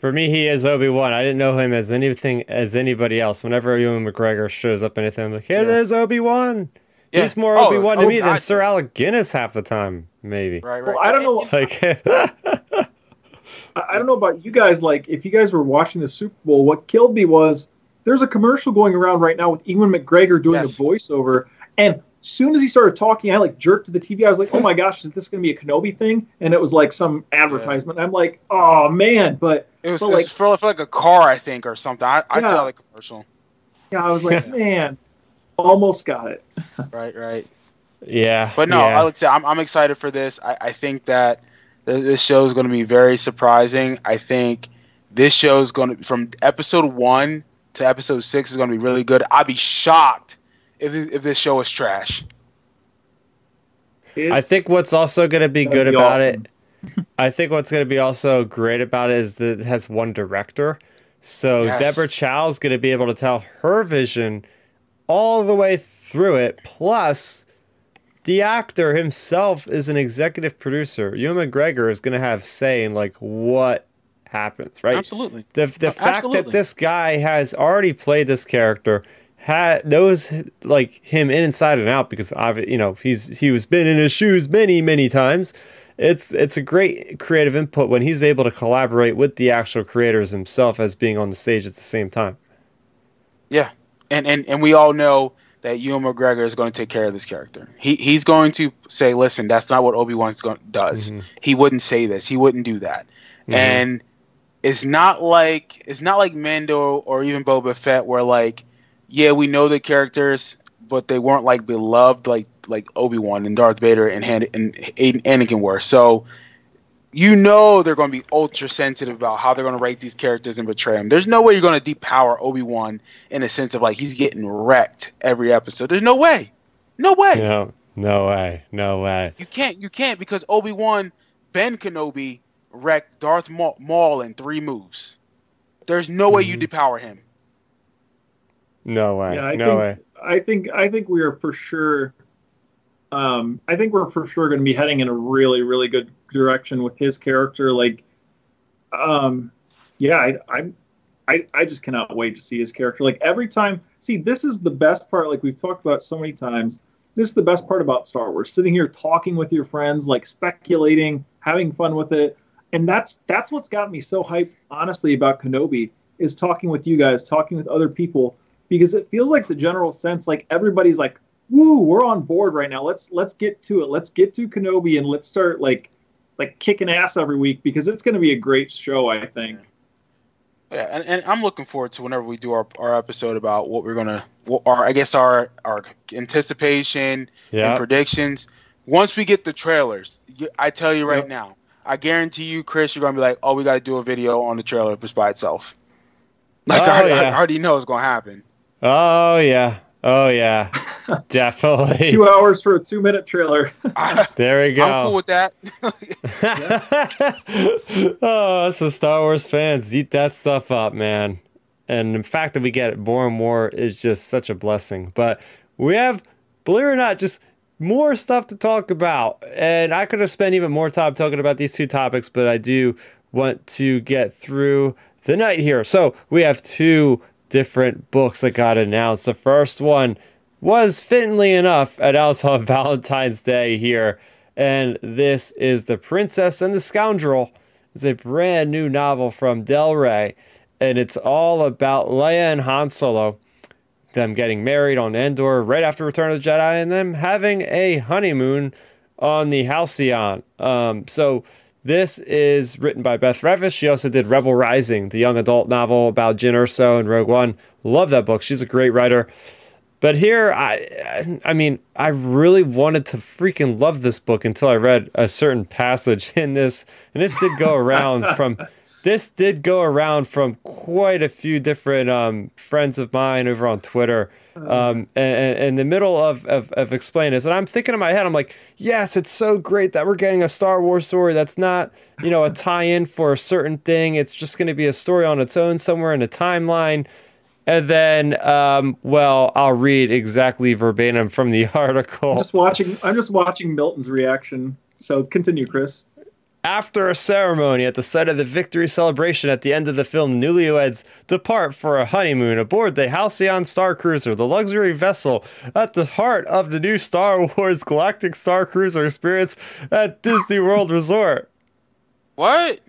For me, he is Obi Wan. I didn't know him as anything as anybody else. Whenever Ewan McGregor shows up anything, I'm like, here, Yeah. there's Obi Wan. Yeah. He's more Oh, Obi Wan to oh, me than Sir. Alec Guinness half the time, maybe. Right, right. Well, I don't know. Like, I I don't know about you guys. Like, if you guys were watching the Super Bowl, what killed me was there's a commercial going around right now with Ewan McGregor doing Yes. a voiceover, and soon as he started talking, I like jerked to the TV. I was like, "Oh my gosh, is this going to be a Kenobi thing?" And it was like some advertisement. I'm like, "Oh man!" But It was, but, it was like- for, for like a car, I think, or something. I, I Yeah. saw the commercial. yeah, I was like, "Man, almost got it." Right, right. yeah. But no, yeah. I like to say I'm, I'm excited for this. I, I think that th- this show is going to be very surprising. I think this show is going to from episode one to episode six is going to be really good. I'd be shocked if this, if this show is trash. I think what's also going to be good be about awesome. it, I think what's going to be also great about it is that it has one director. So Yes. Deborah Chow's going to be able to tell her vision all the way through it. Plus, the actor himself is an executive producer. Ewan McGregor is going to have say in like what happens, right? Absolutely. The the Oh, fact that this guy has already played this character, had knows like him in inside and out because of you know he's he was been in his shoes many many times. It's it's a great creative input when he's able to collaborate with the actual creators himself as being on the stage at the same time. Yeah, and and and we all know that Ewan McGregor is going to take care of this character. He he's going to say, "Listen, that's not what Obi Wan does. Mhm. He wouldn't say this. He wouldn't do that." Mhm. And it's not like it's not like Mando or even Boba Fett, where like, yeah, we know the characters, but they weren't like beloved like like Obi Wan and Darth Vader and Han- and Aiden- Anakin were. So. You know they're going to be ultra sensitive about how they're going to write these characters and betray them. There's no way you're going to depower Obi Wan in a sense of like he's getting wrecked every episode. There's no way, no way. No, no way, no way. You can't, you can't because Obi Wan, Ben Kenobi wrecked Darth Ma- Maul in three moves. There's no way you Mhm. depower him. No way, Yeah, I no think, way. I think I think we are for sure. Um, I think we're for sure going to be heading in a really, really good direction with his character. Like, um, yeah, I, I, I, I just cannot wait to see his character. Like every time, see, this is the best part. Like we've talked about so many times. This is the best part about Star Wars: sitting here talking with your friends, like speculating, having fun with it, and that's that's what's got me so hyped. Honestly, about Kenobi is talking with you guys, talking with other people because it feels like the general sense like everybody's like woo we're on board right now let's let's get to it let's get to kenobi and let's start like like kicking ass every week because it's going to be a great show i think Yeah, and, and I'm looking forward to whenever we do our, our episode about what we're gonna, what our I guess our our anticipation Yeah. and predictions. Once we get the trailers, I tell you right Yep. now, I guarantee you, Chris, you're gonna be like, oh, we got to do a video on the trailer just by itself. Like Oh, I, I yeah. already know it's gonna happen. Oh yeah. Oh yeah. Definitely. Two hours for a two minute trailer. There we go. I'm cool with that. oh, us the Star Wars fans eat that stuff up, man. And the fact that we get it more and more is just such a blessing. But we have, believe it or not, just more stuff to talk about. And I could have spent even more time talking about these two topics, but I do want to get through the night here. So we have two different books that got announced. The first one was fittingly enough announced on Valentine's Day here. And this is The Princess and the Scoundrel. It's a brand new novel from Del Rey. And it's all about Leia and Han Solo, them getting married on Endor right after Return of the Jedi, and them having a honeymoon on the Halcyon. Um, so this is written by Beth Revis. She also did Rebel Rising, the young adult novel about Jyn Erso and Rogue One. Love that book. She's a great writer. But here, I, I mean, I really wanted to freaking love this book until I read a certain passage in this, and this did go around from, this did go around from quite a few different um, friends of mine over on Twitter. Um, and, and in the middle of, of, of explaining this, and I'm thinking in my head, I'm like, yes, it's so great that we're getting a Star Wars story that's not, you know, a tie-in for a certain thing. It's just going to be a story on its own somewhere in a timeline. And then, um, well, I'll read exactly verbatim from the article. I'm just watching. I'm just watching Milton's reaction. So continue, Chris. After a ceremony at the site of the victory celebration at the end of the film, newlyweds depart for a honeymoon aboard the Halcyon Star Cruiser, the luxury vessel at the heart of the new Star Wars Galactic Star Cruiser experience at Disney World Resort. what?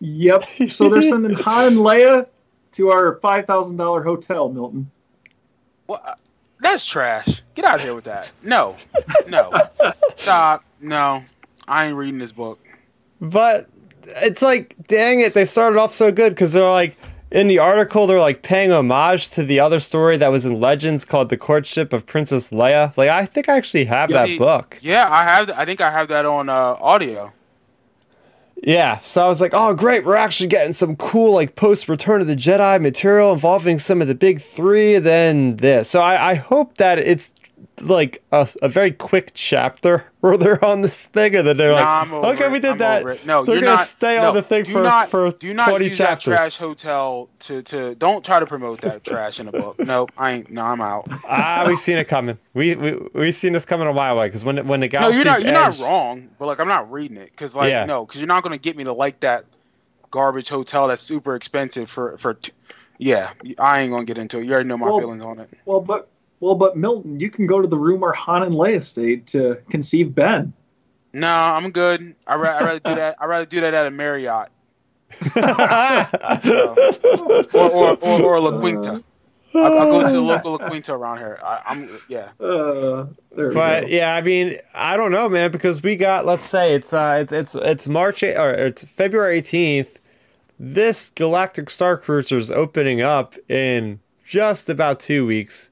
Yep. So they're sending Han and Leia to our five thousand dollar hotel, Milton. What? That's trash. Get out of here with that. No, no, stop. No, I ain't reading this book. But it's like, dang it, they started off so good because they're like, in the article, they're like paying homage to the other story that was in Legends called The Courtship of Princess Leia. Like, I think I actually have Yeah. that See- book. Yeah, I have. I think I have that on uh, audio. Yeah, so I was like, oh, great, we're actually getting some cool, like, post Return of the Jedi material involving some of the big three, then this. So I, I hope that it's like a, a very quick chapter where they're on this thing and then they're Nah, like, I'm over okay, it. we did I'm that. No, they're you're gonna not, stay no, on the thing do for, not, for do not 20 use chapters. that trash hotel to to. Don't try to promote that trash in a book. Nope, I ain't. No, I'm out. ah, we seen it coming. We we we seen this coming a while away because when when the No, galaxy's you're not. You're edge, not wrong. But like, I'm not reading it because like Yeah. no, because you're not gonna get me to like that garbage hotel that's super expensive for for. T- yeah, I ain't gonna get into it. You already know my Well- feelings on it. Well, but well, but Milton, you can go to the room where Han and Leia stayed to conceive Ben. No, I'm good. I ra- I rather do that. I rather do that at a Marriott or or or, or a La Quinta. I'll, I'll go to the local La Quinta around here. I, I'm yeah. Uh, there But go. yeah, I mean, I don't know, man, because we got let's say it's uh it's it's, it's March or it's February eighteenth. This Galactic Star Cruiser is opening up in just about two weeks,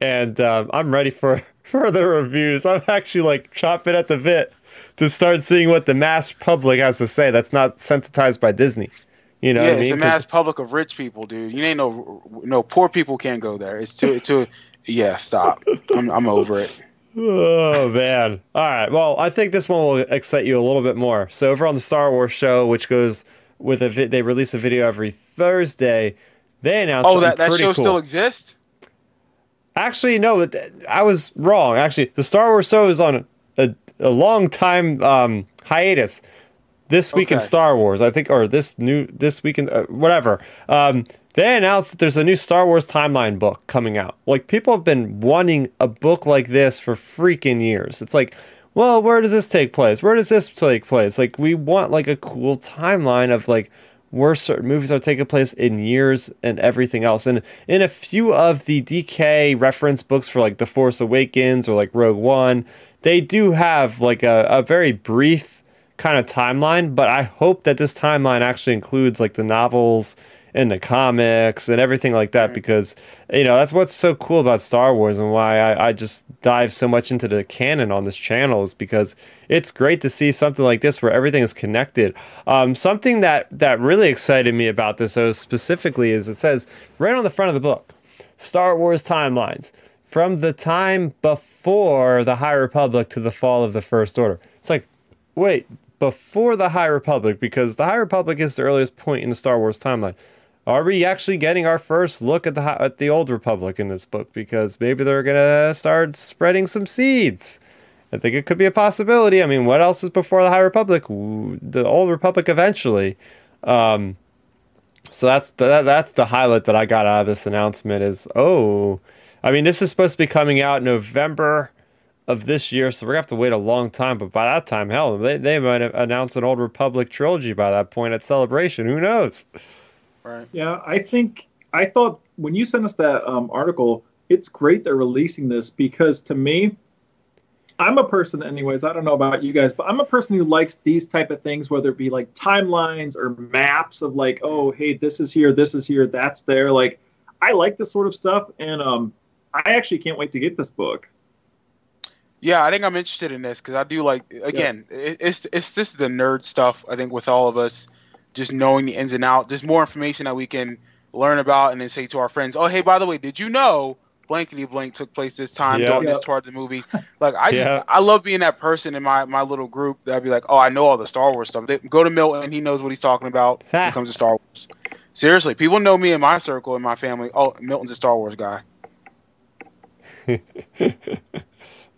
and um, I'm ready for further reviews. I'm actually like chopping at the bit to start seeing what the mass public has to say. That's not sensitized by Disney. You know yeah, what I it's mean? a mass public of rich people, dude. You ain't no no poor people can't go there. It's too it's too yeah. Stop. I'm I'm over it. Oh man! All right. Well, I think this one will excite you a little bit more. So over on the Star Wars show, which goes with a vi- they release a video every Thursday. They announced Oh, that that show cool. still exists. Actually, no, I was wrong. Actually, the Star Wars show is on a, a long time um, hiatus. This week in Star Wars, I think, or this new this week in uh, whatever. Um, they announced that there's a new Star Wars timeline book coming out. Like people have been wanting a book like this for freaking years. It's like, well, where does this take place? Where does this take place? Like we want like a cool timeline of like where certain movies are taking place in years and everything else. And in a few of the DK reference books for like The Force Awakens or like Rogue One, they do have like a, a very brief kind of timeline, but I hope that this timeline actually includes like the novels and the comics and everything like that because you know that's what's so cool about Star Wars and why I, I just dive so much into the canon on this channel is because it's great to see something like this where everything is connected. Um, something that that really excited me about this though specifically is it says right on the front of the book, Star Wars timelines from the time before the High Republic to the fall of the First Order. It's like, wait, before the High Republic because the High Republic is the earliest point in the Star Wars timeline are we actually getting our first look at the at the old republic in this book? Because maybe they're gonna start spreading some seeds. I think it could be a possibility. I mean what else is before the high republic? The old republic eventually. Um, so that's the, that's the highlight that i got out of this announcement is oh i mean this is supposed to be coming out november of this year so we're gonna have to wait a long time but by that time hell they, they might have announced an old republic trilogy by that point at celebration. Who knows Right. Yeah, I think I thought when you sent us that um, article, it's great they're releasing this because to me, I'm a person, anyways. I don't know about you guys, but I'm a person who likes these type of things, whether it be like timelines or maps of like, oh, hey, this is here, this is here, that's there. Like, I like this sort of stuff, and um, I actually can't wait to get this book. Yeah, I think I'm interested in this because I do like. Again, yeah. it, it's it's just the nerd stuff. I think with all of us, just knowing the ins and outs. There's more information that we can learn about and then say to our friends, "Oh, hey, by the way, did you know blankety blank took place this time during this part of the movie?" Like I just. I love being that person in my my little group that'd be like, "Oh, I know all the Star Wars stuff." They, go to Milton, he knows what he's talking about when it comes to Star Wars. Seriously, people know me in my circle in my family. Oh, Milton's a Star Wars guy.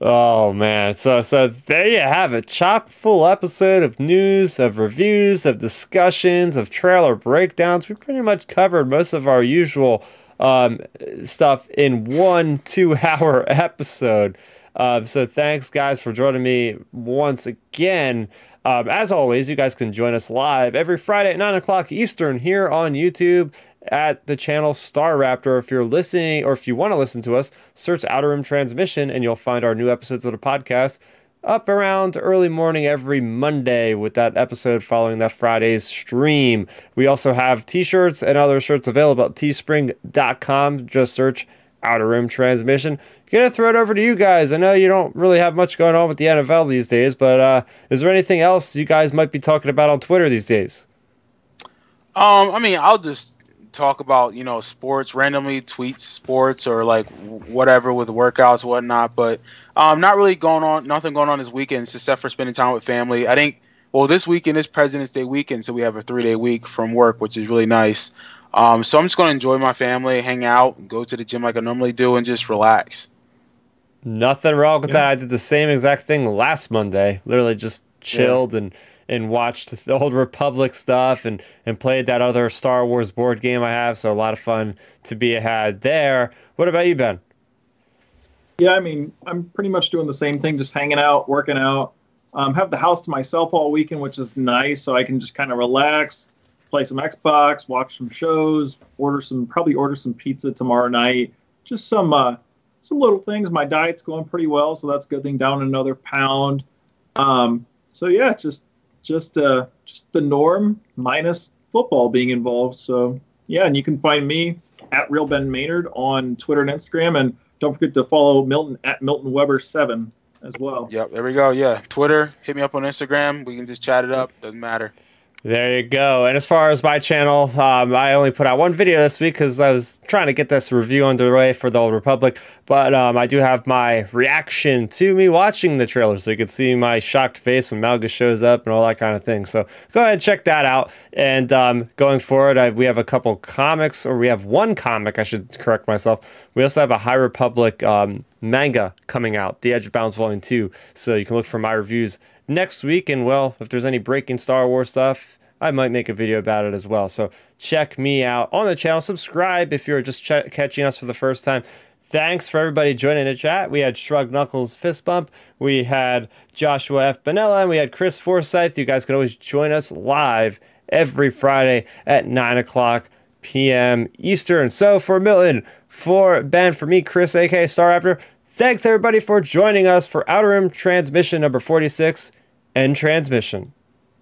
Oh man, so so there you have it. Chock full episode of news, of reviews, of discussions, of trailer breakdowns. We pretty much covered most of our usual um, stuff in one two-hour episode. Uh, so thanks guys for joining me once again. Um, as always, you guys can join us live every Friday at 9 o'clock Eastern here on YouTube at the channel Starrapter. If you're listening or if you want to listen to us, search Outer Rim Transmission and you'll find our new episodes of the podcast up around early morning every Monday with that episode following that Friday's stream. We also have t-shirts and other shirts available at teespring.com. Just search Outer Rim Transmission. Gonna throw it over to you guys. I know you don't really have much going on with the NFL these days, but uh, is there anything else you guys might be talking about on Twitter these days? Um, I mean, I'll just talk about you know sports randomly tweet sports or like whatever with workouts whatnot but um not really going on nothing going on this weekend except for spending time with family. I think well this weekend is president's day weekend so we have a three day week from work which is really nice. Um so i'm just going to enjoy my family hang out go to the gym like i normally do and just relax. Nothing wrong with yeah. that. I did the same exact thing last monday. Literally just chilled yeah. and and watched the old Republic stuff and and played that other Star Wars board game I have. So a lot of fun to be had there. What about you, Ben? Yeah, I mean, I'm pretty much doing the same thing, just hanging out, working out. Um, have the house to myself all weekend, which is nice, so I can just kind of relax, play some Xbox, watch some shows, order some, probably order some pizza tomorrow night. Just some, uh, some little things. My diet's going pretty well, so that's a good thing. Down another pound. Um, so yeah, just just uh, just the norm minus football being involved. So yeah, and you can find me at Real Ben Maynard on Twitter and Instagram, and don't forget to follow Milton at Milton Webber seven as well. Yep, there we go. Yeah, Twitter. Hit me up on Instagram. We can just chat it up. Doesn't matter. There you go. And as far as my channel, um, I only put out one video this week because I was trying to get this review underway for the Old Republic. But um, I do have my reaction to me watching the trailer, so you can see my shocked face when Malgus shows up and all that kind of thing. So go ahead and check that out. And um, going forward, I, we have a couple comics, or we have one comic, I should correct myself. We also have a High Republic um, manga coming out, The Edge of Balance Volume 2. So you can look for my reviews next week. And well, if there's any breaking Star Wars stuff, I might make a video about it as well. So check me out on the channel. Subscribe if you're just ch- catching us for the first time. Thanks for everybody joining the chat. We had Shrug Knuckles Fist Bump. We had Joshua F. Benella. And we had Chris Forsyth. You guys can always join us live every Friday at 9 o'clock p.m. Eastern. So for Milton, for Ben, for me, Chris, aka Starrapter, thanks everybody for joining us for Outer Rim Transmission number 46 and transmission.